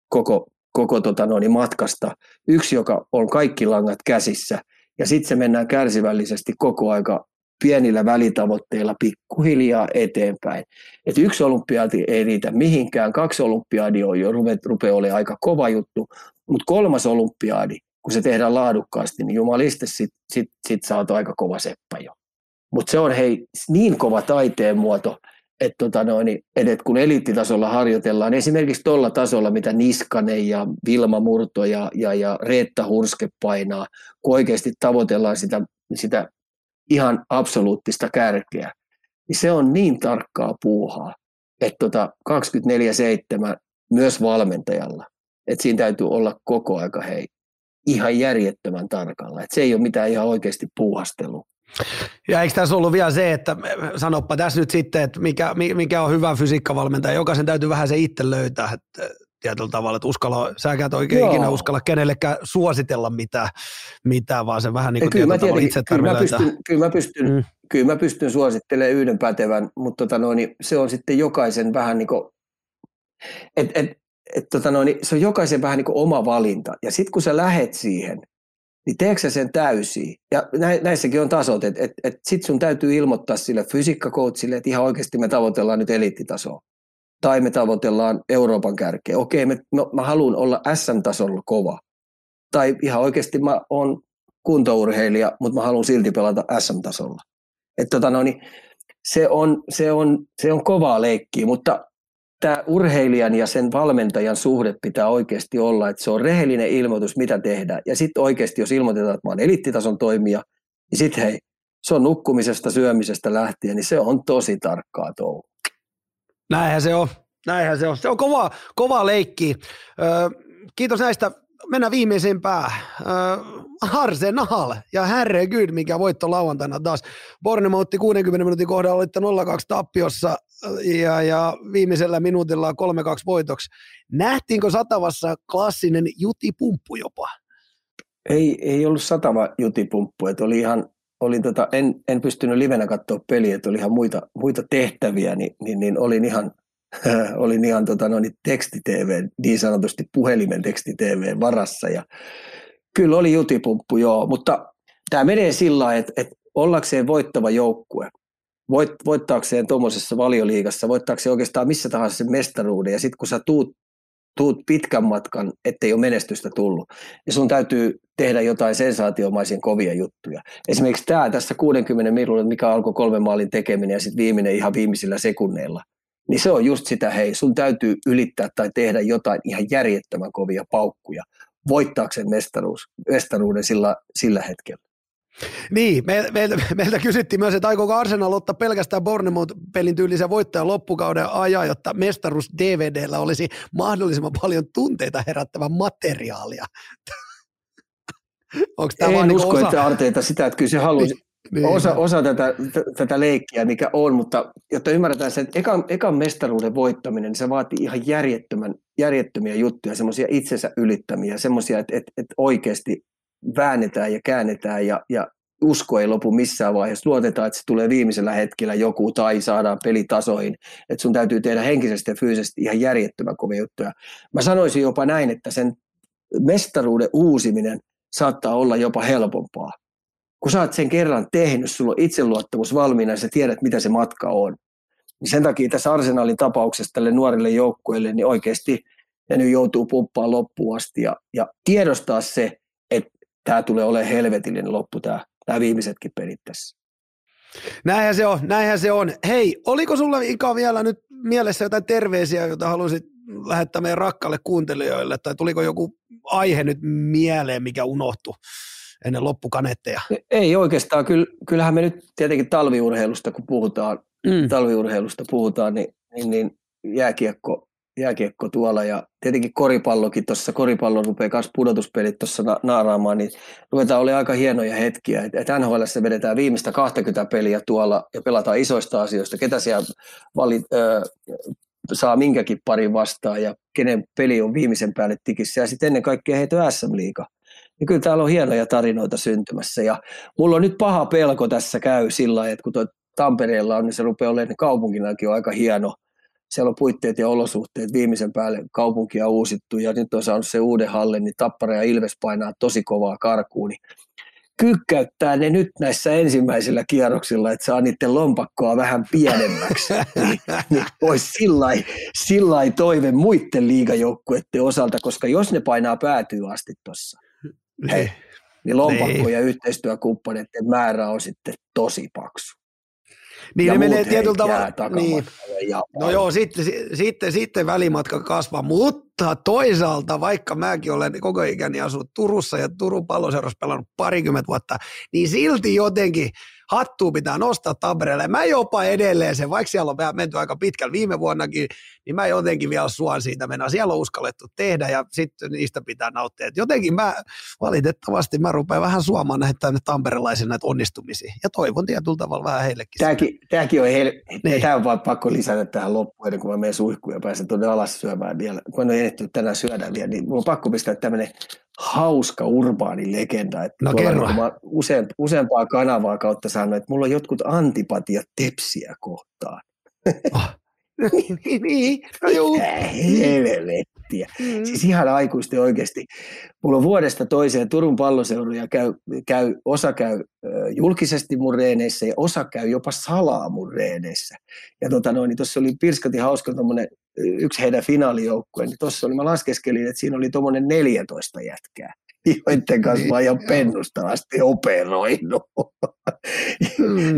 koko, koko tota noin, matkasta. Yksi, joka on kaikki langat käsissä. Ja sitten se mennään kärsivällisesti koko aika pienillä välitavoitteilla pikkuhiljaa eteenpäin. Et yksi olympiadi ei riitä mihinkään, kaksi olympiadia on jo rupeaa olemaan aika kova juttu, mutta kolmas olympiadi, kun se tehdään laadukkaasti, niin jumaliste sit, sit, sit oot aika kova seppä jo. Mutta se on hei niin kova taiteen muoto, että tota noin, et, et kun eliittitasolla harjoitellaan, esimerkiksi tuolla tasolla, mitä Niskanen ja Vilma Murto ja, ja, ja Reetta Hurske painaa, kun oikeasti tavoitellaan sitä, sitä ihan absoluuttista kärkeä, niin se on niin tarkkaa puuhaa, että tota 24-7 myös valmentajalla, että siinä täytyy olla koko aika hei, ihan järjettömän tarkalla. Että se ei ole mitään ihan oikeasti puuhastelua. Ja eikö tässä ollut vielä se, että sanoppa tässä nyt sitten, että mikä, mikä on hyvä fysiikkavalmentaja, jokaisen täytyy vähän se itse löytää, että tietyllä tavalla, että uskalla, sä et oikein Joo. ikinä uskalla kenellekään suositella mitään, mitään vaan se vähän niin kuin kyllä tietyllä itse kyllä mä, pystyn, kyllä, mä pystyn, mm. kyllä mä pystyn suosittelemaan yhden pätevän, mutta tota noin, se on sitten jokaisen vähän niin kuin Et, et, et, tota no, niin se on jokaisen vähän niin kuin oma valinta. Ja sitten kun sä lähet siihen, niin teekö sä sen täysin? Ja näissäkin on tasot, että et, et sit sun täytyy ilmoittaa sille fysiikkakoutsille, että ihan oikeasti me tavoitellaan nyt eliittitasoa. Tai me tavoitellaan Euroopan kärkeä. Okei, me, mä, mä haluan olla SM-tasolla kova. Tai ihan oikeasti mä oon kuntourheilija, mutta mä haluan silti pelata SM-tasolla. Et tota no, niin se, on, se, on, se on kovaa leikkiä, mutta tämä urheilijan ja sen valmentajan suhde pitää oikeasti olla, että se on rehellinen ilmoitus, mitä tehdään. Ja sitten oikeasti, jos ilmoitetaan, että mä olen eliittitason toimija, niin sitten hei, se on nukkumisesta, syömisestä lähtien, niin se on tosi tarkkaa touhu. Näinhän se on. Näinhän se on. Se on kova, kova leikki. Öö, kiitos näistä mennään viimeiseen päähän. Äh, Arsenal ja herregud, mikä voitto lauantaina taas. Bornemoutti 60 minuutin kohdalla olitte 0-2 tappiossa ja, ja viimeisellä minuutilla 3-2 voitoksi. Nähtiinkö satavassa klassinen jutipumppu jopa? Ei, ei ollut satama jutipumppu, että oli ihan, oli tota, en, en pystynyt livenä katsoa peliä, että oli ihan muita, muita tehtäviä, niin, niin, niin olin ihan, olin ihan tota, no, niin teksti-TV, niin sanotusti puhelimen teksti-TV varassa. Ja kyllä oli jutipumppu joo, mutta tämä menee sillä lailla, että, että ollakseen voittava joukkue, voit, voittaakseen tuommoisessa valioliigassa, voittaakseen oikeastaan missä tahansa sen mestaruuden ja sitten kun sä tuut, tuut pitkän matkan, ettei ole menestystä tullut, niin sun täytyy tehdä jotain sensaatiomaisen kovia juttuja. Esimerkiksi tämä tässä 60 minuutin, mikä alkoi kolmen maalin tekeminen ja sitten viimeinen ihan viimeisillä sekunneilla – niin se on just sitä, hei, sun täytyy ylittää tai tehdä jotain ihan järjettömän kovia paukkuja voittaakseen mestaruus, mestaruuden sillä, sillä hetkellä. Niin, me, me, meiltä kysyttiin myös, että aikooko Arsenal ottaa pelkästään Bournemouth-pelin tyylisen voittajan loppukauden ajan, jotta mestaruus DVDllä olisi mahdollisimman paljon tunteita herättävä materiaalia. Onko tämä en niinku usko, niin osa... että Arteita sitä, että kyllä se haluaisi, niin. Osa, osa tätä, tätä leikkiä, mikä on, mutta jotta ymmärretään se, että ekan, ekan mestaruuden voittaminen, niin se vaatii ihan järjettömän, järjettömiä juttuja, semmoisia itsensä ylittämiä, semmoisia, että, että, että oikeasti väännetään ja käännetään ja, ja usko ei lopu missään vaiheessa. Luotetaan, että se tulee viimeisellä hetkellä joku tai saadaan pelitasoihin. Että sun täytyy tehdä henkisesti ja fyysisesti ihan järjettömän kovia juttuja. Mä sanoisin jopa näin, että sen mestaruuden uusiminen saattaa olla jopa helpompaa kun sä oot sen kerran tehnyt, sulla on itseluottamus valmiina ja sä tiedät, mitä se matka on. Niin sen takia tässä Arsenalin tapauksessa tälle nuorille joukkueille, niin oikeasti ne nyt joutuu pumppaan loppuun asti ja, ja tiedostaa se, tämä tulee olemaan helvetillinen loppu, tämä, tämä viimeisetkin pelit tässä. Näinhän se on, näinhän se on. Hei, oliko sulla Ika vielä nyt mielessä jotain terveisiä, joita haluaisit lähettää meidän rakkaille kuuntelijoille, tai tuliko joku aihe nyt mieleen, mikä unohtui? ennen loppukanetteja? Ei oikeastaan. Kyllähän me nyt tietenkin talviurheilusta, kun puhutaan, mm. talviurheilusta puhutaan, niin, niin, niin jääkiekko, jääkiekko tuolla ja tietenkin koripallokin tuossa, koripallo rupeaa myös pudotuspelit tuossa na- naaraamaan, niin ruvetaan oli aika hienoja hetkiä. et NHL vedetään viimeistä 20 peliä tuolla ja pelataan isoista asioista, ketä siellä valit, ö, saa minkäkin parin vastaan ja kenen peli on viimeisen päälle tikissä ja sitten ennen kaikkea heitä SM-liiga. Ja kyllä täällä on hienoja tarinoita syntymässä ja mulla on nyt paha pelko tässä käy sillä että kun Tampereella on, niin se rupeaa olemaan kaupunkinakin on aika hieno. Siellä on puitteet ja olosuhteet viimeisen päälle kaupunkia uusittu ja nyt on saanut se uuden hallin, niin Tappara ja Ilves painaa tosi kovaa karkuun. Niin kykkäyttää ne nyt näissä ensimmäisillä kierroksilla, että saa niiden lompakkoa vähän pienemmäksi. niin, niin olisi sillä toive muiden liigajoukkueiden osalta, koska jos ne painaa päätyy asti tuossa, hei, niin lompakko niin. ja yhteistyökumppaneiden määrä on sitten tosi paksu. Niin ja ne menee tietyllä tavalla. Niin. No joo, sitten, sitten, sitten välimatka kasvaa, mutta toisaalta, vaikka mäkin olen koko ikäni asunut Turussa ja Turun palloseurassa pelannut parikymmentä vuotta, niin silti jotenkin – hattua pitää nostaa Tampereelle. Mä jopa edelleen sen, vaikka siellä on menty aika pitkällä viime vuonnakin, niin mä jotenkin vielä suon siitä mennä. Siellä on uskallettu tehdä ja sitten niistä pitää nauttia. Et jotenkin mä valitettavasti mä rupean vähän suomaan näitä tänne tamperelaisen näitä onnistumisia. Ja toivon tietyllä tavalla vähän heillekin. Tämäkin, tämäkin on, heille, niin. tämä on vaan pakko lisätä tähän loppuun, ennen kuin mä menen suihkuun ja pääsen tuonne alas syömään vielä. Kun en ole tänään syödä vielä, niin mun on pakko pistää tämmöinen hauska urbaani legenda. Että no kerro. Niin usein, useampaa kanavaa kautta saanut, että mulla on jotkut antipatiat tepsiä kohtaan. Oh. niin, no juu. Helvettiä. Mm. Siis ihan aikuisten oikeasti. Mulla on vuodesta toiseen Turun palloseuroja käy, käy, osa käy julkisesti mun reeneissä ja osa käy jopa salaa mun reeneissä. Ja tota noin, niin tuossa oli Pirskati hauska tommonen, yksi heidän finaalijoukkue, niin tuossa oli, mä laskeskelin, että siinä oli tuommoinen 14 jätkää joiden kanssa mä oon ihan pennusta asti operoinut.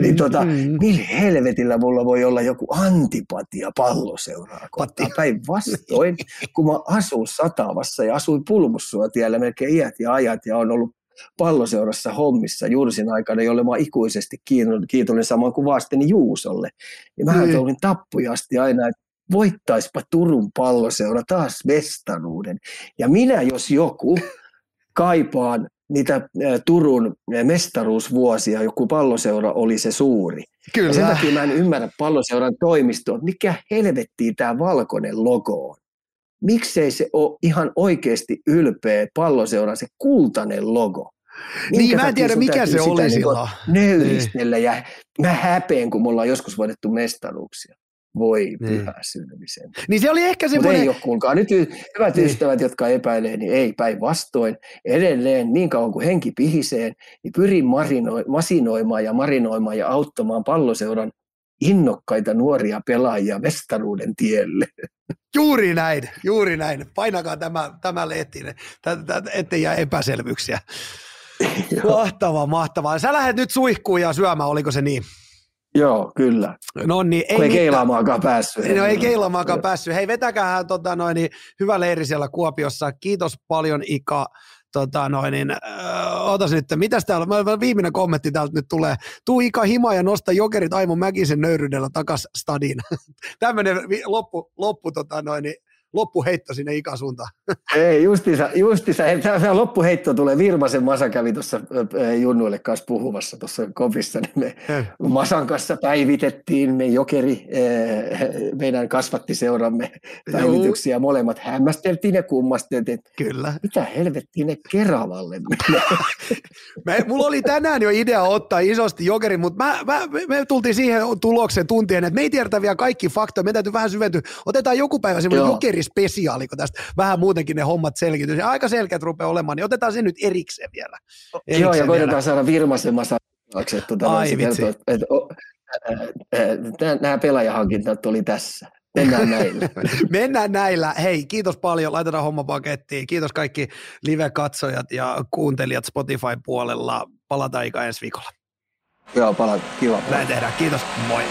niin tota, Mm. millä helvetillä mulla voi olla joku antipatia palloseuraa kohtaan? Päinvastoin, kun mä asun Satavassa ja asuin Pulmussuotiellä melkein iät ja ajat ja on ollut palloseurassa hommissa Jursin aikana, jolle mä oon ikuisesti kiitollinen, samoin kuin vasteni Juusolle. Niin mähän Niin. olin tappujasti aina, että voittaispa Turun palloseura taas mestaruuden. Ja minä, jos joku, kaipaan niitä Turun mestaruusvuosia, joku palloseura oli se suuri. Ja sen Kyllä. takia mä en ymmärrä palloseuran toimistoa, että mikä helvettiin tämä valkoinen logo on. Miksei se ole ihan oikeasti ylpeä palloseuran se kultainen logo? Niin, Minkä mä en tiedä mikä se oli niinku silloin. Nöyristellä ja mä häpeän, kun me ollaan joskus voitettu mestaruuksia. Voi Niin. pyhä sylmisen. Niin se oli ehkä semmoinen... ei ole, kuulkaa. Nyt hyvät Niin. ystävät, jotka epäilee, niin ei päinvastoin. Edelleen niin kauan kuin henki pihisee, niin pyrin marino- masinoimaan ja marinoimaan ja auttamaan palloseuran innokkaita nuoria pelaajia mestaruuden tielle. Juuri näin, juuri näin. Painakaa tämä, tämä lehti, ettei jää epäselvyyksiä. Mahtavaa, mahtavaa. Sä lähdet nyt suihkuun ja syömään, oliko se niin? Joo, kyllä. No niin, Ei, kun ei keilaamaakaan päässyt. No ei keilaamaakaan päässyt. Hei, vetäkää tota noin, niin, hyvä leiri siellä Kuopiossa. Kiitos paljon Ika. Tota noin, niin, äh, otas nyt, mitäs täällä, viimeinen kommentti täältä nyt tulee. Tuu Ika hima ja nosta jokerit Aimo Mäkisen nöyryydellä takas stadiin. Tämmöinen loppu, loppu, tota noin, niin, loppuheitto sinne Ikan suuntaan. Ei, justiinsa, justiinsa hei, tämä, tämä loppuheitto tulee. Virmasen Masa kävi tuossa Junnuille kanssa puhumassa tuossa kopissa, niin me Masan kanssa päivitettiin me jokeri, meidän kasvattiseuramme päivityksiä. Molemmat hämmästeltiin ja kummasteltiin, että Kyllä. mitä helvettiin ne Keravalle. Me, mulla oli tänään jo idea ottaa isosti jokeri, mutta mä, mä, me, me tultiin siihen tulokseen tuntien, että me ei tiedetä vielä kaikki faktoja, me täytyy vähän syventyä. Otetaan joku päivä semmoinen Joo. Jokerispesiaali, kun tästä vähän muutenkin ne hommat selkiytyy. Ja aika selkeät rupeaa olemaan, niin otetaan se nyt erikseen vielä. Joo, Erikseen ja vielä. koitetaan saada että tuota, Ai vitsi. kertoo, että, nämä pelaajahankinnat oli tässä. Mennään näillä. Mennään näillä. Hei, kiitos paljon. Laitetaan homma pakettiin. Kiitos kaikki live-katsojat ja kuuntelijat Spotify-puolella. Palataan ikä ensi viikolla. Joo, pala, kiva. Näin tehdään. Kiitos. Moi.